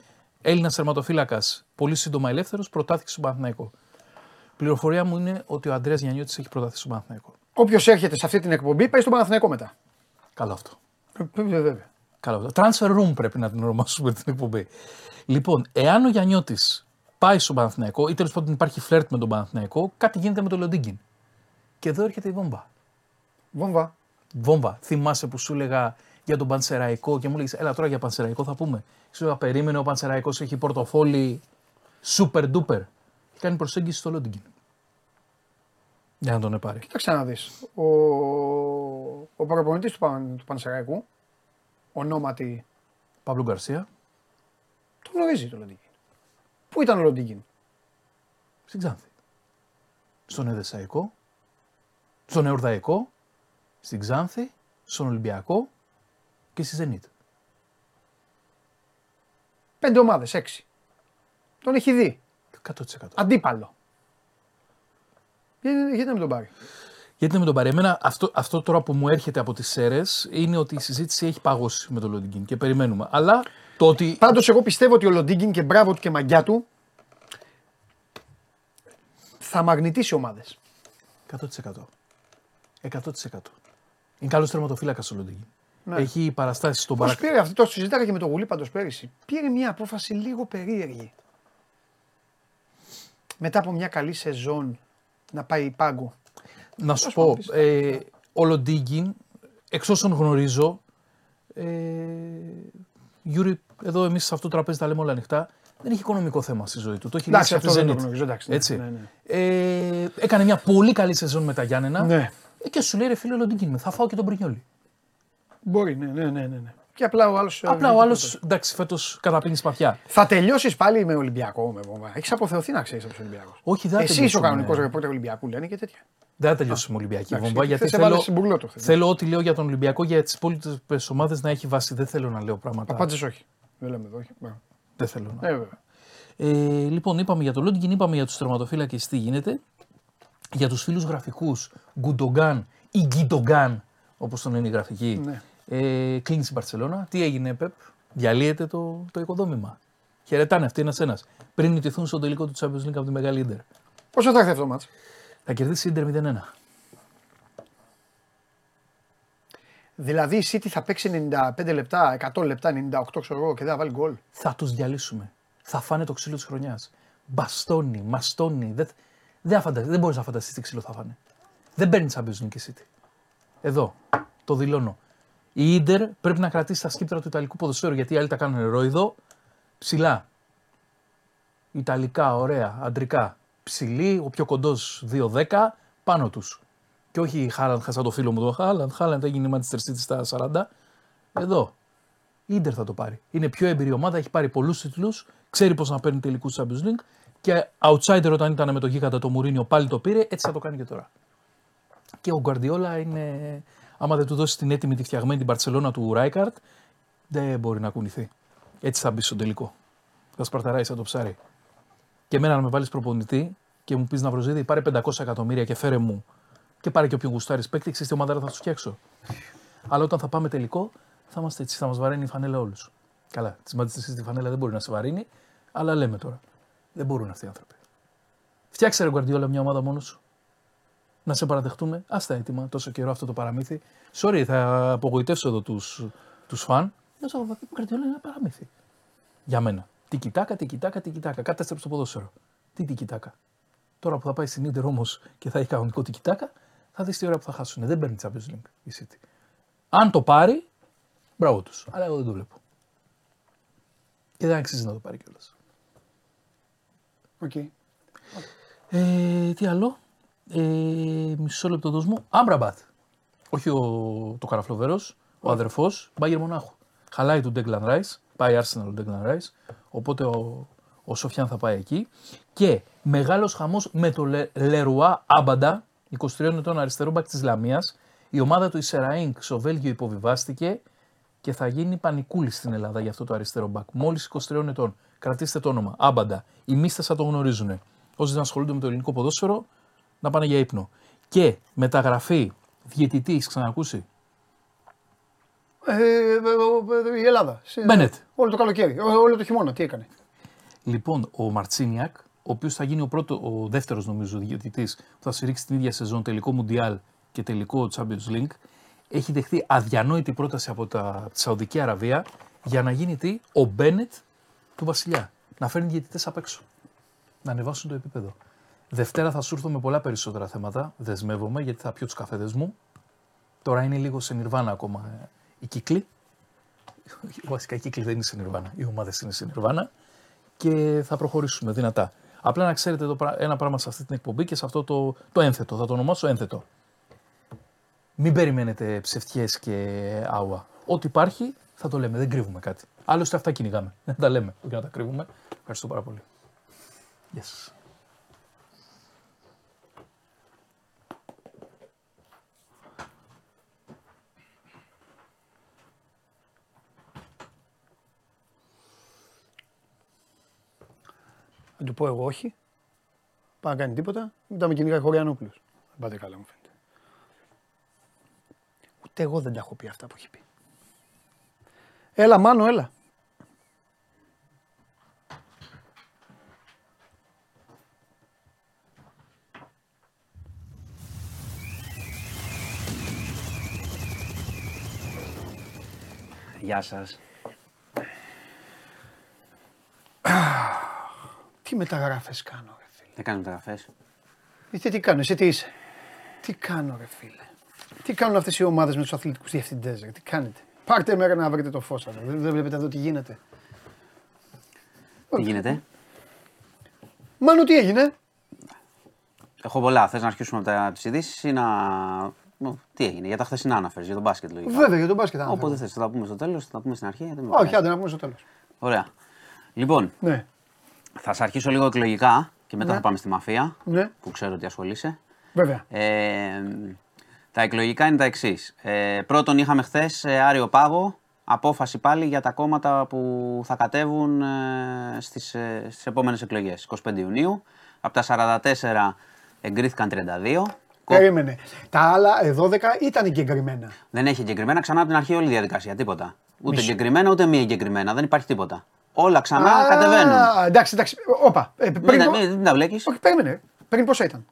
Έλληνας θερματοφύλακας, πολύ σύντομα ελεύθερος, προτάθηκε στον Παναθηναϊκό. Πληροφορία μου είναι ότι ο Αντρέα Γιαννιώτης έχει προταθεί στον Παναθηναϊκό. Όποιος έρχεται σε αυτή την εκπομπή πάει στον Παναθηναϊκό μετά. Καλό αυτό. Ε, Βέβαια. Καλό αυτό. Transfer room πρέπει να την ονομάσουμε την εκπομπή. Λοιπόν, εάν ο Γιαννιώτης πάει στον Παναθηναϊκό ή τέλος πάντων υπάρχει φλερτ με τον Παναθηναϊκό, κάτι γίνεται με τον Λοντίγκιν. Και εδώ έρχεται η βόμβα. Βόμβα. Βόμβα. Θυμάσαι που σου έλεγα για τον Πανσεραϊκό και μου λέγε, Έλα τώρα για Πανσεραϊκό θα πούμε. Σου έλεγα, Περίμενε, ο Πανσεραϊκός έχει πορτοφόλι super duper. Και κάνει προσέγγιση στο Λόντιγκιν. Για να τον επάρει. Κοίταξε να δει. Ο, ο προπονητής του, Παν, του Πανσεραϊκού, ονόματι, Παύλο Γκαρσία, τον γνωρίζει το Λοντίγκιν. Πού ήταν ο Λοντίγκιν. στην Ξάνθη. Στον Εδεσαϊκό, στον Εορδαϊκό, στην Ξάνθη, στον Ολυμπιακό και στη Ζενίτ. Πέντε ομάδες, έξι. Τον έχει δει. 100%. Αντίπαλο. Γιατί, γιατί να μην τον πάρει; Γιατί να μην τον πάρει; Εμένα αυτό, αυτό τώρα που μου έρχεται από τις ΣΕΡΕΣ είναι ότι η συζήτηση έχει παγώσει με τον Λοντιγκίν και περιμένουμε. Αλλά το ότι. Πάντως, εγώ πιστεύω ότι ο Λοντίγκιν και μπράβο του και μαγιά του θα μαγνητήσει ομάδες. 100%. 100%. Είναι καλός τερματοφύλακας ο Λοντίγκιν. Έχει παραστάσεις στον Πώς παρακ... πήρε αυτό, το συζήταγα και με τον Γουλή πάντως πέρυσι. Πήρε μια απόφαση λίγο περίεργη. Μετά από μια καλή σεζόν να πάει πάγκο. Να σου Πώς πω, να πεις; ε, ο Λοντίγκιν, εξ όσων γνωρίζω, ε, Γιούρι, εδώ εμείς σε αυτό το τραπέζι τα λέμε όλα ανοιχτά, δεν έχει οικονομικό θέμα στη ζωή του. Το έχει Εντάξει, λύσει αυτό από τη δεν το Zenit. γνωρίζω. Εντάξει, ναι, Έτσι. ναι, ναι. Ε, έκανε μια πολύ καλή σεζόν με τα Γιάννενα Ναι. ε, και σου λέει ρε φίλε Λοντίγκιν, θα φάω και τον Πρινιόλι. Μπορεί, ναι, ναι, ναι. ναι, ναι. Και απλά ο άλλος. Απλά ο άλλος, εντάξει, φέτος καταπίνει σπαθιά. Θα τελειώσεις πάλι με Ολυμπιακό με βόμβα. Έχεις αποθεωθεί να ξέρεις από τους Ολυμπιακούς. Όχι, δεν θα Εσύ είσαι ο τελειώσουμε. κανονικό ρεπόρτερ Ολυμπιακού, λένε και τέτοια. Δεν θα τελειώσουμε Ολυμπιακή εντάξει, βόμβα γιατί γιατί χθες έβαλες θέλω, στην Μπουρλό το χθες. θέλω ό,τι λέω για τον Ολυμπιακό για τις υπόλοιπες ομάδες να έχει βάση. Δεν θέλω να λέω πράγματα. Απάντησες όχι. Δεν λέμε εδώ, όχι. Μπράβο. Δεν θέλω να. Ε, βέβαια. Ε, λοιπόν, είπαμε για το Λόντιγκιν, είπαμε για τους τερματοφύλακες τι γίνεται. Για τους φίλους γραφικούς, Γκουντογκάν ή Γκίντογκάν, όπως τον λένε οι γραφικοί, Ναι. Ε, κλείνεις στην Παρσελώνα. Τι έγινε, Πεπ, διαλύεται το, το οικοδόμημα. Χαιρετάνε αυτοί ένα-ένα. Πριν νητηθούν στο τελικό του Champions League από τη μεγάλη Ιντερ. Πόσο θα έρθει αυτό το μάτς; Θα κερδίσει η Ιντερ 0-1. Δηλαδή η City θα παίξει 95 λεπτά, 100 λεπτά, 98 ξέρω εγώ και δεν θα βάλει γκολ. Θα τους διαλύσουμε. Θα φάνε το ξύλο της χρονιάς. Μπαστόνι, μαστόνι. Δεν, δεν, φαντα... δεν μπορείς να φανταστείς τι ξύλο θα φάνε. Δεν παίρνει Champions League η City. Εδώ. Το δηλώνω. Η Ιντερ πρέπει να κρατήσει τα σκύπτρα του Ιταλικού ποδοσφαίρου γιατί οι άλλοι τα κάνουν ρόιδο. Ψηλά. Ιταλικά, ωραία, αντρικά. Ψηλή, ο πιο κοντός 2-10, πάνω τους. Και όχι η Χάλαντ, χάσα το φίλο μου το Χάλαντ. Χάλαντ έγινε η Manchester City στα 40. Εδώ. Η Ιντερ θα το πάρει. Είναι πιο έμπειρη ομάδα, έχει πάρει πολλούς τίτλους, ξέρει πώς να παίρνει τελικούς Champions League και outsider όταν ήταν με το γίγαντα το Μουρίνιο πάλι το πήρε, έτσι θα το κάνει και τώρα. Και ο Γκουαρδιόλα είναι, άμα δεν του δώσει την έτοιμη, τη φτιαγμένη την Παρσελώνα του Ράικαρτ, δεν μπορεί να κουνηθεί. Έτσι θα μπει στο τελικό. Θα σπαρταράει σαν το ψάρι. Και εμένα να με βάλεις προπονητή και μου πεις να προσδίδει, πάρε 500 εκατομμύρια και φέρε μου και πάρε και όποιον γουστάρει παίκτη, ξέρεις τι ομάδα θα του φτιάξω. Αλλά όταν θα πάμε τελικό, θα είμαστε έτσι, θα μας βαραίνει η φανέλα όλους. Καλά, τη Manchester City τη φανέλα δεν μπορεί να σε βαρύνει, αλλά λέμε τώρα. Δεν μπορούν αυτοί οι άνθρωποι. Φτιάξε ρε Γκουαρδιόλα μια ομάδα μόνος σου. Να σε παραδεχτούμε. Α τα έτοιμα τόσο καιρό αυτό το παραμύθι. Sorry, θα απογοητεύσω εδώ τους τους φαν. Δεν ξέρω, ο Γκουαρδιόλα είναι ένα παραμύθι. Για μένα. Τι κοιτάκα, τι κοιτάκα, τι κοιτάκα. Κατέστρεψε το ποδόσφαιρο. Τίκι τάκα. Τώρα που θα πάει στην Ιντερ όμως και θα έχει κανονικό τίκι τάκα, θα δεις τι ώρα που θα χάσουν. Δεν παίρνει Champions League η City. Αν το πάρει, μπράβο τους. Αλλά εγώ δεν το βλέπω. Και δεν αξίζει να το πάρει κιόλας. Οκ. Ε, τι άλλο; Ε, μισό λεπτό δώσ' μου. Άμραμπατ. Όχι ο, το Καραφλοβέρος, ο αδερφός Μπάγερν Μονάχου. Χαλάει τον Ντέκλαν Ράις, πάει Arsenal ο Ντέγκλαν Ράι. Οπότε ο, ο Σοφιάν θα πάει εκεί. Και μεγάλος χαμός με το Λε- Λερουά Άμπαντα, 23 ετών αριστερό μπακ της Λαμίας. Η ομάδα του Ισεραίνκ στο Βέλγιο υποβιβάστηκε και θα γίνει πανικούλη στην Ελλάδα για αυτό το αριστερό μπακ. Μόλις 23 ετών. Κρατήστε το όνομα. Άμπαντα. Οι μίστε θα το γνωρίζουν. Όσοι δεν ασχολούνται με το ελληνικό ποδόσφαιρο, να πάνε για ύπνο. Και μεταγραφή διαιτητής, έχει ξανακούσει. Ε, ε, ε, η Ελλάδα. Σε- Μπένετ. Όλο το καλοκαίρι, ό- όλο το χειμώνα. Τι έκανε. Λοιπόν, ο Μαρτσίνιακ, ο οποίος θα γίνει ο, πρώτο, ο δεύτερος νομίζω διαιτητής που θα συρρήξει την ίδια σεζόν τελικό Μουντιάλ και τελικό Champions League, έχει δεχθεί αδιανόητη πρόταση από τα, τη Σαουδική Αραβία για να γίνει τι, ο Μπένετ του Βασιλιά. Να φέρνει διαιτητές απ' έξω. Να ανεβάσουν το επίπεδο. Δευτέρα θα σου έρθω με πολλά περισσότερα θέματα. Δεσμεύομαι γιατί θα πιω τους καφέδες μου. Τώρα είναι λίγο σε νιρβάνα ακόμα ε, οι κύκλοι. [laughs] Βασικά οι κύκλοι δεν είναι σε νιρβάνα. Οι ομάδες είναι σε νιρβάνα και θα προχωρήσουμε δυνατά. Απλά να ξέρετε το, πρα- ένα πράγμα σε αυτή την εκπομπή και σε αυτό το, το ένθετο. Θα το ονομάσω ένθετο. Μην περιμένετε ψευτιές και άουα. Ό,τι υπάρχει θα το λέμε. Δεν κρύβουμε κάτι. Άλλωστε αυτά κυνηγάμε. Δεν [laughs] τα λέμε. Όχι να τα κρύβουμε. Ευχαριστώ πάρα πολύ. Yes. Να του πω εγώ όχι. Πάει να κάνει τίποτα. Μετά με κυνηγάει Χωριανόπουλος. Δεν πάτε καλά, μου φαίνεται. Ούτε εγώ δεν τα έχω πει αυτά που έχει πει. Έλα, Μάνο, έλα. Γεια σας. Τι μεταγραφές κάνω, ρε φίλε; Δεν κάνω μεταγραφές. Εσύ τι κάνω, εσύ τι είσαι; Τι κάνω, ρε φίλε; Τι κάνουν αυτές οι ομάδες με τους αθλητικούς διευθυντές, ρε; Τι κάνετε; Πάρτε μέρα να βρείτε το φως σας. ρε. Δεν, δεν βλέπετε εδώ τι γίνεται. Τι γίνεται; Μάνο, τι έγινε; Έχω πολλά. Θες να αρχίσουμε από τα- τις ειδήσεις ή να... Ω, Τι έγινε, για τα χθεσινά αναφέρεις, για τον μπάσκετ λογικά. Βέβαια, για τον μπάσκετ. αν Όποτε θέλεις. θες, θα τα πούμε στο τέλος, θα τα πούμε στην αρχή. γιατί με Όχι, πειράζει. άντε να πούμε στο τέλος. Ωραία. Λοιπόν, Ναι, θα σε αρχίσω λίγο εκλογικά και μετά Ναι. θα πάμε στη μαφία, ναι, που ξέρω ότι ασχολείσαι. βέβαια. Ε, τα εκλογικά είναι τα εξής. Ε, πρώτον, είχαμε χθες Άριο Πάγο. Απόφαση πάλι για τα κόμματα που θα κατέβουν ε, στις, ε, στις επόμενες εκλογές, 25 Ιουνίου. Από τα 44 εγκρίθηκαν 32. Κο- Περίμενε. Τα άλλα ε, 12 ήταν εγκεκριμένα. Δεν έχει εγκεκριμένα ξανά από την αρχή όλη η διαδικασία, τίποτα. Ούτε Μισό. εγκεκριμένα ούτε μη εγκεκριμένα, δεν υπάρχει τίποτα. Όλα ξανά Α, κατεβαίνουν. Εντάξει, εντάξει. Όπα. Ε, Μην, πριν, τα- πο- μην, μην τα μπλέκεις. Όχι, περίμενε. Πριν πόσα ήταν;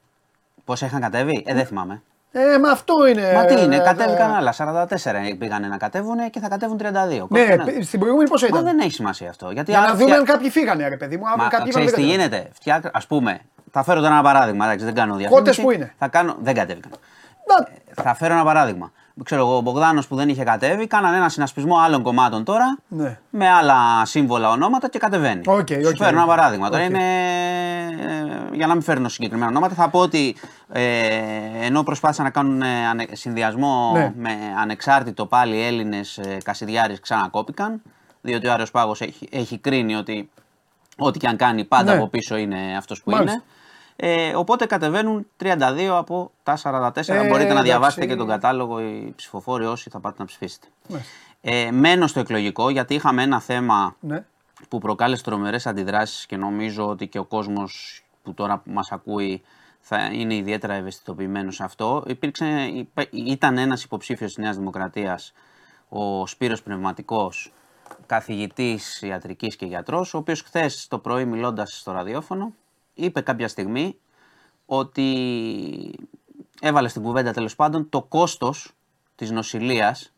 Πόσα είχαν κατέβει, ε, δεν θυμάμαι. Ε, μα αυτό είναι. Μα τι είναι, ε, κατέβηκαν ε, άλλα. 44 πήγανε να κατέβουν και θα κατέβουν 32. Ναι, Κόψε ένα. π- στην προηγούμενη πόσα Μα ήταν; δεν έχει σημασία αυτό. Γιατί Για να άρα δούμε φτια- αν κάποιοι φύγανε, ρε παιδί μου. Αν Μα κάποιοι ξέρεις είπαν, τι δεν γίνεται. Φτιάκ... Α πούμε, θα φέρω τώρα ένα παράδειγμα. Εντάξει, δεν κάνω διαφήμιση. Κότες που είναι; Θα κάνω... Δεν κατέβηκαν. Να- Θα φέρω ένα παράδειγμα. Ξέρω εγώ, ο Μπογδάνος που δεν είχε κατέβει, κάνανε ένα συνασπισμό άλλων κομμάτων τώρα Ναι. με άλλα σύμβολα ονόματα και κατεβαίνει. Οκ, Σου οκ, φέρω ένα οκ. παράδειγμα. Τώρα Οκ. είναι. ε, Για να μην φέρνω συγκεκριμένα ονόματα, θα πω ότι ε, ενώ προσπάθησαν να κάνουν ε, ανε- συνδυασμό Ναι. με ανεξάρτητο πάλι Έλληνες ε, Κασιδιάρης ξανακόπηκαν. Διότι ο Άριος Πάγος έχει, έχει κρίνει ότι ό,τι και αν κάνει πάντα Ναι. από πίσω είναι αυτός που Μάλιστα. είναι. Ε, οπότε κατεβαίνουν 32 από τα 44. Ε, Μπορείτε να εντάξει. διαβάσετε και τον κατάλογο οι ψηφοφόροι όσοι θα πάτε να ψηφίσετε. Μάλιστα. Ε, μένω στο εκλογικό γιατί είχαμε ένα θέμα Ναι. που προκάλεσε τρομερές αντιδράσεις και νομίζω ότι και ο κόσμος που τώρα μας ακούει θα είναι ιδιαίτερα ευαισθητοποιημένος σε αυτό. Υπήρξε, υπέ- ήταν ένας υποψήφιος της Νέας Δημοκρατίας, ο Σπύρος Πνευματικός, καθηγητής ιατρικής και γιατρός, ο οποίος χθες το πρωί μιλώντας στο ραδιόφωνο είπε κάποια στιγμή ότι έβαλε στην κουβέντα τέλος πάντων το κόστος της νοσηλείας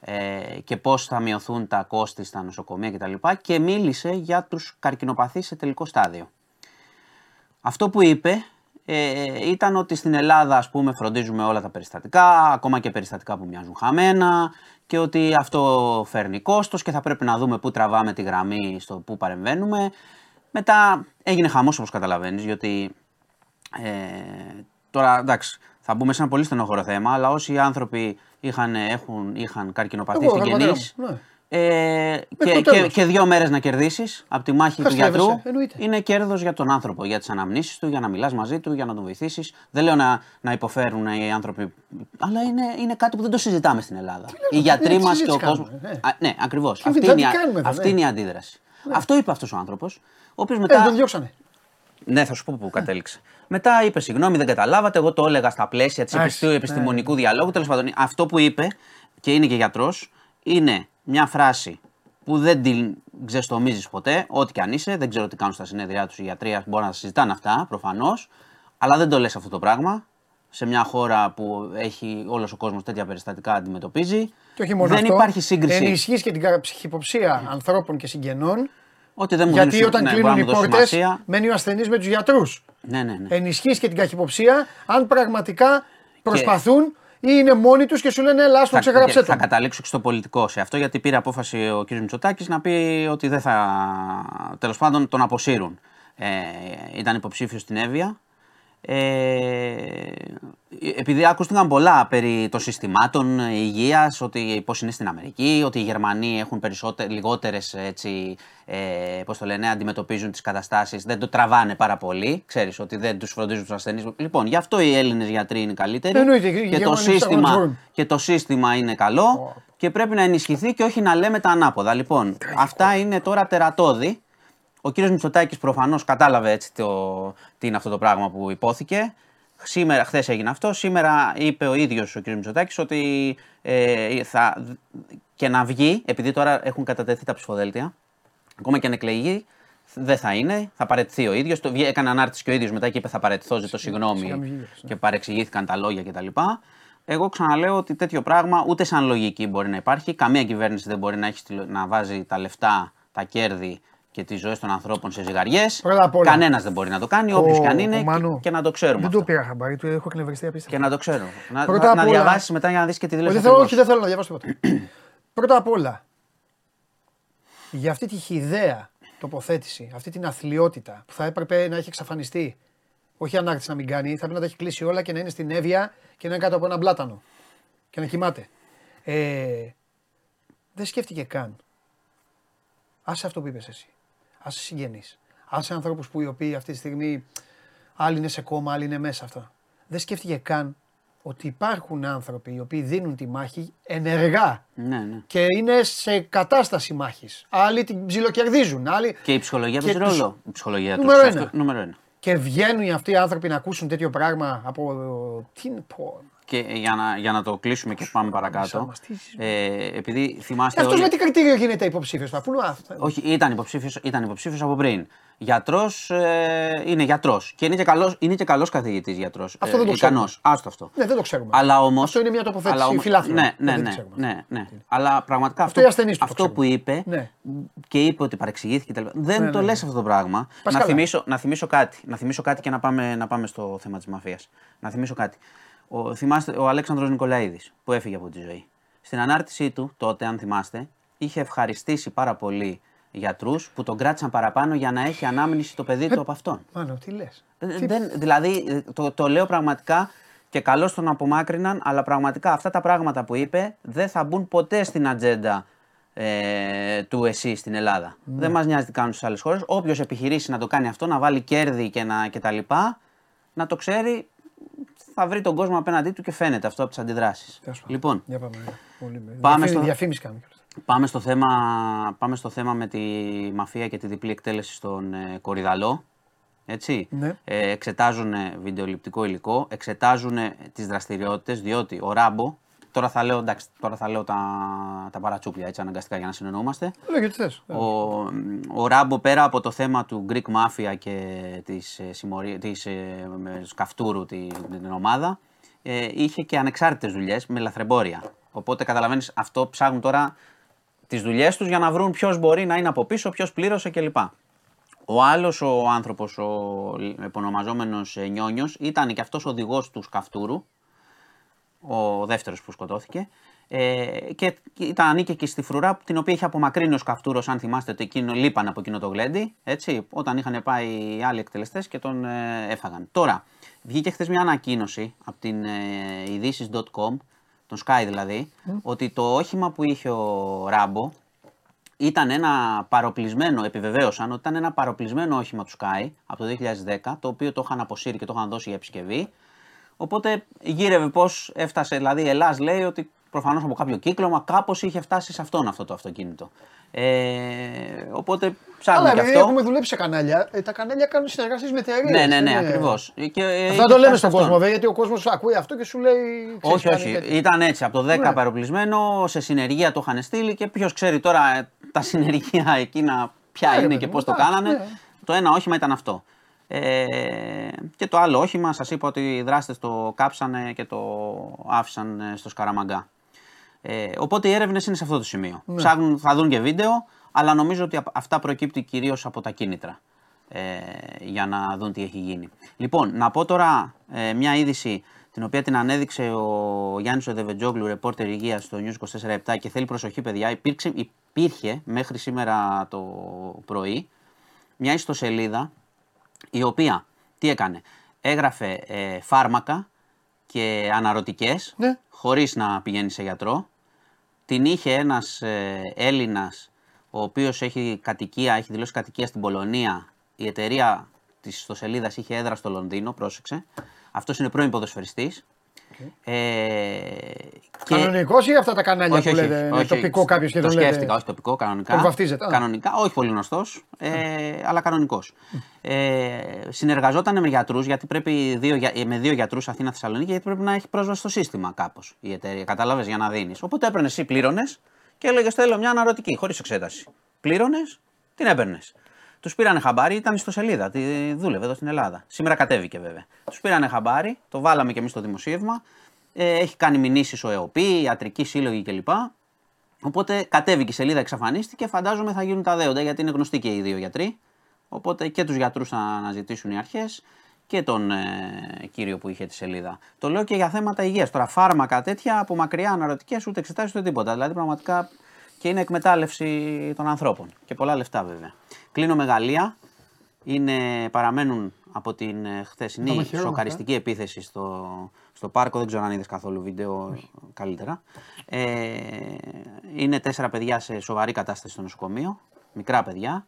ε, και πώς θα μειωθούν τα κόστη στα νοσοκομεία κτλ. Και μίλησε για τους καρκινοπαθείς σε τελικό στάδιο. Αυτό που είπε ε, ήταν ότι στην Ελλάδα ας πούμε φροντίζουμε όλα τα περιστατικά, ακόμα και περιστατικά που μοιάζουν χαμένα και ότι αυτό φέρνει κόστος και θα πρέπει να δούμε πού τραβάμε τη γραμμή στο πού παρεμβαίνουμε. Μετά έγινε χαμός όπως καταλαβαίνεις, γιατί ε, τώρα εντάξει, θα θα μπούμε σε ένα πολύ στενοχωρό θέμα, αλλά όσοι άνθρωποι είχαν, έχουν, είχαν καρκινοπαθή Εγώ, στην πατέρα γεννή. μου, ναι. Ε, και, το και, τέλος. και δύο μέρες να κερδίσεις από τη μάχη του Χαστεύεσαι, γιατρού εννοείται. είναι κέρδος για τον άνθρωπο, για τις αναμνήσεις του, για να μιλάς μαζί του, για να τον βοηθήσεις. Δεν λέω να, να υποφέρουν οι άνθρωποι, αλλά είναι, είναι κάτι που δεν το συζητάμε στην Ελλάδα. Οι γιατροί ναι, μα και συζήτηση ο κόσμο. κάνουμε, ναι. Ναι, ακριβώς. Και Αυτή, θα είναι, την η α- κάνουμε εδώ, αυτή ναι. είναι η αντίδραση. Αυτό είπε αυτός ο άνθρωπος, ο οποίος Ε, μετά. τον διώξανε. Ναι, θα σου πω πού κατέληξε. Μετά είπε συγγνώμη, δεν καταλάβατε. Εγώ το έλεγα στα πλαίσια της Εντάξει, ναι. επιστημονικού διαλόγου. Τέλος πάντων, αυτό που είπε και είναι και γιατρός είναι μια φράση που δεν την ξεστομίζεις ποτέ, ό,τι και αν είσαι. Δεν ξέρω τι κάνουν στα συνέδριά τους οι γιατροί, μπορεί να τα συζητάνε αυτά προφανώς. Αλλά δεν το λες αυτό το πράγμα. Σε μια χώρα που έχει όλος ο κόσμος τέτοια περιστατικά αντιμετωπίζει. Και όχι μόνο δεν αυτό. υπάρχει σύγκριση. Ενισχύεις και την ψυχυποψία ανθρώπων και συγγενών. Ότι δεν μου Γιατί δίνει όταν ναι, κλείνουν μπορεί οι να μου δώσει πόρτες, σημασία. μένει ο ασθενής με τους γιατρούς. Ναι, ναι, ναι. Ενισχύεις και την καχυποψία αν πραγματικά προσπαθούν ή είναι μόνοι τους και σου λένε Ελά, το ξεγράψε και θα τον. καταλήξω και στο πολιτικό σε αυτό, γιατί πήρε απόφαση ο κ. Μητσοτάκης να πει ότι δεν θα. τέλος πάντων τον αποσύρουν. Ε, ήταν υποψήφιος στην Εύβοια. Ε, επειδή ακούστηκαν πολλά περί των συστημάτων υγείας, ότι πώς είναι στην Αμερική, ότι οι Γερμανοί έχουν λιγότερες έτσι, ε, πώς το λένε, αντιμετωπίζουν τις καταστάσεις, δεν το τραβάνε πάρα πολύ. Ξέρεις ότι δεν τους φροντίζουν τους ασθενείς. Λοιπόν, γι' αυτό οι Έλληνες γιατροί είναι καλύτεροι. Εννοείται, οι και, το Γερμανοί ψάχνουν να σύστημα, βρουν. και το σύστημα είναι καλό και πρέπει να ενισχυθεί και όχι να λέμε τα ανάποδα. Λοιπόν, αυτά είναι τώρα τερατώδη. Ο κύριος Μητσοτάκης προφανώς κατάλαβε έτσι το, τι είναι αυτό το πράγμα που υπόθηκε. Σήμερα, χθες έγινε αυτό. Σήμερα είπε ο ίδιος ο κύριος Μητσοτάκης ότι ε, θα, και να βγει, επειδή τώρα έχουν κατατεθεί τα ψηφοδέλτια, ακόμα και αν εκλεγεί, δεν θα είναι, θα παραιτηθεί ο ίδιος. Έκανε ανάρτηση και ο ίδιος μετά και είπε θα παραιτηθώ, ζητώ συγγνώμη ναι. και παρεξηγήθηκαν τα λόγια κτλ. Εγώ ξαναλέω ότι τέτοιο πράγμα ούτε σαν λογική μπορεί να υπάρχει. Καμία κυβέρνηση δεν μπορεί να, έχει, στη- να βάζει τα λεφτά, τα κέρδη και τι ζωέ των ανθρώπων σε ζυγαριές. Πρώτα απ' όλα. Κανένας δεν μπορεί να το κάνει, όποιος και αν είναι, ο Μάνο, και, και να το ξέρουμε. Δεν αυτό. το πήρα χαμπάρι, του έχω εκνευριστεί απίστευτα. Και να το ξέρω. Να, Πρώτα να, απ' να όλα- διαβάσεις μετά για να δεις και τη Όχι, δήλωση. δεν θέλω, ακριβώς. όχι, δεν θέλω να διαβάσω τίποτα. [clears throat] Πρώτα απ' όλα, για αυτή τη χιδαία τοποθέτηση, αυτή την αθλειότητα που θα έπρεπε να έχει εξαφανιστεί. Όχι ανάρτηση να μην κάνει, θα πρέπει να τα έχει κλείσει όλα και να είναι στην έβεια και να είναι κάτω από ένα μπλάτανο. Και να κοιμάται. Ε, δεν σκέφτηκε καν. Άσε αυτό που είπες εσύ. Άσε συγγενείς. Άσε ανθρώπους που οι οποίοι αυτή τη στιγμή άλλοι είναι σε κόμμα, άλλοι είναι μέσα αυτά. Δεν σκέφτηκε καν ότι υπάρχουν άνθρωποι οι οποίοι δίνουν τη μάχη ενεργά Ναι, ναι. και είναι σε κατάσταση μάχης. Άλλοι την ψιλοκερδίζουν, άλλοι... Και η ψυχολογία Και παίζει τους- ρόλο. Η ψυχολογία τους. Νούμερο Αυτό- ένα. νούμερο ένα. Και βγαίνουν αυτοί οι άνθρωποι να ακούσουν τέτοιο πράγμα από... Τι είναι πω... Και για να, για να το κλείσουμε και πάμε παρακάτω. μας, τι ζεις, Ε, επειδή θυμάστε. Και αυτός όλοι- με τι κριτήριο γίνεται υποψήφιος. Πού είναι αυτό. Όχι, ήταν υποψήφιος, ήταν υποψήφιος από πριν. Γιατρός, ε, είναι γιατρός. Και είναι και καλός, είναι και καλός καθηγητής γιατρός. Αυτό δεν το ξέρουμε. ικανός. Άστο αυτό. Ναι, δεν το ξέρουμε. Αλλά όμως, Αυτό είναι μια τοποθέτηση αλλά όμως- φιλάθλου. Ναι, ναι, Δεν ναι, ξέρουμε. ναι, ναι. Αλλά πραγματικά Αυτό αυτό, οι ασθενείς του το αυτό που ξέρουν. είπε Ναι. και είπε ότι παρεξηγήθηκε. κτλ. Δεν Ναι, το ναι, λες αυτό το πράγμα. Πας Να καλά. θυμίσω, να θυμίσω κάτι. Να θυμίσω κάτι και να πάμε, να πάμε στο θέμα της μαφίας. Να θυμίσω κάτι. Ο, θυμάστε ο Αλέξανδρος Νικολαίδης που έφυγε από τη ζωή. Στην ανάρτησή του τότε, αν θυμάστε, είχε ευχαριστήσει πάρα πολύ γιατρούς που τον κράτησαν παραπάνω για να έχει ανάμνηση το παιδί του από αυτόν. Μάνο, τι λες. Ε, Δεν, δηλαδή, ε, το, το λέω πραγματικά και καλώς τον απομάκρυναν, αλλά πραγματικά αυτά τα πράγματα που είπε δεν θα μπουν ποτέ στην ατζέντα ε, του ΕΣΥ στην Ελλάδα. Δεν μας νοιάζει τι κάνουν στις άλλες χώρες. Όποιος επιχειρήσει να το κάνει αυτό, να βάλει κέρδη και, να, και τα λοιπά, να το ξέρει, θα βρει τον κόσμο απέναντί του και φαίνεται αυτό από τις αντιδράσεις. Τέλος πάντων. Λοιπόν, Για πάμε. Πολύ με- Πάμε Διαφήμι- στο- Διαφήμιση κάνουμε. Πάμε στο, θέμα, πάμε στο θέμα με τη μαφία και τη διπλή εκτέλεση στον ε, Κορυδαλό. Έτσι. Ναι. Ε, εξετάζουν ε, βιντεοληπτικό υλικό, εξετάζουν ε, τις δραστηριότητες, διότι ο Ράμπο, τώρα θα λέω, εντάξει, τώρα θα λέω τα, τα παρατσούκλια έτσι αναγκαστικά για να συνεννοούμαστε. Λέγε τι θες. Ο, ο Ράμπο πέρα από το θέμα του Greek Mafia και της, ε, συμμορία, της ε, με Σκαφτούρου την, την ομάδα, ε, είχε και ανεξάρτητες δουλειές με λαθρεμπόρια. Οπότε καταλαβαίνεις αυτό ψάχνουν τώρα τις δουλειές τους για να βρουν ποιος μπορεί να είναι από πίσω, ποιος πλήρωσε κλπ. Ο άλλος ο άνθρωπος, ο επωνομαζόμενος ε, Νιόνιος, ήταν και αυτός οδηγός του Σκαφτούρου, ο δεύτερος που σκοτώθηκε. Ε, και ήταν ανήκε και στη φρουρά την οποία είχε απομακρύνει ο Σκαφτούρος, αν θυμάστε ότι εκείνο λείπαν από εκείνο το γλέντι. Έτσι, όταν είχαν πάει οι άλλοι εκτελεστές και τον ε, έφαγαν. Τώρα, βγήκε χθες μια ανακοίνωση από την ε, ειδήσει.com, τον Sky δηλαδή, ότι το όχημα που είχε ο Ράμπο ήταν ένα παροπλισμένο, επιβεβαίωσαν ότι ήταν ένα παροπλισμένο όχημα του Sky από το 2010, το οποίο το είχαν αποσύρει και το είχαν δώσει για επισκευή. Οπότε γύρευε πώς έφτασε, δηλαδή η Ελλάς λέει ότι προφανώς από κάποιο κύκλωμα κάπως είχε φτάσει σε αυτόν αυτό το αυτοκίνητο. Ε, οπότε ψάχνουμε Αλλά και επειδή αυτό. έχουμε δουλέψει σε κανάλια, ε, τα κανάλια κάνουν συνεργασίες με εταιρείε. Ναι, ναι, ναι, ακριβώς. Αυτό το λέμε στον κόσμο, βέβαια, γιατί ο κόσμος ακούει αυτό και σου λέει. ξέρεις, Όχι, κάνει όχι. κάτι. Ήταν έτσι. Από το 10 Ναι. παροπλισμένο, σε συνεργεία το είχαν στείλει και ποιος ξέρει τώρα ε, τα συνεργεία εκείνα ποια Ναι, ρε είναι παιδί και μου, πώ το εντάξει, κάνανε. ναι. Το ένα όχημα ήταν αυτό. Ε, και το άλλο όχημα, σας είπα ότι οι δράστες το κάψανε και το άφησαν ε, στο Σκαραμαγκά. Ε, οπότε οι έρευνες είναι σε αυτό το σημείο. Ναι. Ψάχνουν, θα δουν και βίντεο, αλλά νομίζω ότι απ- αυτά προκύπτει κυρίως από τα κίνητρα. Ε, για να δουν τι έχει γίνει. Λοιπόν, να πω τώρα ε, μια είδηση την οποία την ανέδειξε ο Γιάννης Οδεβετζόγλου, ρεπόρτερ υγείας στο News 24-7 και θέλει προσοχή παιδιά. Υπήρξε, υπήρχε μέχρι σήμερα το πρωί μια ιστοσελίδα η οποία τι έκανε; Έγραφε ε, φάρμακα και αναρωτικές Ναι. χωρίς να πηγαίνει σε γιατρό. Την είχε ένας ε, Έλληνας ο οποίος έχει κατοικία, έχει δηλώσει κατοικία στην Πολωνία. Η εταιρεία της ιστοσελίδας είχε έδρα στο Λονδίνο, πρόσεξε. Αυτός είναι πρώην ποδοσφαιριστής. Ε, και- Κανονικός ή αυτά τα κανάλια όχι, που όχι, λέτε. όχι, τοπικό όχι. κάποιος και το τον λέτε. σκέφτηκα, όχι τοπικό, κανονικά. Τον βαφτίζετε, α. Κανονικά, όχι πολύ γνωστός, ε, αλλά κανονικός. Ε, συνεργαζόταν με γιατρούς, γιατί πρέπει δύο, για- με δύο γιατρούς Αθήνα-Θεσσαλονίκη, γιατί πρέπει να έχει πρόσβαση στο σύστημα κάπως η εταιρεία. Κατάλαβες για να δίνεις. Οπότε έπαιρνες εσύ, πλήρωνες και έλεγες: Θέλω μια αναρωτική, χωρίς εξέταση. Πλήρωνες, την έπαιρνες. Τους πήρανε χαμπάρι, ήταν στο σελίδα, τη δούλευε εδώ στην Ελλάδα. Σήμερα κατέβηκε βέβαια. Τους πήρανε χαμπάρι, το βάλαμε και εμείς στο δημοσίευμα. Ε, έχει κάνει μηνύσεις ο ΕΟΠΗ, ιατρικοί σύλλογοι κλπ. Οπότε κατέβηκε η σελίδα, εξαφανίστηκε. Φαντάζομαι θα γίνουν τα δέοντα γιατί είναι γνωστοί και οι δύο γιατροί. Οπότε και τους γιατρούς θα αναζητήσουν οι αρχές και τον ε, κύριο που είχε τη σελίδα. Το λέω και για θέματα υγείας. Τώρα, φάρμακα τέτοια από μακριά αναρωτικές, ούτε εξετάσει ούτε τίποτα. Δηλαδή, πραγματικά και είναι εκμετάλλευση των ανθρώπων. Και πολλά λεφτά βέβαια. Κλείνω με Γαλλία. Είναι, παραμένουν από την ε, Τα χθεσινή μαχαιρώνω, σοκαριστική επίθεση στο, στο πάρκο. Δεν ξέρω αν είδες καθόλου βίντεο καλύτερα. Ε, είναι τέσσερα παιδιά σε σοβαρή κατάσταση στο νοσοκομείο. Μικρά παιδιά.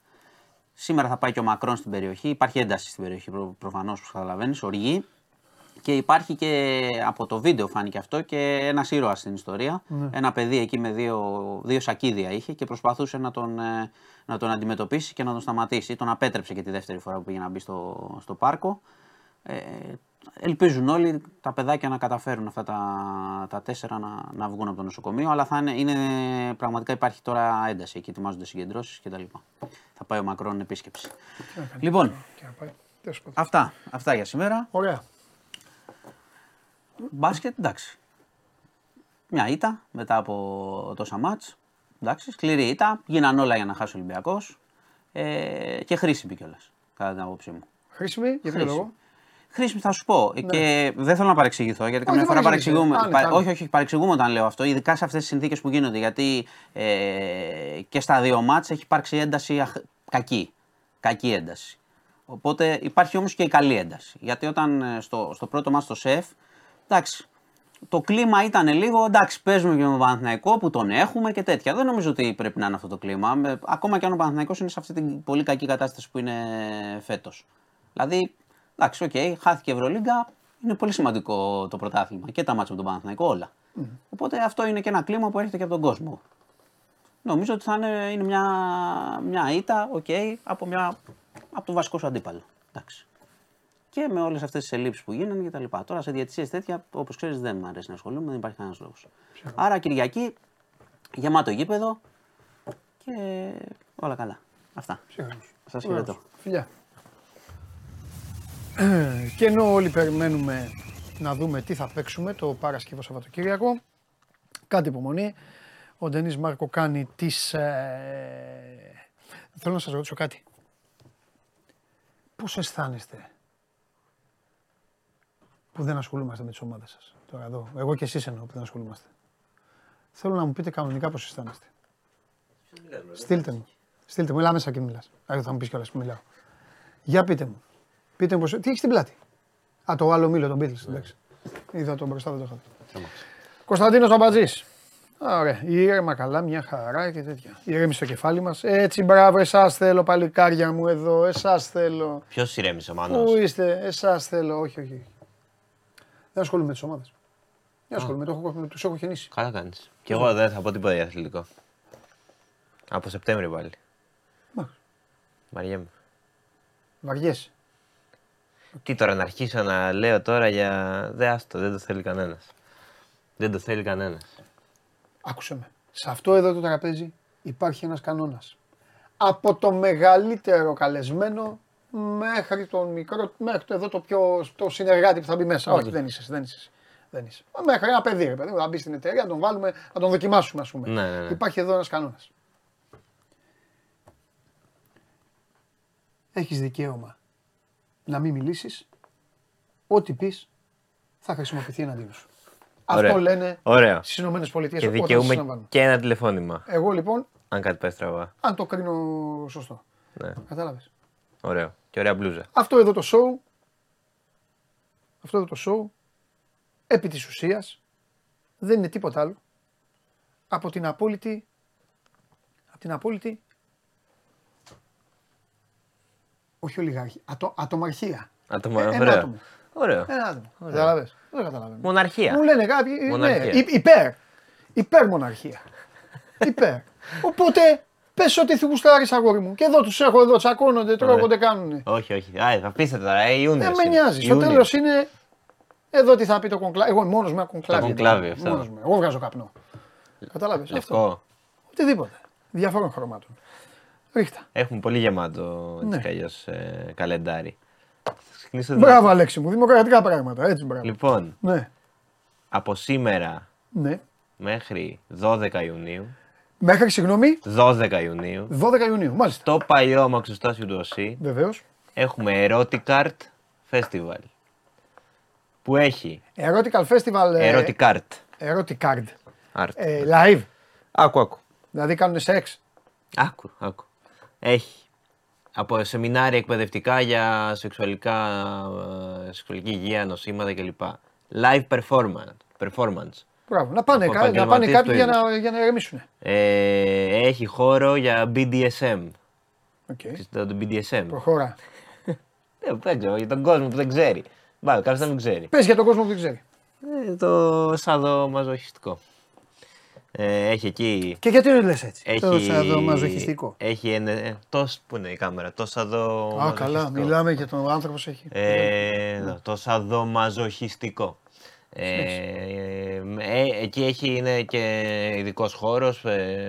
Σήμερα θα πάει και ο Μακρόν στην περιοχή. Υπάρχει ένταση στην περιοχή προ, προφανώς, που καταλαβαίνεις, οργή. Και υπάρχει και από το βίντεο φάνηκε αυτό και ένας ήρωας στην ιστορία. Ένα παιδί εκεί με δύο, δύο σακίδια είχε και προσπαθούσε να τον, ε, να τον αντιμετωπίσει και να τον σταματήσει. Τον απέτρεψε και τη δεύτερη φορά που πήγε να μπει στο, στο πάρκο. Ε, ελπίζουν όλοι τα παιδάκια να καταφέρουν αυτά τα, τα τέσσερα να, να βγουν από το νοσοκομείο. Αλλά θα είναι, είναι, πραγματικά υπάρχει τώρα ένταση εκεί, ετοιμάζονται συγκεντρώσεις κτλ. Θα πάει ο Μακρόν επίσκεψη. Λοιπόν, Και να πάει. Τέλος πάντων. αυτά, αυτά για σήμερα. Ωραία. Μπάσκετ, εντάξει. Μια ήττα μετά από τόσα μάτς. Εντάξει, σκληρή ήττα. Γίναν όλα για να χάσει ο Ολυμπιακός. Ε, και χρήσιμη κιόλας, κατά την άποψή μου. Χρήσιμη, για ποιο Χρήσιμη. λόγο; Χρήσιμη θα σου πω. Και δεν θέλω να παρεξηγηθώ γιατί καμιά δεν φορά παρεξηγείσαι. παρεξηγούμε. Άντε, πα- άντε. όχι, όχι, παρεξηγούμε όταν λέω αυτό. Ειδικά σε αυτές τις συνθήκες που γίνονται. Γιατί ε, και στα δύο μάτς έχει υπάρξει ένταση αχ- κακή. Κακή ένταση. Οπότε υπάρχει όμως και η καλή ένταση. Γιατί όταν ε, στο, στο πρώτο ματς στο ΣΕΦ, εντάξει, το κλίμα ήταν λίγο εντάξει, παίζουμε και με τον Παναθηναϊκό που τον έχουμε και τέτοια. Δεν νομίζω ότι πρέπει να είναι αυτό το κλίμα. Με- ακόμα και αν ο Παναθηναϊκός είναι σε αυτή την πολύ κακή κατάσταση που είναι φέτος. Δηλαδή, εντάξει, οκ, χάθηκε η Ευρωλίγκα, είναι πολύ σημαντικό το πρωτάθλημα και τα ματς με τον Παναθηναϊκό όλα. Οπότε αυτό είναι και ένα κλίμα που έρχεται και από τον κόσμο. Νομίζω ότι θα είναι, είναι μια, μια ήττα, οκ, από, μια, από το βασικό σου αντίπαλο. Εντάξει. Και με όλες αυτές τις ελλείψεις που γίνανε κτλ. Τώρα σε διαιτησίες τέτοια, όπως ξέρεις, δεν μου αρέσει να ασχολούμαι, δεν υπάρχει κανένας λόγος. Άρα Κυριακή, γεμάτο γήπεδο και όλα καλά. Αυτά. Ψύχραιμος. Σας χαιρετώ. Φιλιά. Ε, Και ενώ όλοι περιμένουμε να δούμε τι θα παίξουμε το Παρασκευοσαββατοκύριακο, κάτι υπομονή. Ο Ντενής Μάρκο κάνει τις... Ε... Θέλω να σας ρωτήσω κάτι. Πώς αισθάνεστε; Που δεν ασχολούμαστε με τις ομάδες σας. Τώρα εδώ, εγώ και εσείς εννοώ που δεν ασχολούμαστε. Θέλω να μου πείτε κανονικά πώς αισθάνεστε. Στείλτε μου. Στείλτε μου, έλα μέσα και μιλάς. Άρα θα μου πεις κιόλας που μιλάω. Για πείτε μου. Πείτε μου πώς... Τι έχεις στην πλάτη; Α, το άλλο μήλο, τον Beatles. Εντάξει. Είδα τον μπροστά, δεν το είχα. Κωνσταντίνος Αμπατζή. Ωραία. Ήρεμα καλά, μια χαρά και τέτοια. Ηρέμη στο κεφάλι μας. Έτσι, μπράβο, εσάς θέλω, παλικάρια μου εδώ. Εσάς θέλω. Ποιος ηρέμησε ο Μάνος; Πού είστε, εσάς θέλω. Όχι, όχι. Δεν ασχολούμαι με τις ομάδες. Δεν ασχολούμαι, το έχω- τους έχω γεννήσει. Καλά κάνεις. Κι εγώ δεν θα πω τίποτα για αθλητικό. Από Σεπτέμβριο πάλι. Μα. Βαριέμαι. Βαριέσαι. Τι τώρα να αρχίσω να λέω τώρα για. Δε άστο, δεν το θέλει κανένας. Δεν το θέλει κανένας. Άκουσε με. Σε αυτό εδώ το τραπέζι υπάρχει ένας κανόνας. Από το μεγαλύτερο καλεσμένο μέχρι τον μικρό, μέχρι το εδώ το πιο το συνεργάτη που θα μπει μέσα. Όχι, δεν είσαι, εσύ, δεν είσαι. εσύ. Δεν είσαι. Μα Μέχρι ένα παιδί, ρε παιδί, μου, θα μπει στην εταιρεία, να τον βάλουμε, να τον δοκιμάσουμε, ας πούμε. Ναι, ναι, ναι. Υπάρχει εδώ ένας κανόνας. Έχεις δικαίωμα να μην μιλήσεις. Ό,τι πεις θα χρησιμοποιηθεί εναντίον σου. Ωραία. Αυτό λένε Ωραία. στις Ηνωμένες Πολιτείες Και όταν δικαιούμαι συλλαμβάνουν. και ένα τηλεφώνημα. Εγώ λοιπόν, Αν κάτι πάει στραβά. αν το κρίνω σωστό. Ναι. Κατάλαβες. Ωραίο. Και ωραία μπλούζα. Αυτό εδώ το show, αυτό εδώ το show, επί της ουσίας, δεν είναι τίποτα άλλο από την απόλυτη, από την απόλυτη, όχι ολιγάρχη, ατο, ατομαρχία. Άτομα, Ε, ένα ωραίο. άτομο. Ωραίο. Ένα άτομο. Καταλαβες. Δεν καταλαβαίνω. Μοναρχία. Μου λένε κάποιοι, ναι, Μοναρχία. υ- υπέρ, υπέρ μοναρχία. [laughs] υπέρ. Οπότε, πες ότι θα γουστάρεις αγόρι μου. Και εδώ τους έχω εδώ, τσακώνονται, τρώγονται, κάνουνε. Όχι, όχι. Α, θα πείστε τώρα. Ε, Ιούνιος Δεν με είναι. νοιάζεις. Στο Ιούνιος. τέλος είναι. Εδώ τι θα πει το κονκλάβι. Εγώ μόνος με κονκλάβι. κονκλάβι αυτό. Μόνος μου. Εγώ βγάζω καπνό. Κατάλαβε. Αυτό. Λευκό. Οτιδήποτε. Διαφόρων χρωμάτων. Ρίχτα. Έχουμε πολύ γεμάτο Ναι. έτσι κι αλλιώς, ε, καλεντάρι. Θα ξεκινήσω Μπράβο, Αλέξη μου. Δημοκρατικά πράγματα. Έτσι, μπράβο. Λοιπόν, Ναι. από σήμερα ναι. μέχρι 12 Ιουνίου, Μέχρι, συγγνώμη, 12 Ιουνίου, 12 Ιουνίου. Μάλιστα. στο παλιό μαξοστάσιο του ΟΣΥ, Βεβαίως. έχουμε Eroticart Festival. Που έχει Erotical Festival. ε, Eroticart. Eroticard. Art. Ε, live. Άκου, άκου. Δηλαδή κάνουν σεξ. Άκου, άκου. Έχει από σεμινάρια εκπαιδευτικά για σεξουαλικά, ε, σεξουαλική υγεία, νοσήματα κλπ. Live performance. performance. Μπράβο. Να πάνε, Από κα- να πάνε επαγγελματίες κάποιοι του για είδους. να, για να ηρεμήσουν. Ε, έχει χώρο για BDSM. Okay. Ξέρεις Το, το BDSM. Προχώρα. [laughs] Ε, δεν ξέρω, για τον κόσμο που δεν ξέρει. Μπα, κάποιος δεν ξέρει. Πες για τον κόσμο που δεν ξέρει. Ε, το σαδομαζοχιστικό. Ε, έχει εκεί. Και γιατί δεν λες έτσι. Έχει, Το σαδομαζοχιστικό; Έχει ένα. ε, τόσο, πού είναι η κάμερα, το Α, σαδομαζοχιστικό. καλά, μιλάμε για τον άνθρωπος που έχει. Ε, εδώ, το σαδομαζοχιστικό. Ε, ε, εκεί έχει είναι και ειδικός χώρος,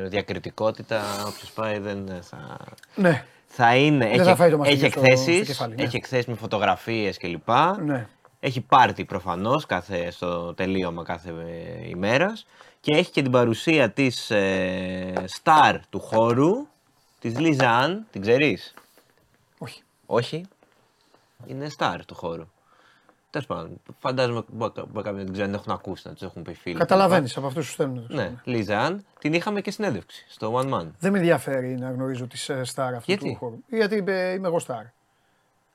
διακριτικότητα. Όποιος πάει δεν θα. Ναι, Θα είναι. Δεν έχει, θα φάει το μαστίγιο έχει στο- εκθέσεις, στο κεφάλι, ναι. έχει εκθέσεις με φωτογραφίες κλπ. ναι. Έχει πάρτι προφανώς κάθε, στο τελείωμα κάθε ε, ημέρας και έχει και την παρουσία της ε, star του χώρου, της Λιζάν, την ξέρεις; Όχι. Όχι. Είναι star του χώρου. Τέλος πάντων, φαντάζομαι μπορεί μπορεί κάποιοι να την ξέρουν, δεν έχουν ακούσει, να τους έχουν πει φίλοι. Καταλαβαίνεις από αυτούς τους στέλνουν. Ναι, Λιζάν, την είχαμε και συνέντευξη στο One Man. Δεν με ενδιαφέρει να γνωρίζω τη στάρ αυτού Γιατί; του χώρου. Γιατί είμαι, είμαι εγώ στάρ.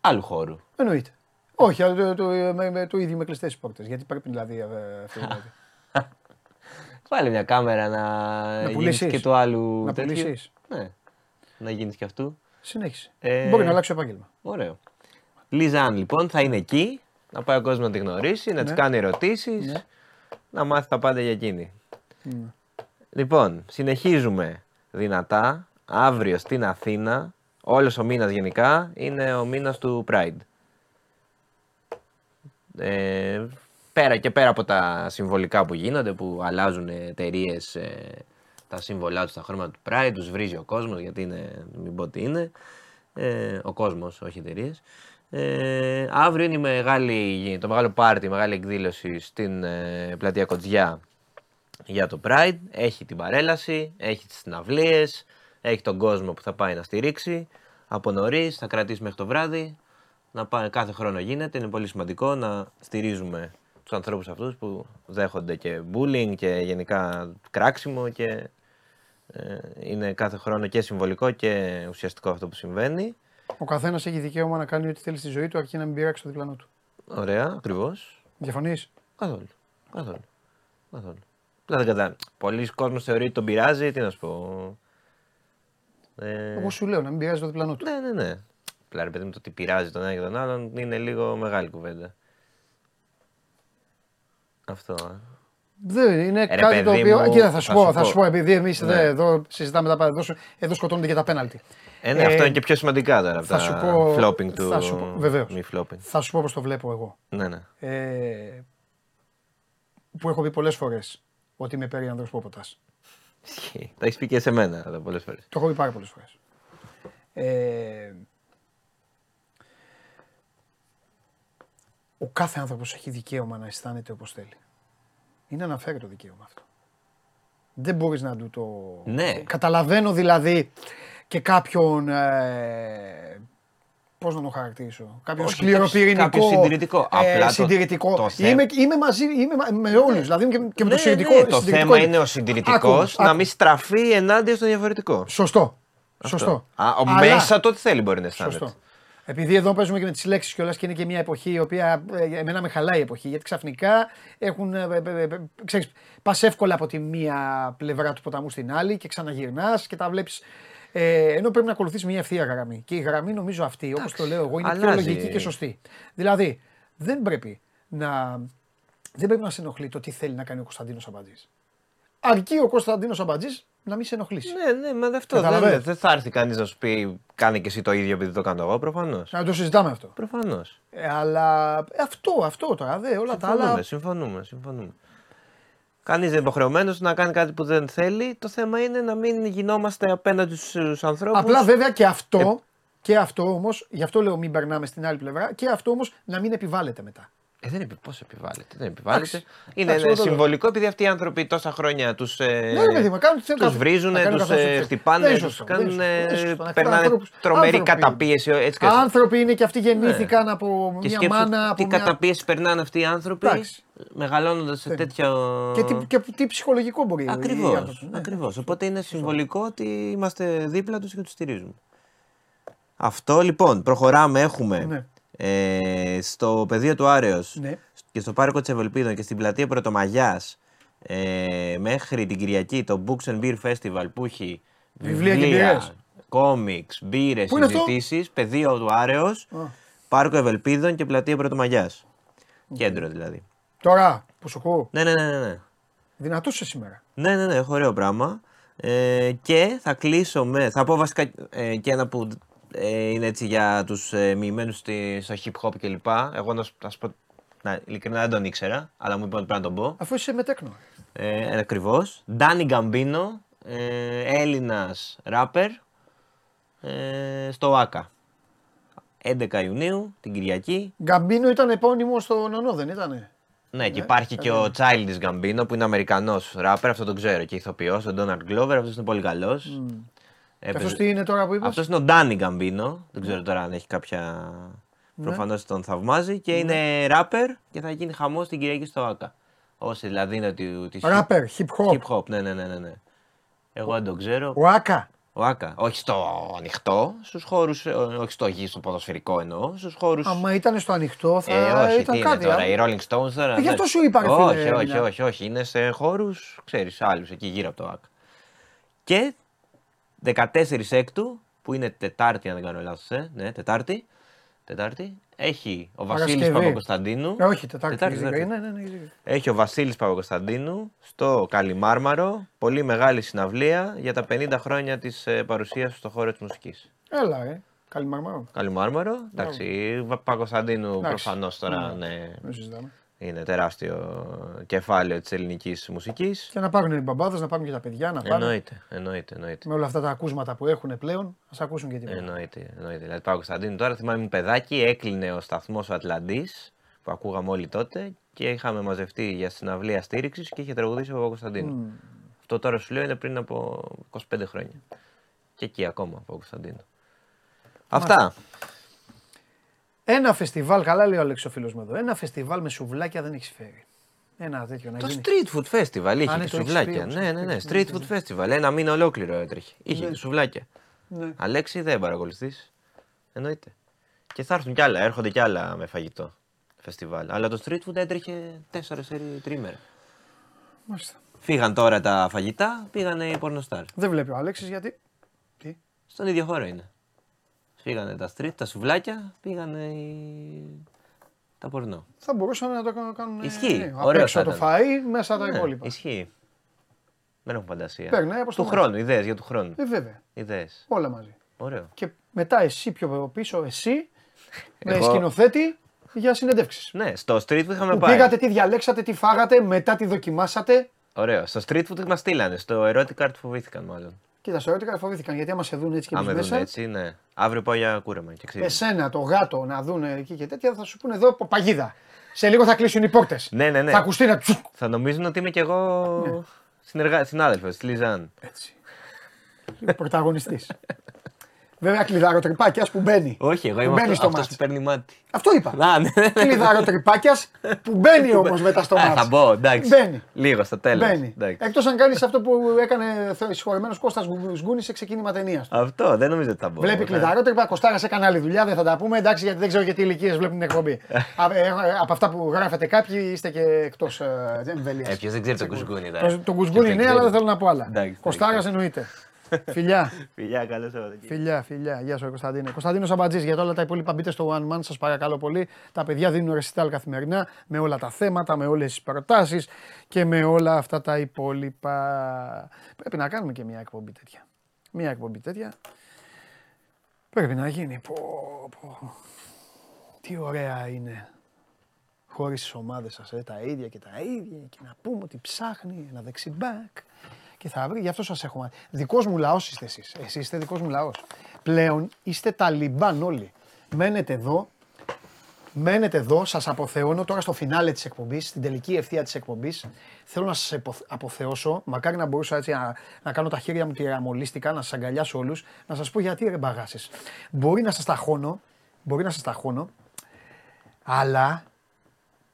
Άλλου χώρου. Εννοείται. Όχι, αλλά το, το, με, με, το ίδιο με κλειστές πόρτες. Γιατί πρέπει δηλαδή. ε, αυτό δηλαδή. [laughs] Βάλε μια κάμερα να, γίνεις πουλήσεις. και του άλλου Να τέτοιου. πουλήσεις. Ναι, να γίνεις και αυτού. Συνέχισε. Ε, Μπορεί να αλλάξει επάγγελμα. Ωραίο. Λίζαν λοιπόν θα είναι εκεί, να πάει ο κόσμος να τη γνωρίσει, να Ναι. τη κάνει ερωτήσεις, Ναι. να μάθει τα πάντα για εκείνη. Ναι. Λοιπόν, συνεχίζουμε δυνατά. Αύριο στην Αθήνα, όλος ο μήνας γενικά, είναι ο μήνας του Pride. Ε, πέρα και πέρα από τα συμβολικά που γίνονται, που αλλάζουν εταιρείες τα σύμβολά τους στα χρώματα του Pride, τους βρίζει ο κόσμος, γιατί είναι, μην πω τι είναι, ε, ο κόσμος, όχι εταιρείες. Ε, αύριο είναι η μεγάλη, το μεγάλο πάρτι, η μεγάλη εκδήλωση στην ε, πλατεία Κοτζιά για το Pride. Έχει την παρέλαση, έχει τις συναυλίες, έχει τον κόσμο που θα πάει να στηρίξει. Από νωρίς, θα κρατήσει μέχρι το βράδυ. Να πάει, κάθε χρόνο γίνεται, είναι πολύ σημαντικό να στηρίζουμε τους ανθρώπους αυτούς που δέχονται και bullying και γενικά κράξιμο και ε, είναι κάθε χρόνο και συμβολικό και ουσιαστικό αυτό που συμβαίνει. Ο καθένας έχει δικαίωμα να κάνει ό,τι θέλει στη ζωή του αρκεί να μην πειράξει το διπλανό του. Ωραία, ακριβώς. Διαφωνείς; Καθόλου. Καθόλου. Καθόλου. Δεν κατά... Πολλοί κόσμοι θεωρεί ότι τον πειράζει, τι να σου πω. Ε, Εγώ σου λέω να μην πειράζει το διπλανό του. ναι, ναι, ναι. Απλά ρε παιδί μου το ότι πειράζει τον ένα και τον άλλον είναι λίγο μεγάλη κουβέντα. Αυτό. ε. Δεν είναι Ρε, κάτι το παιδί οποίο. μου, Κοίτα, θα σου θα πω, σου θα πω. σου πω, επειδή εμείς Ναι. εδώ συζητάμε τα πάντα, εδώ, σου- εδώ σκοτώνονται και τα πέναλτι. Ε, ναι, Ε, αυτό είναι και πιο σημαντικά τώρα από θα τα σου πω- flopping του. θα σου πω- βεβαίως. Μη flopping. Θα σου πω πώς το βλέπω εγώ. Ναι, ναι. Ε, που έχω πει πολλές φορές ότι είμαι περίανδρο πόποτα. Ισχύει. Τα έχεις πει και σε μένα εδώ πολλές φορές. Το έχω πει πάρα πολλές φορές. Ε, ο κάθε άνθρωπος έχει δικαίωμα να αισθάνεται όπως θέλει. Είναι αναφέρει το δικαίωμα αυτό. Δεν μπορείς να του το. Ναι. Καταλαβαίνω δηλαδή και κάποιον. Ε, Πώς να το χαρακτηρίσω, Κάποιον Όχι, σκληροπυρηνικό. κάποιο συντηρητικό. Απλά το- συντηρητικό. το θε- είμαι, είμαι μαζί είμαι μα- με όλους. Δηλαδή και, και με ναι, το συντηρητικό. ναι, το συντηρητικό θέμα είναι ο συντηρητικός Άκου, να άκου. μην στραφεί ενάντια στο διαφορετικό. Σωστό. Αυτό. Σωστό. Α, ο Αλλά- μέσα το τι θέλει μπορεί να αισθάνεται. Σωστό. Επειδή εδώ παίζουμε και με τις λέξεις κιόλας και είναι και μια εποχή η οποία ε, εμένα με χαλάει η εποχή. Γιατί ξαφνικά έχουν. Ε, ε, ε, ε, ξέρεις, πας εύκολα από τη μία πλευρά του ποταμού στην άλλη και ξαναγυρνάς και τα βλέπεις. Ε, ενώ πρέπει να ακολουθήσει μια ευθεία γραμμή. Και η γραμμή νομίζω αυτή, όπως το λέω εγώ, είναι πιο αλλάζει. λογική και σωστή. Δηλαδή, δεν πρέπει να, δεν πρέπει να σε ενοχλεί το τι θέλει να κάνει ο Κωνσταντίνος Αμπατζής. Αρκεί ο Κωνσταντίνος Αμπατζής να μην σε ενοχλήσει. Ναι, ναι, μα αυτό δεν, Καταλαβαίνεις. δεν θα έρθει κανείς να σου πει κάνει και εσύ το ίδιο επειδή το κάνω εγώ. Προφανώς. Να το συζητάμε αυτό. Προφανώς. Ε, αλλά ε, αυτό, αυτό τώρα, δε, όλα τα Συμφωνούμε, άλλα. συμφωνούμε, συμφωνούμε. Κανείς δεν είναι υποχρεωμένος να κάνει κάτι που δεν θέλει. Το θέμα είναι να μην γινόμαστε απέναντι στους ανθρώπους. Απλά βέβαια και Ε, αυτό, και αυτό όμως, γι' αυτό λέω μην περνάμε στην άλλη πλευρά, και αυτό όμως να μην επιβάλλεται μετά. Ε, δεν επι... Πώς επιβάλλεται, δεν επιβάλλεται. Εντάξει. Είναι Εντάξει, εγώ το λέω. συμβολικό επειδή αυτοί οι άνθρωποι τόσα χρόνια τους Ναι, ρε παιδί μου, κάνουν τις θέλουν. τους βρίζουν, Να κάνουν τους καθώς ε, τους χτυπάνε, Δεν είναι τους σωστό, κάνουν, δεν είναι σωστό, δεν είναι ε, σωστό. Να περνάνε ανθρώπους- τρομερή άνθρωποι. καταπίεση. Έτσι και έτσι. Άνθρωποι είναι και αυτοί γεννήθηκαν από Και μια σκέψου μάνα. τι Από μια... καταπίεση περνάνε αυτοί οι άνθρωποι Εντάξει. μεγαλώνοντας σε τέτοιο. Και, τι, και τι ψυχολογικό μπορεί οι Ακριβώς. άνθρωποι. Ναι. Ακριβώς. Οπότε είναι συμβολικό ότι είμαστε δίπλα τους και τους στηρίζουμε. Αυτό λοιπόν, προχωράμε. Έχουμε Ναι. Ε, στο πεδίο του Άρεος Ναι. και στο πάρκο της Ευελπίδων και στην πλατεία Πρωτομαγιάς ε, μέχρι την Κυριακή το Books and Beer Festival που έχει Βιβλία και μπύρες. κόμιξ, μπύρες, Πού είναι αυτό; συζητήσεις, πεδίο του Άρεος, Α. πάρκο Ευελπίδων και πλατεία Πρωτομαγιάς. Κέντρο δηλαδή. Τώρα που σου ακούω, Ναι, ναι, ναι, ναι. ναι. δυνατός είσαι σήμερα. Ναι, ναι, ναι, έχω ωραίο πράγμα. Ε, και θα κλείσω με. Θα πω βασικά ε, και ένα που ε, είναι έτσι για τους ε, μοιημένους στο hip hop κλπ. Εγώ να, σου- να σου πω. Να, ειλικρινά δεν τον ήξερα, αλλά μου είπαν ότι πρέπει να τον πω. Αφού είσαι μετέκνο. Ε, Ακριβώς. Ντάνι Γκαμπίνο, ε, Έλληνας ράπερ, ε, στο ΆΚΑ. 11 Ιουνίου, την Κυριακή. Γκαμπίνο ήταν επώνυμο στο νονό, δεν ήτανε; Ναι, και υπάρχει και ο Childish Gambino που είναι Αμερικανός ράπερ, αυτό τον ξέρω και ηθοποιός, ο Donald Glover, αυτός είναι πολύ καλός. Και αυτό τι είναι τώρα που είπες; Αυτός είναι ο Ντάνι Γκαμπίνο. Δεν ξέρω τώρα αν έχει κάποια. Ναι. Προφανώς τον θαυμάζει και είναι ράπερ και θα γίνει χαμός την Κυριακή στο ΑΚΑ. Όσοι δηλαδή είναι τη. της Ράπερ, hip hop. Hip hop, ναι, ναι, ναι. ναι, ναι. Εγώ δεν τον ξέρω. Ο Άκα. Ο ΑΚΑ. Όχι στο ανοιχτό, στους χώρου. Όχι στο γη, στο ποδοσφαιρικό εννοώ. Στους χώρου. Άμα ήταν στο ανοιχτό θα Ε, όχι, ήταν τι κάτι. είναι τώρα, α. οι Rolling Stones τώρα. Ε, γι' αυτό ναι. σου είπα, ρε όχι, φίλε, όχι, μια. όχι, όχι, είναι σε χώρους, ξέρεις, άλλους εκεί γύρω από το ΑΚ. Και 14 έκτου, που είναι Τετάρτη, αν δεν κάνω λάθος, ε, ναι, Τετάρτη. Τετάρτη. Έχει ο Βασίλης Παρασκευή. Παπακοσταντίνου. Ε, όχι, Τετάρτη. Τετάρτη, Τετάρτη. Τετάρτη. Ναι, ναι, ναι, ναι. Έχει ο Βασίλης Παπακοσταντίνου στο Καλιμάρμαρο. Πολύ μεγάλη συναυλία για τα 50 χρόνια της παρουσίας στο χώρο της μουσικής. Έλα, ε. Καλή μαρμαρό. Καλιμάρμαρο. Εντάξει, Παπακοσταντίνου Εντάξει. προφανώς τώρα Ναι. ναι, Δεν συζητάμε. Είναι τεράστιο κεφάλαιο της ελληνικής μουσικής. Και να πάρουν οι μπαμπάδες, να πάρουν και τα παιδιά, να πάρουν. Εννοείται, εννοείται, εννοείται. Με όλα αυτά τα ακούσματα που έχουν πλέον, ας ακούσουν και τίποτα. Εννοείται, εννοείται. Δηλαδή, πάω Κωνσταντίνου τώρα, θυμάμαι ήμουν παιδάκι, έκλεινε ο σταθμός ο Ατλαντής που ακούγαμε όλοι τότε και είχαμε μαζευτεί για συναυλία στήριξης και είχε τραγουδήσει ο Παπακοσταντίνου. Αυτό τώρα σου λέω είναι πριν από 25 χρόνια. Και εκεί ακόμα ο Παπακοσταντίνου. Αυτά. Ένα φεστιβάλ, καλά λέει ο Αλέξης ο φίλος μου εδώ, ένα φεστιβάλ με σουβλάκια δεν έχει φέρει. Ένα τέτοιο να Το γίνει. street food festival είχε Α, ναι, και το έχεις σουβλάκια. πει, Ναι, ναι, ναι. ναι, Street food festival. Ένα μήνα ολόκληρο έτρεχε. Είχε Ναι. και σουβλάκια. Ναι. Αλέξη δεν παρακολουθείς. Εννοείται. Και θα έρθουν κι άλλα, έρχονται κι άλλα με φαγητό φεστιβάλ. Αλλά το street food έτρεχε 4 τρίμερα. Μάλιστα. Φύγαν τώρα τα φαγητά, πήγανε οι πορνοστάρ. Δεν βλέπει ο Αλέξης γιατί. Τι; Στον ίδιο χώρο είναι. Φύγανε τα street, τα σουβλάκια, πήγανε οι... τα πορνό. Θα μπορούσαν να το κα- κάνουν. Ισχύει. Ναι, απ' Ωραίος έξω θα το ήταν. φαΐ, μέσα τα Ναι, υπόλοιπα. Ισχύει. Δεν έχω φαντασία. Περνάει από στο του μάτι. χρόνου, ιδέες για του χρόνου. Ε, βέβαια. Ιδέες. Όλα μαζί. Ωραίο. Και μετά εσύ πιο πίσω, εσύ [laughs] με Εγώ- σκηνοθέτη για συνεντεύξεις. Ναι, στο street food είχαμε Που πάει. πήγατε, τι διαλέξατε, τι φάγατε, μετά τι δοκιμάσατε. Ωραίο. Στο street food μας στείλανε. Στο erotic art φοβήθηκαν μάλλον. Κοίτα, στο ερώτηκα φοβήθηκαν γιατί άμα σε δουν έτσι και Αν εμείς με δουν μέσα. έτσι, ναι. Αύριο πάω για κούρεμα και ξύλο. Εσένα, το γάτο να δουν εκεί και τέτοια θα σου πούνε εδώ παγίδα. Σε λίγο θα κλείσουν οι πόρτες. Ναι, ναι, ναι. Θα ακουστεί να τσουκ. Θα νομίζουν ότι είμαι κι εγώ συνεργά... συνάδελφος τη Λιζάν. Έτσι. Πρωταγωνιστής. [laughs] Βέβαια, κλειδάρο τρυπάκιας που μπαίνει. Όχι, εγώ Που είμαι μπαίνει αυτό, στο αυτός μάτι. που παίρνει μάτι. Αυτό είπα. Α, ναι. Κλειδάρο τρυπάκιας που μπαίνει όμως μετά στο Α, μάτι. θα μπω, εντάξει. Μπαίνει. Λίγο στο τέλος. Μπαίνει. Εκτός αν κάνεις αυτό που έκανε συγχωρεμένος Κώστας Γκούνη σε ξεκίνημα ταινίας. Αυτό δεν νομίζω ότι θα μπω. Βλέπει Ναι. κλειδαρό, τρυπά, Κωστάρας έκανε άλλη δουλειά, δεν θα τα πούμε. Εντάξει, γιατί δεν ξέρω γιατί ηλικίες βλέπουν την εκπομπή. [laughs] Α, ε, ε, από αυτά που γράφετε κάποιοι είστε και εκτός εμβέλεια. Ε, ποιος δεν ξέρει τον κουσκούνι. τώρα. Το, το Ποιος κουσγούνι δεν ναι, ξέρει. αλλά δεν θέλω να πω άλλα. Εντάξει, Κωστάρας εντάξει. εννοείται. Φιλιά. [laughs] Φιλιά, καλό Σαββατοκύριακο. Φιλιά, φιλιά. Γεια σου, ρε Κωνσταντίνε. Κωνσταντίνο Αμπατζή, για όλα τα υπόλοιπα μπείτε στο One Man, σας παρακαλώ πολύ. Τα παιδιά δίνουν ρεσιτάλ καθημερινά με όλα τα θέματα, με όλες τις προτάσεις και με όλα αυτά τα υπόλοιπα. Πρέπει να κάνουμε και μια εκπομπή τέτοια. Μια εκπομπή τέτοια. Πρέπει να γίνει. Πω, πω. Τι ωραία είναι. Χωρίς τις ομάδες σας, ε, τα ίδια και τα ίδια. Και να πούμε ότι ψάχνει ένα δεξιμπάκ και θα βρει. Γι' αυτό σας έχω μάθει. Δικός μου λαός είστε εσείς. Εσείς είστε δικός μου λαός. Πλέον είστε ταλιμπάν όλοι. Μένετε εδώ. Μένετε εδώ, σας αποθεώνω τώρα στο φινάλε της εκπομπής, στην τελική ευθεία της εκπομπής. Θέλω να σας επο- αποθεώσω, μακάρι να μπορούσα έτσι να, να κάνω τα χέρια μου τυραμολίστικα, να σας αγκαλιάσω όλους, να σας πω γιατί ρε μπαγάσες. Μπορεί να σας ταχώνω, μπορεί να σας ταχώνω, αλλά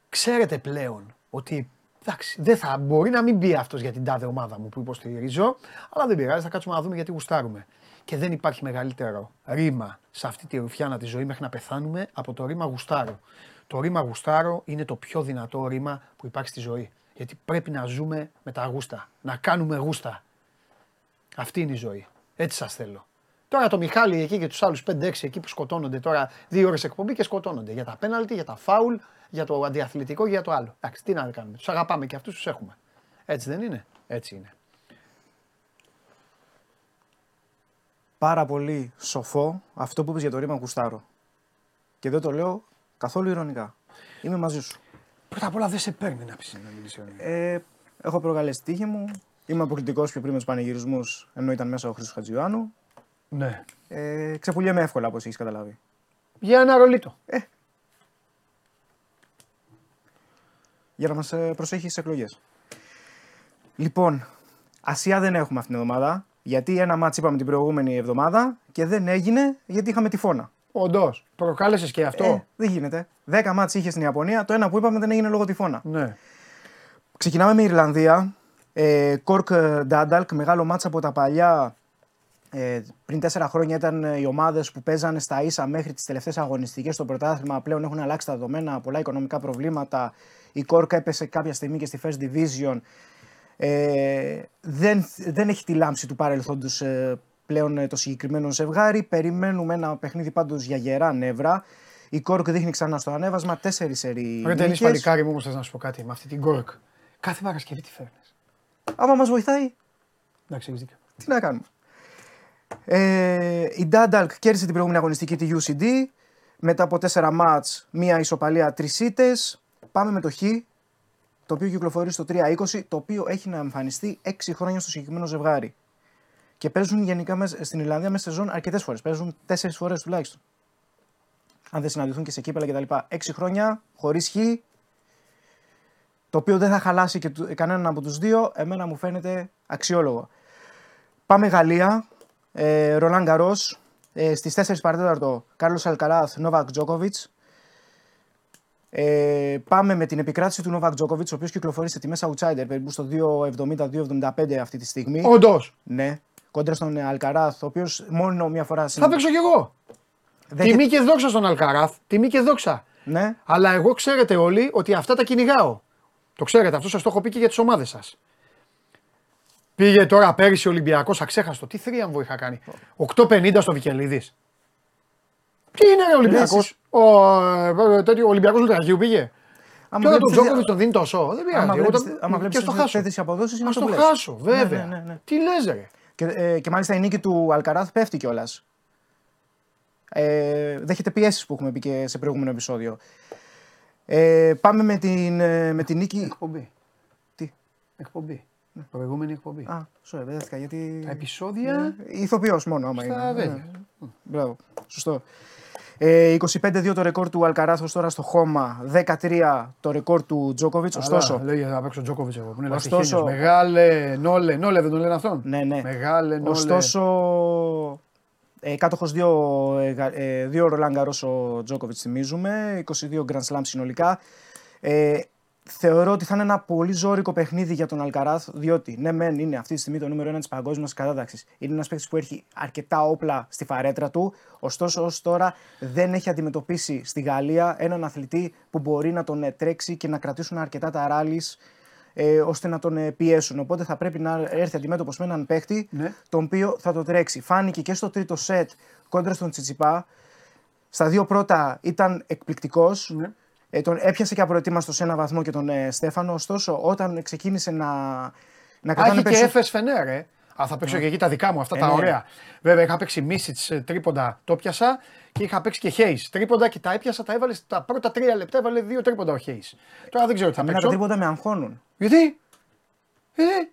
ξέρετε πλέον ότι εντάξει, δεν θα μπορεί να μην μπει αυτός για την τάδε ομάδα μου που υποστηρίζω, αλλά δεν πειράζει, θα κάτσουμε να δούμε γιατί γουστάρουμε. Και δεν υπάρχει μεγαλύτερο ρήμα σε αυτή τη ρουφιάνα της ζωής μέχρι να πεθάνουμε από το ρήμα γουστάρω. Το ρήμα γουστάρω είναι το πιο δυνατό ρήμα που υπάρχει στη ζωή. Γιατί πρέπει να ζούμε με τα γούστα, να κάνουμε γούστα. Αυτή είναι η ζωή. Έτσι σας θέλω. Τώρα το Μιχάλη εκεί και τους άλλους 5-6 εκεί που σκοτώνονται τώρα δύο ώρες εκπομπή και σκοτώνονται για τα πέναλτι, για τα φάουλ, για το αντιαθλητικό και για το άλλο. Εντάξει, τι να κάνουμε. Τους αγαπάμε και αυτούς τους έχουμε. Έτσι δεν είναι; Έτσι είναι. πάρα πολύ σοφό αυτό που είπες για το ρήμα Κουστάρο. Και δεν το λέω καθόλου ηρωνικά. Είμαι μαζί σου. Πρώτα απ' όλα δεν σε παίρνει να πεις να μιλήσει ο Ε, έχω προκαλέσει τη τύχη μου. Είμαι αποκλειτικό πιο πριν με του πανηγυρισμούς, ενώ ήταν μέσα ο Χρήστος Χατζιωάννου. Ναι. Ε, ξεπουλιέμαι εύκολα, όπως έχεις καταλάβει. Για ένα ρολίτο. Ε. Για να μας προσέχει στις εκλογές. Λοιπόν, Ασία δεν έχουμε αυτήν την εβδομάδα. Γιατί ένα μάτς είπαμε την προηγούμενη εβδομάδα και δεν έγινε γιατί είχαμε τυφώνα. Όντως. Προκάλεσες και αυτό. Ε, δεν γίνεται. Δέκα μάτς είχε στην Ιαπωνία. Το ένα που είπαμε δεν έγινε λόγω τυφώνα. Ναι. Ξεκινάμε με Ιρλανδία. Ε, Κόρκ Ντάνταλκ, μεγάλο μάτς από τα παλιά. Ε, πριν τέσσερα χρόνια ήταν οι ομάδες που παίζανε στα ίσα μέχρι τις τελευταίες αγωνιστικές στο πρωτάθλημα. Πλέον έχουν αλλάξει τα δεδομένα, πολλά οικονομικά προβλήματα. Η Κόρκ έπεσε κάποια στιγμή και στη First Division. Ε, δεν, δεν έχει τη λάμψη του παρελθόντος ε, πλέον ε, το συγκεκριμένο ζευγάρι. Περιμένουμε ένα παιχνίδι πάντως για γερά νεύρα. Η Κόρκ δείχνει ξανά στο ανέβασμα. Τέσσερις σερή. Ρε τελείς παλικάρι μου όμως θες να σου πω κάτι με αυτή την Κόρκ. Κάθε Παρασκευή τι φέρνεις. Άμα μας βοηθάει, Εντάξει, έχεις δίκιο. τι να κάνουμε. Ε, η Ντάνταλκ κέρδισε την προηγούμενη αγωνιστική τη UCD. Μετά από τέσσερα μάτς, μία ισοπαλία, τρεις ήττες. Πάμε με το Χ, το οποίο κυκλοφορεί στο 3-20, το οποίο έχει να εμφανιστεί 6 χρόνια στο συγκεκριμένο ζευγάρι. Και παίζουν γενικά μες- στην Ιρλανδία μέσα σεζόν αρκετές φορές. Παίζουν 4 φορές τουλάχιστον. Αν δεν συναντηθούν και σε κύπελα κτλ. 6 χρόνια χωρίς Χ, το οποίο δεν θα χαλάσει και του- κανέναν από τους δύο, εμένα μου φαίνεται αξιόλογο. Πάμε Γαλλία. Ε, Ρολάν Γκαρό. Ε, Στις 4 παρατέταρτο Κάρλος Αλκαράθ, Νόβακ Τζόκοβιτς. Ε, πάμε με την επικράτηση του Νοβακ Τζόκοβιτς, ο οποίος κυκλοφορεί σε τιμέ outsider περίπου στο 2,70-2,75 αυτή τη στιγμή. Όντως. Ναι. Κόντρα στον Αλκαράθ, ο οποίος μόνο μία φορά. Θα παίξω κι εγώ. Δέχεται- Τιμή και δόξα στον Αλκαράθ. Τιμή και δόξα. Ναι. Αλλά εγώ ξέρετε όλοι ότι αυτά τα κυνηγάω. Το ξέρετε, αυτό σας το έχω πει και για τις ομάδες σας. Πήγε τώρα πέρυσι ο Ολυμπιακός, αξέχαστο. Τι θρίαμβο είχα κάνει. 8,50 στο Βικελίδης. Τι είναι ρε Ολυμπιακός; Εσείς- Ο, ε, τέτοιο, ο Ολυμπιακός Λουτραγίου πήγε. Άμα Τώρα τον βλέπεις- Τζόκοβιτς τον δίνει τόσο. Δεν πειράζει. Άμα εγώ βλέπεις- το- άμα και βλέπεις στο τις χάσω. τέτοιες αποδόσεις είναι Ας αυτό το που λες. χάσω, βέβαια. Ναι, ναι, ναι. Τι λες ρε. Και, ε, και μάλιστα η νίκη του Αλκαράθ πέφτει κιόλας. Ε, δέχεται πιέσεις που έχουμε πει και σε προηγούμενο επεισόδιο. Ε, πάμε με την, ε, με την νίκη. Εκπομπή. Τι; Εκπομπή. Προηγούμενη εκπομπή. Α, sorry, μπερδεύτηκα γιατί. Τα επεισόδια; Ηθοποιός μόνο, άμα Στα είναι. βέβαια. Ναι. Μπράβο. Σωστό. Ε, 25-2 το ρεκόρ του Αλκαράθ ως τώρα στο χώμα. 13 το ρεκόρ του Τζόκοβιτς. Ωστόσο. Αλλά, λέγε να παίξω Τζόκοβιτς εγώ. Που είναι Ωστόσο- Ωστόσο, Μεγάλε, νόλε, νόλε δεν τον λένε αυτόν. Ναι, ναι. Μεγάλε, νόλε. Ωστόσο, ε, κάτοχος δύο, ε, γα- ε, δύο Ρολάν Γκαρός ο Τζόκοβιτς θυμίζουμε, 22 Grand Slam συνολικά. Ε, θεωρώ ότι θα είναι ένα πολύ ζώρικο παιχνίδι για τον Αλκαράθ, διότι ναι, μεν είναι αυτή τη στιγμή το νούμερο 1 της παγκόσμιας κατάταξης. Είναι ένας παίκτης που έχει αρκετά όπλα στη φαρέτρα του. Ωστόσο, ως τώρα δεν έχει αντιμετωπίσει στη Γαλλία έναν αθλητή που μπορεί να τον ε, τρέξει και να κρατήσουν αρκετά τα ράλις ε, ώστε να τον ε, πιέσουν. Οπότε θα πρέπει να έρθει αντιμέτωπος με έναν παίχτη Ναι. τον οποίο θα το τρέξει. Φάνηκε και στο τρίτο σετ κόντρα στον Τσιτσιπά. Στα δύο πρώτα ήταν εκπληκτικός. Ναι. Ε, τον έπιασε και απροετοίμαστος σε ένα βαθμό και τον ε, Στέφανο. Ωστόσο, όταν ξεκίνησε να, να Α, κρατάνε έχει και περισσο- έφε φενέρ, ε. Α, θα παίξω και εκεί τα δικά μου, αυτά Ε, τα ναι. ωραία. Βέβαια, είχα παίξει Μίσιτς τρίποντα, το πιάσα και είχα παίξει και Χέις. Τρίποντα και τα έπιασα, τα έβαλες στα πρώτα τρία λεπτά, έβαλε δύο τρίποντα ο Χέις. Τώρα δεν ξέρω τι θα Εμένα τα παίξω. τρίποτα με αγχώνουν. Γιατί; Γιατί;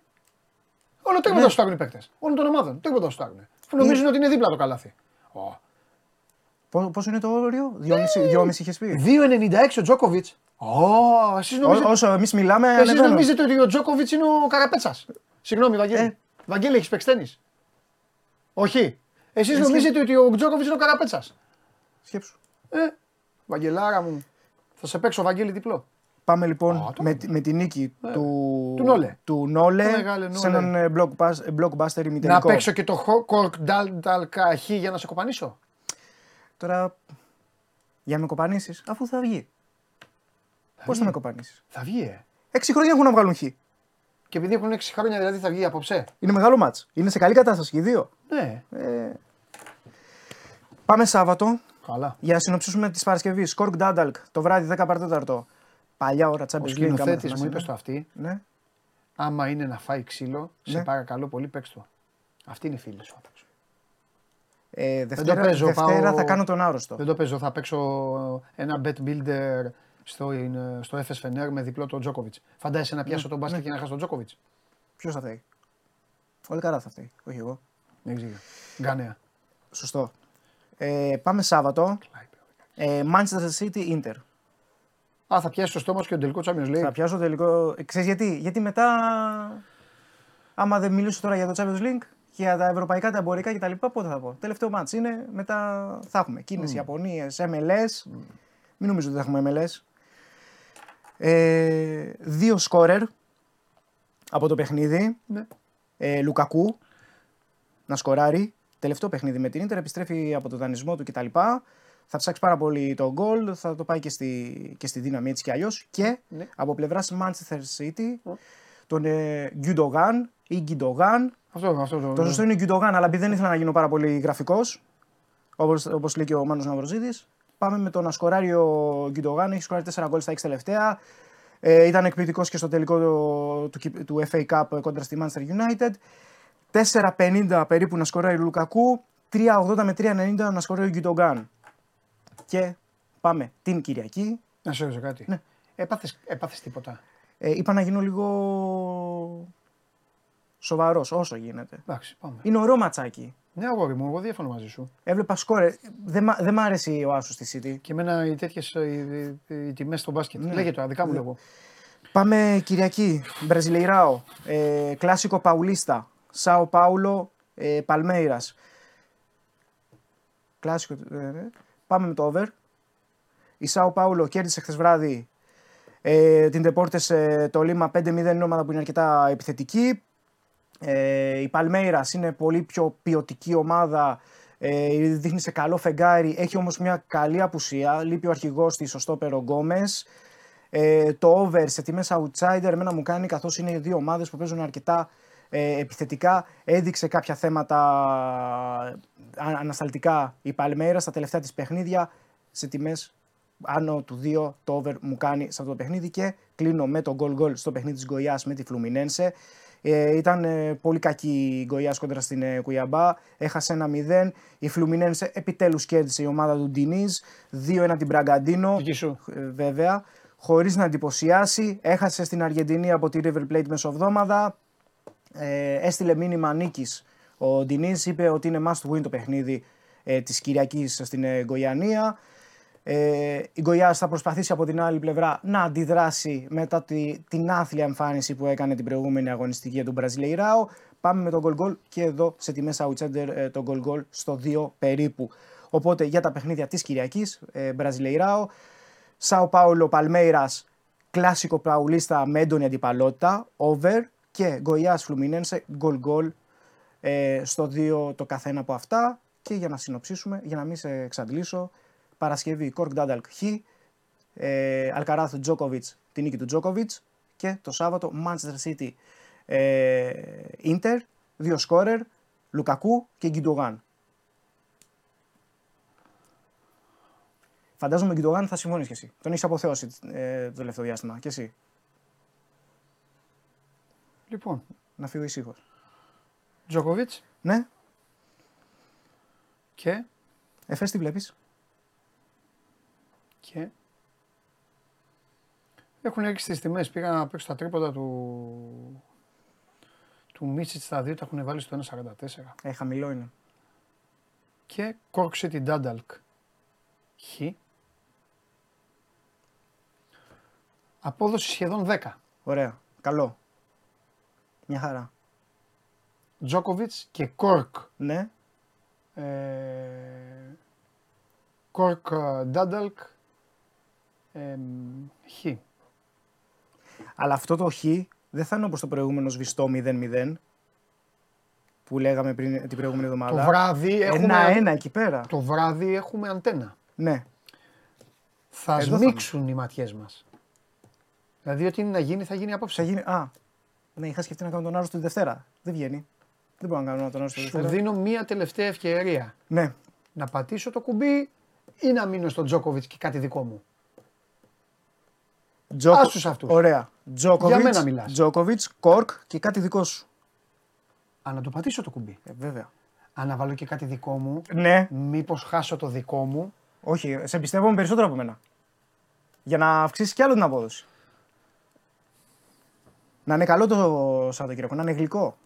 Όλο τρίποντα Ναι. σου φτάνουν οι παίκτες. Όλων των ομάδων. Τρίποντα σου φτάνουν. Αφού νομίζουν ότι είναι δίπλα το καλάθι. Ω. Πό- Πόσο είναι το όριο, 2,5 2,5 είχες πει; 2,96 ο Τζόκοβιτς. Ω, εσείς Ό, νομίζετε, όσο εμείς μιλάμε, εσείς ανεβαίνουν. νομίζετε ότι ο Τζόκοβιτς είναι ο Καραπέτσας; Συγγνώμη, Βαγγέλη. Ε. Βαγγέλη, έχεις παίξει τέννις; Όχι. Εσείς Εσύ. νομίζετε ότι ο Τζόκοβιτς είναι ο Καραπέτσας; Σκέψου. Ε, Βαγγελάρα μου. Θα σε παίξω, Βαγγέλη, διπλό. Πάμε λοιπόν Α, το με, τη- με τη νίκη του, Του Νόλε. του Νόλε Το μεγάλο σε Νόλε. έναν ε, blockbus- blockbuster Να ημιτελικό. παίξω και το χο- κορκ νταλ νταλ καχή για να σε κοπανίσω; Τώρα, για να με κοπανίσεις, αφού θα βγει. Πώς θα με κοπανίσεις; Θα βγει, ε. Έξι χρόνια έχουν να βγάλουν χ. Και επειδή έχουν 6 χρόνια, δηλαδή θα βγει απόψε. Είναι μεγάλο μάτς. Είναι σε καλή κατάσταση και οι δύο. Ναι. Ε, πάμε Σάββατο Καλά. για να συνοψίσουμε τη Παρασκευή. Σκορκ Ντάνταλκ το βράδυ 10 παρατέταρτο. Παλιά ώρα Ο Champions League. άμα σκηνοθέτης θυμάσαι, μου είπε ναι. στο αυτή, Ναι. άμα είναι να φάει ξύλο, σε Ναι. παρακαλώ πολύ παίξ' το. Αυτή είναι η φίλη σου. Θα παίξω. Ε, Δευτέρα, παίζω, Δευτέρα πάω- θα κάνω τον άρρωστο. Δεν το παίζω, θα παίξω ένα bet builder στο, στο FS Fener με διπλό τον Τζόκοβιτ. Φαντάζεσαι να πιάσω τον μπάσκετ και να χάσω τον Τζόκοβιτ. Ποιος θα θέλει. Ο Αλκαρά θα θέλει, όχι εγώ. Δεν ξέρω. Γκανέα. Σωστό. Ε, πάμε Σάββατο. Ε, Manchester City Inter. Α, θα πιάσει το στόμα σου και τον τελικό Champions League. Θα πιάσω τελικό. Ε, Ξέρεις γιατί; Γιατί μετά. Άμα δεν μιλήσω τώρα για το Champions League και για τα ευρωπαϊκά, τα εμπορικά κτλ. Πότε θα πω. Τελευταίο μάτς είναι. Μετά θα έχουμε Κίνε, Mm. Ιαπωνίες, MLS. Μην νομίζω ότι θα έχουμε MLS. Ε, δύο σκόρερ από το παιχνίδι. Ναι. Ε, Λουκακού να σκοράρει. Τελευταίο παιχνίδι με την Ίντερ, επιστρέφει από το δανεισμό του κτλ. Θα ψάξει πάρα πολύ το γκολ, θα το πάει και στη, και στη δύναμη έτσι κι αλλιώς. Και Ναι. από πλευράς Manchester City, τον ε, Γκιουντογάν ή Γκιντογάν. Αυτό, αυτό το. Το σωστό είναι Γκιουντογάν, αλλά επειδή δεν ήθελα να γίνω πάρα πολύ γραφικός, όπως όπως λέει και ο Μάνος Ναυροζίδης, πάμε με τον Ασκοράριο Γκιουντογάν. Έχει σκοράρει 4 γκολ στα 6 τελευταία. Ε, ήταν εκπληκτικός και στο τελικό του, του, του FA Cup κόντρα στη Manchester United. 4,50 περίπου να σκοράρει ο Λουκακού. 3,80 με 3,90 να σκοράρει ο Γκιουντογκάν. Και πάμε την Κυριακή. Να σε ρωτήσω κάτι. Ναι. Έπαθες, έπαθες τίποτα; Ε, είπα να γίνω λίγο σοβαρός όσο γίνεται. Εντάξει, πάμε. Είναι ωραίο ματσάκι. Ναι, αγόρι μου, εγώ διαφωνώ μαζί σου. Έβλεπα σκόρε. Δεν μ' δεν μ' άρεσε ο Άσος στη City. Και εμένα οι τέτοιες οι, οι, οι τιμές στο μπάσκετ. Ναι. Λέγε τώρα, δικά μου λέγω. Πάμε Κυριακή. Μπραζιλεϊράο. Ε, κλάσικο Παουλίστα. Σάο Πάουλο. Ε, Παλμέιρας. Κλάσικο. ε, ναι. Πάμε με το over. Η Σάο Πάουλο κέρδισε χθες βράδυ ε, την Deportes ε, το Λίμα 5-0 είναι ομάδα που είναι αρκετά επιθετική. Ε, η Παλμέιρας είναι πολύ πιο ποιοτική ομάδα. Ε, δείχνει σε καλό φεγγάρι. Έχει όμως μια καλή απουσία. Λείπει ο αρχηγός της, ο Στόπερο Γκόμες. Ε, το over σε τιμές outsider εμένα μου κάνει καθώς είναι οι δύο ομάδες που παίζουν αρκετά ε, επιθετικά. Έδειξε κάποια θέματα α, ανασταλτικά η Παλμέιρας στα τελευταία της παιχνίδια σε τιμές άνω του 2 το over μου κάνει σε αυτό το παιχνίδι και κλείνω με το goal goal στο παιχνίδι της Γκοιάς με τη Φλουμινένσε. Ε, ήταν ε, πολύ κακή η Γκοιάς κόντρα στην ε, Κουιαμπά. Έχασε ένα 0. Η Φλουμινένσε επιτέλους κέρδισε η ομάδα του Ντινίζ. 2-1 την Μπραγκαντίνο. Ε, βέβαια. Χωρίς να εντυπωσιάσει. Έχασε στην Αργεντινή από τη River Plate μεσοβδόμαδα. Ε, έστειλε μήνυμα νίκης. Ο Ντινίζ είπε ότι είναι must win το παιχνίδι ε, της Κυριακής στην ε, Γκοιανία. Ε, η Γκοϊάς θα προσπαθήσει από την άλλη πλευρά να αντιδράσει μετά τη, την άθλια εμφάνιση που έκανε την προηγούμενη αγωνιστική για τον Μπραζιλεϊράο. Πάμε με τον goal goal και εδώ σε τιμές outsider ε, το goal goal στο 2 περίπου. Οπότε για τα παιχνίδια της Κυριακής, ε, Μπραζιλεϊράο, Σάο Πάολο Παλμέιρας, κλασικό παουλίστα με έντονη αντιπαλότητα, over και Γκοϊάς Φλουμινένσε, goal goal ε, στο 2 το καθένα από αυτά. Και για να συνοψίσουμε, για να μην σε εξαντλήσω, Παρασκευή Κορκ Ντάνταλκ Χ, ε, Αλκαράθ Τζόκοβιτς, τη νίκη του Τζόκοβιτς και το Σάββατο Manchester City ε, Inter, δύο σκόρερ, Λουκακού και Γκιντογάν. Φαντάζομαι Γκιντογάν θα συμφωνείς και εσύ. Τον έχεις αποθεώσει ε, το τελευταίο διάστημα. Και εσύ. Λοιπόν. Να φύγω ησύχω. Τζόκοβιτς. Ναι. Και. Εφέ τι βλέπεις. Και έχουν ρίξει τις τιμές. Πήγα να παίξω τα τρίποτα του, του Μίτσιτς στα δύο, τα έχουν βάλει στο 1,44. Ε, χαμηλό είναι. Και κόρξε την Ντάνταλκ. Χ. Απόδοση σχεδόν 10. Ωραία. Καλό. Μια χαρά. Τζόκοβιτς και Κόρκ. Ναι. Ε, Κόρκ Ντάνταλκ ε, χ. Αλλά αυτό το χ δεν θα είναι όπως το προηγούμενο σβηστό 0-0 που λέγαμε πριν την προηγούμενη εβδομάδα. Το βράδυ έχουμε... Ένα-ένα εκεί πέρα. Το βράδυ έχουμε αντένα. Ναι. Θα Εδώ σμίξουν οι ματιές μας. Δηλαδή ό,τι είναι να γίνει θα γίνει απόψε. Θα γίνει... Α, ναι, είχα σκεφτεί να κάνω τον Άρρωστο τη Δευτέρα. Δεν βγαίνει. Δεν μπορώ να κάνω τον Άρρωστο τη Σου Δευτέρα. δίνω μία τελευταία ευκαιρία. Ναι. Να πατήσω το κουμπί ή να μείνω στον Τζόκοβιτς και κάτι δικό μου. Τζόκο... Άσους αυτούς. Ωραία. Τζόκοβιτς, Για μένα μιλάς. Τζόκοβιτς, Κόρκ και κάτι δικό σου. Α, να το πατήσω το κουμπί. Ε, βέβαια. Αν να βάλω και κάτι δικό μου. Ναι. Μήπως χάσω το δικό μου. Όχι, σε πιστεύω περισσότερο από μένα. Για να αυξήσεις κι άλλο την απόδοση. Να είναι καλό το Σαββατοκύριακο, να είναι γλυκό.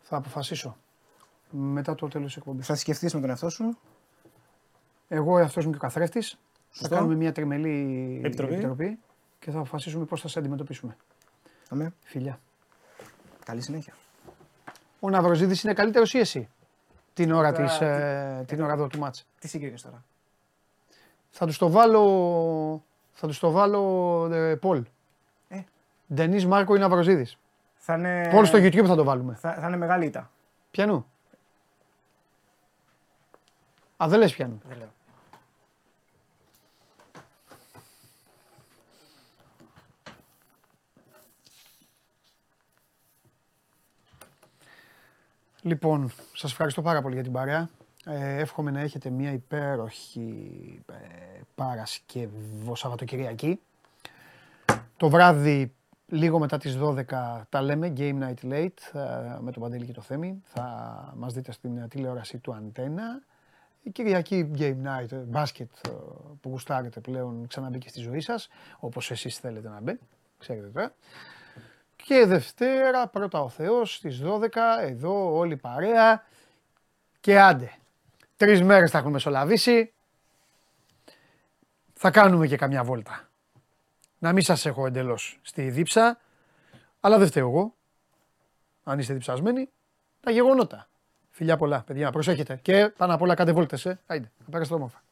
Θα αποφασίσω. Μετά το τέλος της εκπομπής. Θα σκεφτείς με τον εαυτό σου. Εγώ, εαυτός μου και ο καθρέφτης, θα Σωστό. κάνουμε μια τριμελή Επιτροπή. και θα αποφασίσουμε πώς θα σε αντιμετωπίσουμε. Αμέ. Φιλιά. Καλή συνέχεια. Ο Ναυροζίδης είναι καλύτερος ή εσύ την ώρα, Τώρα, της, τι- ε, την ώρα εδώ του μάτς; Τι συγκρίνεις τώρα; Θα τους το βάλω, θα τους το βάλω ε, Πολ. Ε. Ντενής Μάρκο ή Ναυροζίδης; Θα είναι... Πολ στο YouTube θα το βάλουμε. Θα, θα είναι μεγάλη ήττα. Πιανού. Α, δεν λες πιανού. Δεν λέω. Λοιπόν, σας ευχαριστώ πάρα πολύ για την παρέα. Ε, εύχομαι να έχετε μια υπέροχη ε, Παρασκευό Σαββατοκυριακή. Το βράδυ, λίγο μετά τις 12, τα λέμε Game Night Late ε, με τον Παντελή και το Θέμη. Θα μας δείτε στην ε, τηλεόραση του Αντένα. Η Κυριακή Game Night, ε, μπάσκετ ε, που γουστάρετε πλέον ξαναμπήκε στη ζωή σας, όπως εσείς θέλετε να μπει, ξέρετε τώρα. Και Δευτέρα, πρώτα ο Θεός, στις 12, εδώ όλη η παρέα. Και άντε, τρεις μέρες θα έχουμε μεσολαβήσει. Θα κάνουμε και καμιά βόλτα. Να μην σας έχω εντελώς στη δίψα, αλλά δεν φταίω εγώ. Αν είστε διψασμένοι, τα γεγονότα. Φιλιά πολλά, παιδιά, προσέχετε. Και πάνω απ' όλα κάντε βόλτες, ε. Άιντε, να πέρασετε όμορφα.